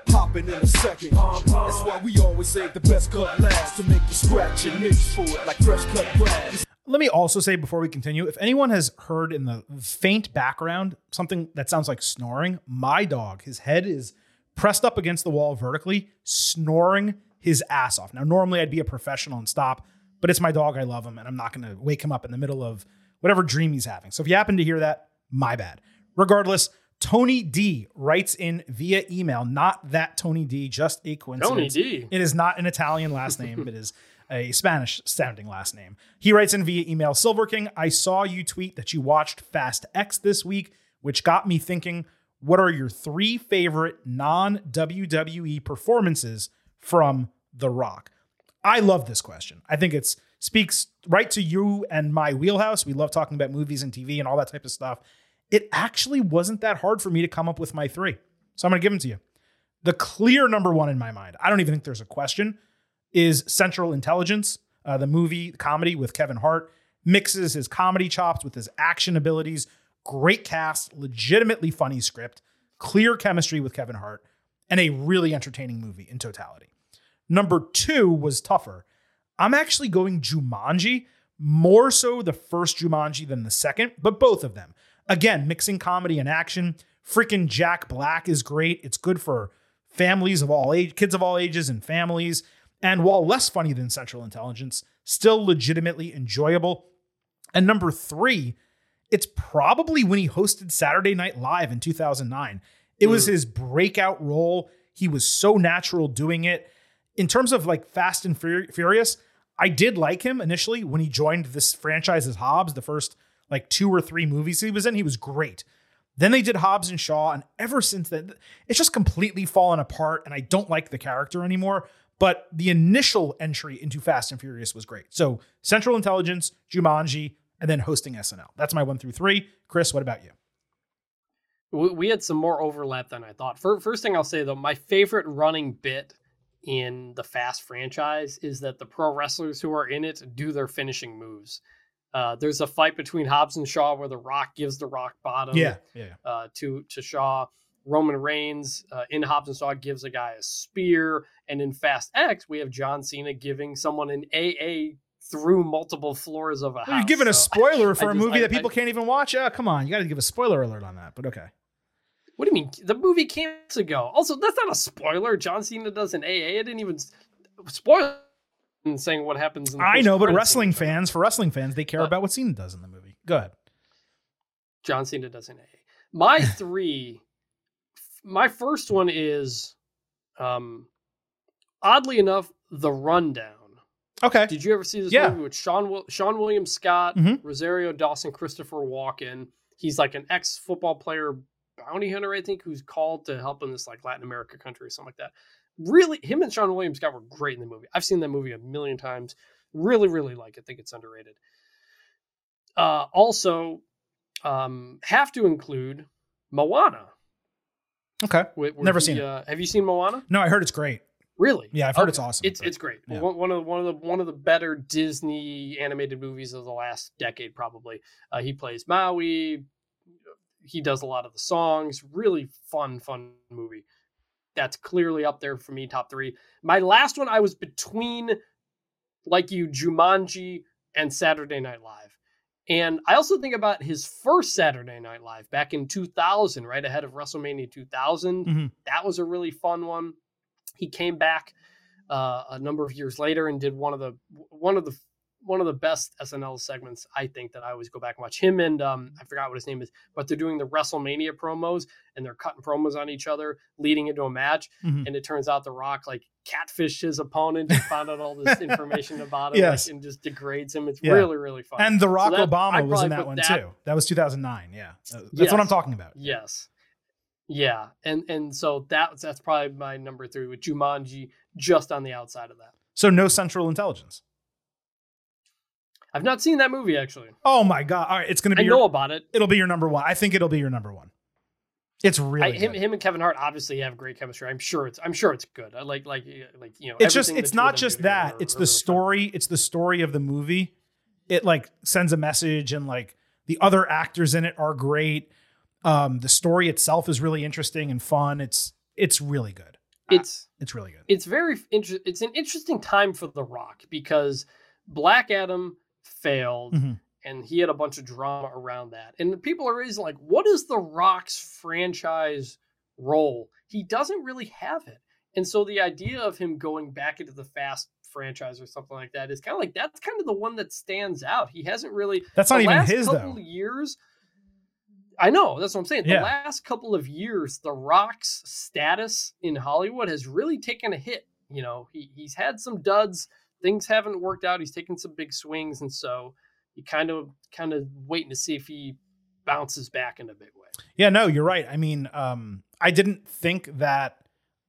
popping in a second. That's why we always save the best cut last to make you scratch and itch for it like fresh cut grass. Let me also say before we continue, if anyone has heard in the faint background something that sounds like snoring, my dog, his head is pressed up against the wall vertically, snoring his ass off. Now, normally I'd be a professional and stop, but it's my dog. I love him, and I'm not going to wake him up in the middle of whatever dream he's having. So if you happen to hear that, my bad. Regardless, Tony D writes in via email, not that Tony D, just a coincidence. Tony D. It is not an Italian last name. it is a Spanish sounding last name. He writes in via email Silver King, I saw you tweet that you watched Fast X this week, which got me thinking what are your three favorite non WWE performances from The Rock? I love this question. I think it speaks right to you and my wheelhouse. We love talking about movies and TV and all that type of stuff. It actually wasn't that hard for me to come up with my three. So I'm going to give them to you. The clear number one in my mind, I don't even think there's a question, is Central Intelligence, uh, the movie comedy with Kevin Hart. Mixes his comedy chops with his action abilities. Great cast, legitimately funny script, clear chemistry with Kevin Hart, and a really entertaining movie in totality. Number two was tougher. I'm actually going Jumanji, more so the first Jumanji than the second, but both of them. Again, mixing comedy and action. Freaking Jack Black is great. It's good for families of all age, kids of all ages and families. And while less funny than Central Intelligence, still legitimately enjoyable. And number three, it's probably when he hosted Saturday Night Live in 2009. It was mm. his breakout role. He was so natural doing it. In terms of like Fast and Fur- Furious, I did like him initially when he joined this franchise as Hobbs, the first like two or three movies he was in. He was great. Then they did Hobbs and Shaw, and ever since then, it's just completely fallen apart, and I don't like the character anymore. But the initial entry into Fast and Furious was great. So Central Intelligence, Jumanji, and then hosting SNL. That's my one through three. Chris, what about you? We, had some more overlap than I thought. First thing I'll say though, my favorite running bit in the Fast franchise is that the pro wrestlers who are in it do their finishing moves. Uh, there's a fight between Hobbs and Shaw where The Rock gives the Rock bottom Yeah, yeah. uh, to to Shaw. Roman Reigns uh, in Hobbs and Shaw gives a guy a spear, and in Fast X we have John Cena giving someone an AA through multiple floors of a house. You're giving a spoiler for I a movie that people I- can't even watch. Oh, come on. You got to give a spoiler alert on that, but okay. What do you mean? The movie came months ago. Also, that's not a spoiler. John Cena does an AA. I didn't even spoil saying what happens. In the I know, but wrestling scene. fans, for wrestling fans, they care about what Cena does in the movie. Go ahead. John Cena does an AA. My three. my first one is, um, oddly enough, The Rundown. Okay. Did you ever see this Yeah. movie with Sean Seann William Scott, Mhm. Rosario Dawson, Christopher Walken? He's like an ex football player, bounty hunter, I think, who's called to help in this like Latin America country or something like that. Really, him and Seann William Scott were great in the movie. I've seen that movie a million times. Really, really like it. Think it's underrated. Uh, also, um, have to include Moana. Okay. Never he, seen it. Uh, have you seen Moana? No, I heard it's great. Really? Yeah, I've heard it's awesome, It's but- it's great. yeah. One, one of the, one of the one of the better Disney animated movies of the last decade, probably. Uh, he plays Maui. He does a lot of the songs. Really fun, fun movie. That's clearly up there for me, top three. My last one, I was between, like you, Jumanji and Saturday Night Live. And I also think about his first Saturday Night Live back in 2000, right ahead of WrestleMania 2000. Mhm. That was a really fun one. He came back uh, a number of years later and did one of the one of the one of the best SNL segments I think that I always go back and watch him and um, I forgot what his name is, but they're doing the WrestleMania promos and they're cutting promos on each other leading into a match, Mhm. and it turns out The Rock like catfished his opponent and found out all this information about him Yes. like, and just degrades him. It's Yeah. really really fun. And the Rock that- Obama was in that one that- too. That was 2009. Yeah, that's what I'm talking about. Yes. Yeah, and and so that that's probably my number three with Jumanji just on the outside of that. So no Central Intelligence. I've not seen that movie actually. Oh my god! All right, it's gonna be. I your, know about it. it'll be your number one. I think it'll be your number one. It's really I, him, good. him and Kevin Hart obviously have great chemistry. I'm sure it's I'm sure it's good. I like like eh, like you know. it's just it's the two of not just that are- it's are the really fun. story it's the story of the movie it like sends a message and like the other actors in it are great um the story itself is really interesting and fun it's it's really good It's it's really good it's very inter- it's an interesting time for The Rock because Black Adam failed Mhm. and he had a bunch of drama around that. And people are raising like, what is The Rock's franchise role? He doesn't really have it. And so the idea of him going back into the Fast franchise or something like that is kind of like that's kind of the one that stands out. He hasn't really that's not even last his couple though years I know, that's what I'm saying. The Yeah. last couple of years, The Rock's status in Hollywood has really taken a hit. You know, he, he's had some duds, things haven't worked out, he's taken some big swings, and so you kind of kind of waiting to see if he bounces back in a big way. yeah no you're right i mean um i didn't think that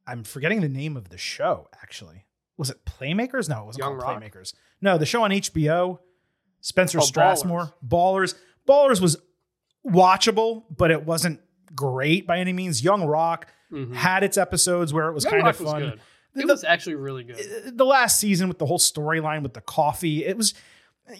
i'm forgetting the name of the show actually was it playmakers no it wasn't Young called Rock? playmakers no the show on hbo spencer Oh, strasmore ballers ballers was watchable but it wasn't great by any means young rock Mhm. had its episodes where it was Young kind Rock of was fun. The, It was actually really good. the last season with the whole storyline with the coffee, it was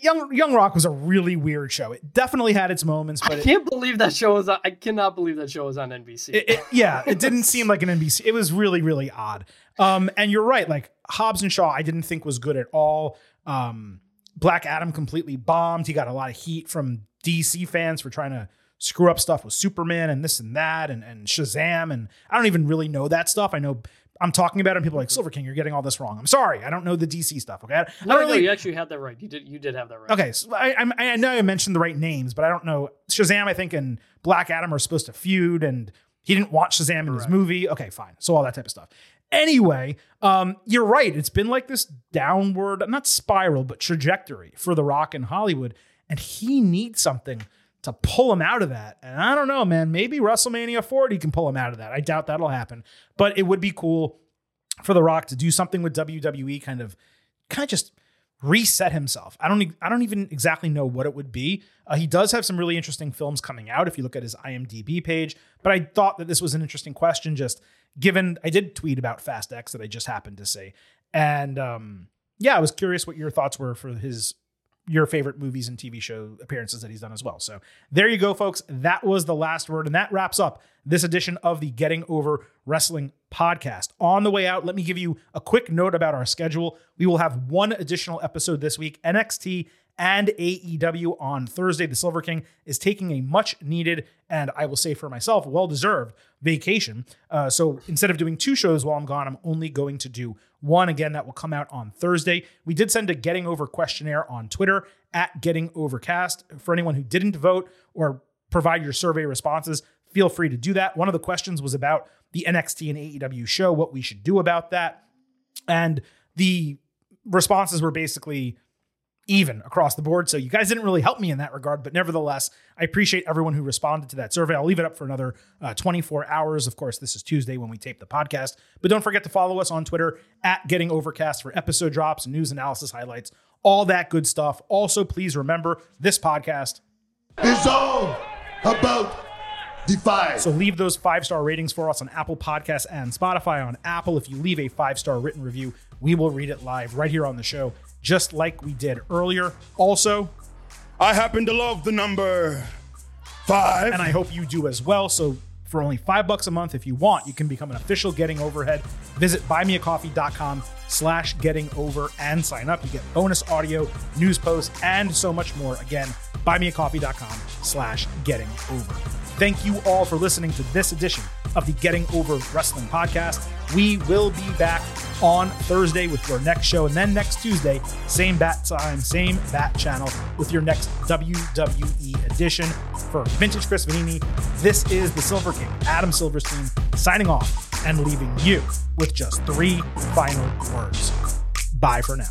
Young Young Rock was a really weird show. It definitely had its moments, I but it, can't believe that show was on, I cannot believe that show was on NBC. it- it- yeah, it didn't seem like an NBC. It was really really odd. Um, and you're right, like Hobbs and Shaw, I didn't think was good at all. Um, Black Adam completely bombed. He got a lot of heat from DC fans for trying to screw up stuff with Superman and this and that and, and Shazam. And I don't even really know that stuff. I know I'm talking about it and people are like, Silver King, you're getting all this wrong. I'm sorry. I don't know the DC stuff. Okay. I, I no, don't no, you actually had that right. You did you did have that right. Okay, so I, I I know I mentioned the right names, but I don't know Shazam. I think and Black Adam are supposed to feud, and he didn't watch Shazam in his movie. Okay, fine. So all that type of stuff. Anyway, um, you're right. It's been like this downward, not spiral, but trajectory for The Rock in Hollywood, and he needs something to pull him out of that. And I don't know, man. Maybe WrestleMania 40 can pull him out of that. I doubt that'll happen, but it would be cool for The Rock to do something with WWE, kind of, kind of just reset himself. I don't, I don't even exactly know what it would be. Uh, he does have some really interesting films coming out if you look at his IMDb page. But I thought that this was an interesting question, just given I did tweet about Fast X that I just happened to see, and um, yeah, I was curious what your thoughts were for his your favorite movies and TV show appearances that he's done as well. So there you go, folks. That was the last word, and that wraps up this edition of the Getting Over Wrestling podcast. On the way out, let me give you a quick note about our schedule. We will have one additional episode this week NXT and AEW on Thursday. The Silver King is taking a much needed, and I will say for myself, well deserved vacation. Uh, so instead of doing two shows while I'm gone, I'm only going to do one again that will come out on Thursday. We did send a Getting Over questionnaire on Twitter at Getting Overcast. For anyone who didn't vote or provide your survey responses, feel free to do that. One of the questions was about the NXT and AEW show, what we should do about that. And the responses were basically even across the board. So you guys didn't really help me in that regard, but nevertheless, I appreciate everyone who responded to that survey. I'll leave it up for another uh, 24 hours. Of course, this is Tuesday when we tape the podcast, but don't forget to follow us on Twitter at Getting Overcast for episode drops, news analysis highlights, all that good stuff. Also, please remember this podcast is all about Defy. So leave those five star ratings for us on Apple Podcasts and Spotify. On Apple, if you leave a five star written review, we will read it live right here on the show, just like we did earlier. Also, I happen to love the number five. and I hope you do as well. So for only five bucks a month, if you want, you can become an official Getting Overhead. Visit buymeacoffee.com slash getting over and sign up. You get bonus audio, news posts, and so much more. Again, buymeacoffee.com slash getting over. Thank you all for listening to this edition of the Getting Over Wrestling podcast. We will be back on Thursday with your next show, and then next Tuesday, same bat time, same bat channel, with your next WWE edition. For Vintage Chris Vannini, this is the Silver King, Adam Silverstein, signing off and leaving you with just three final words. Bye for now.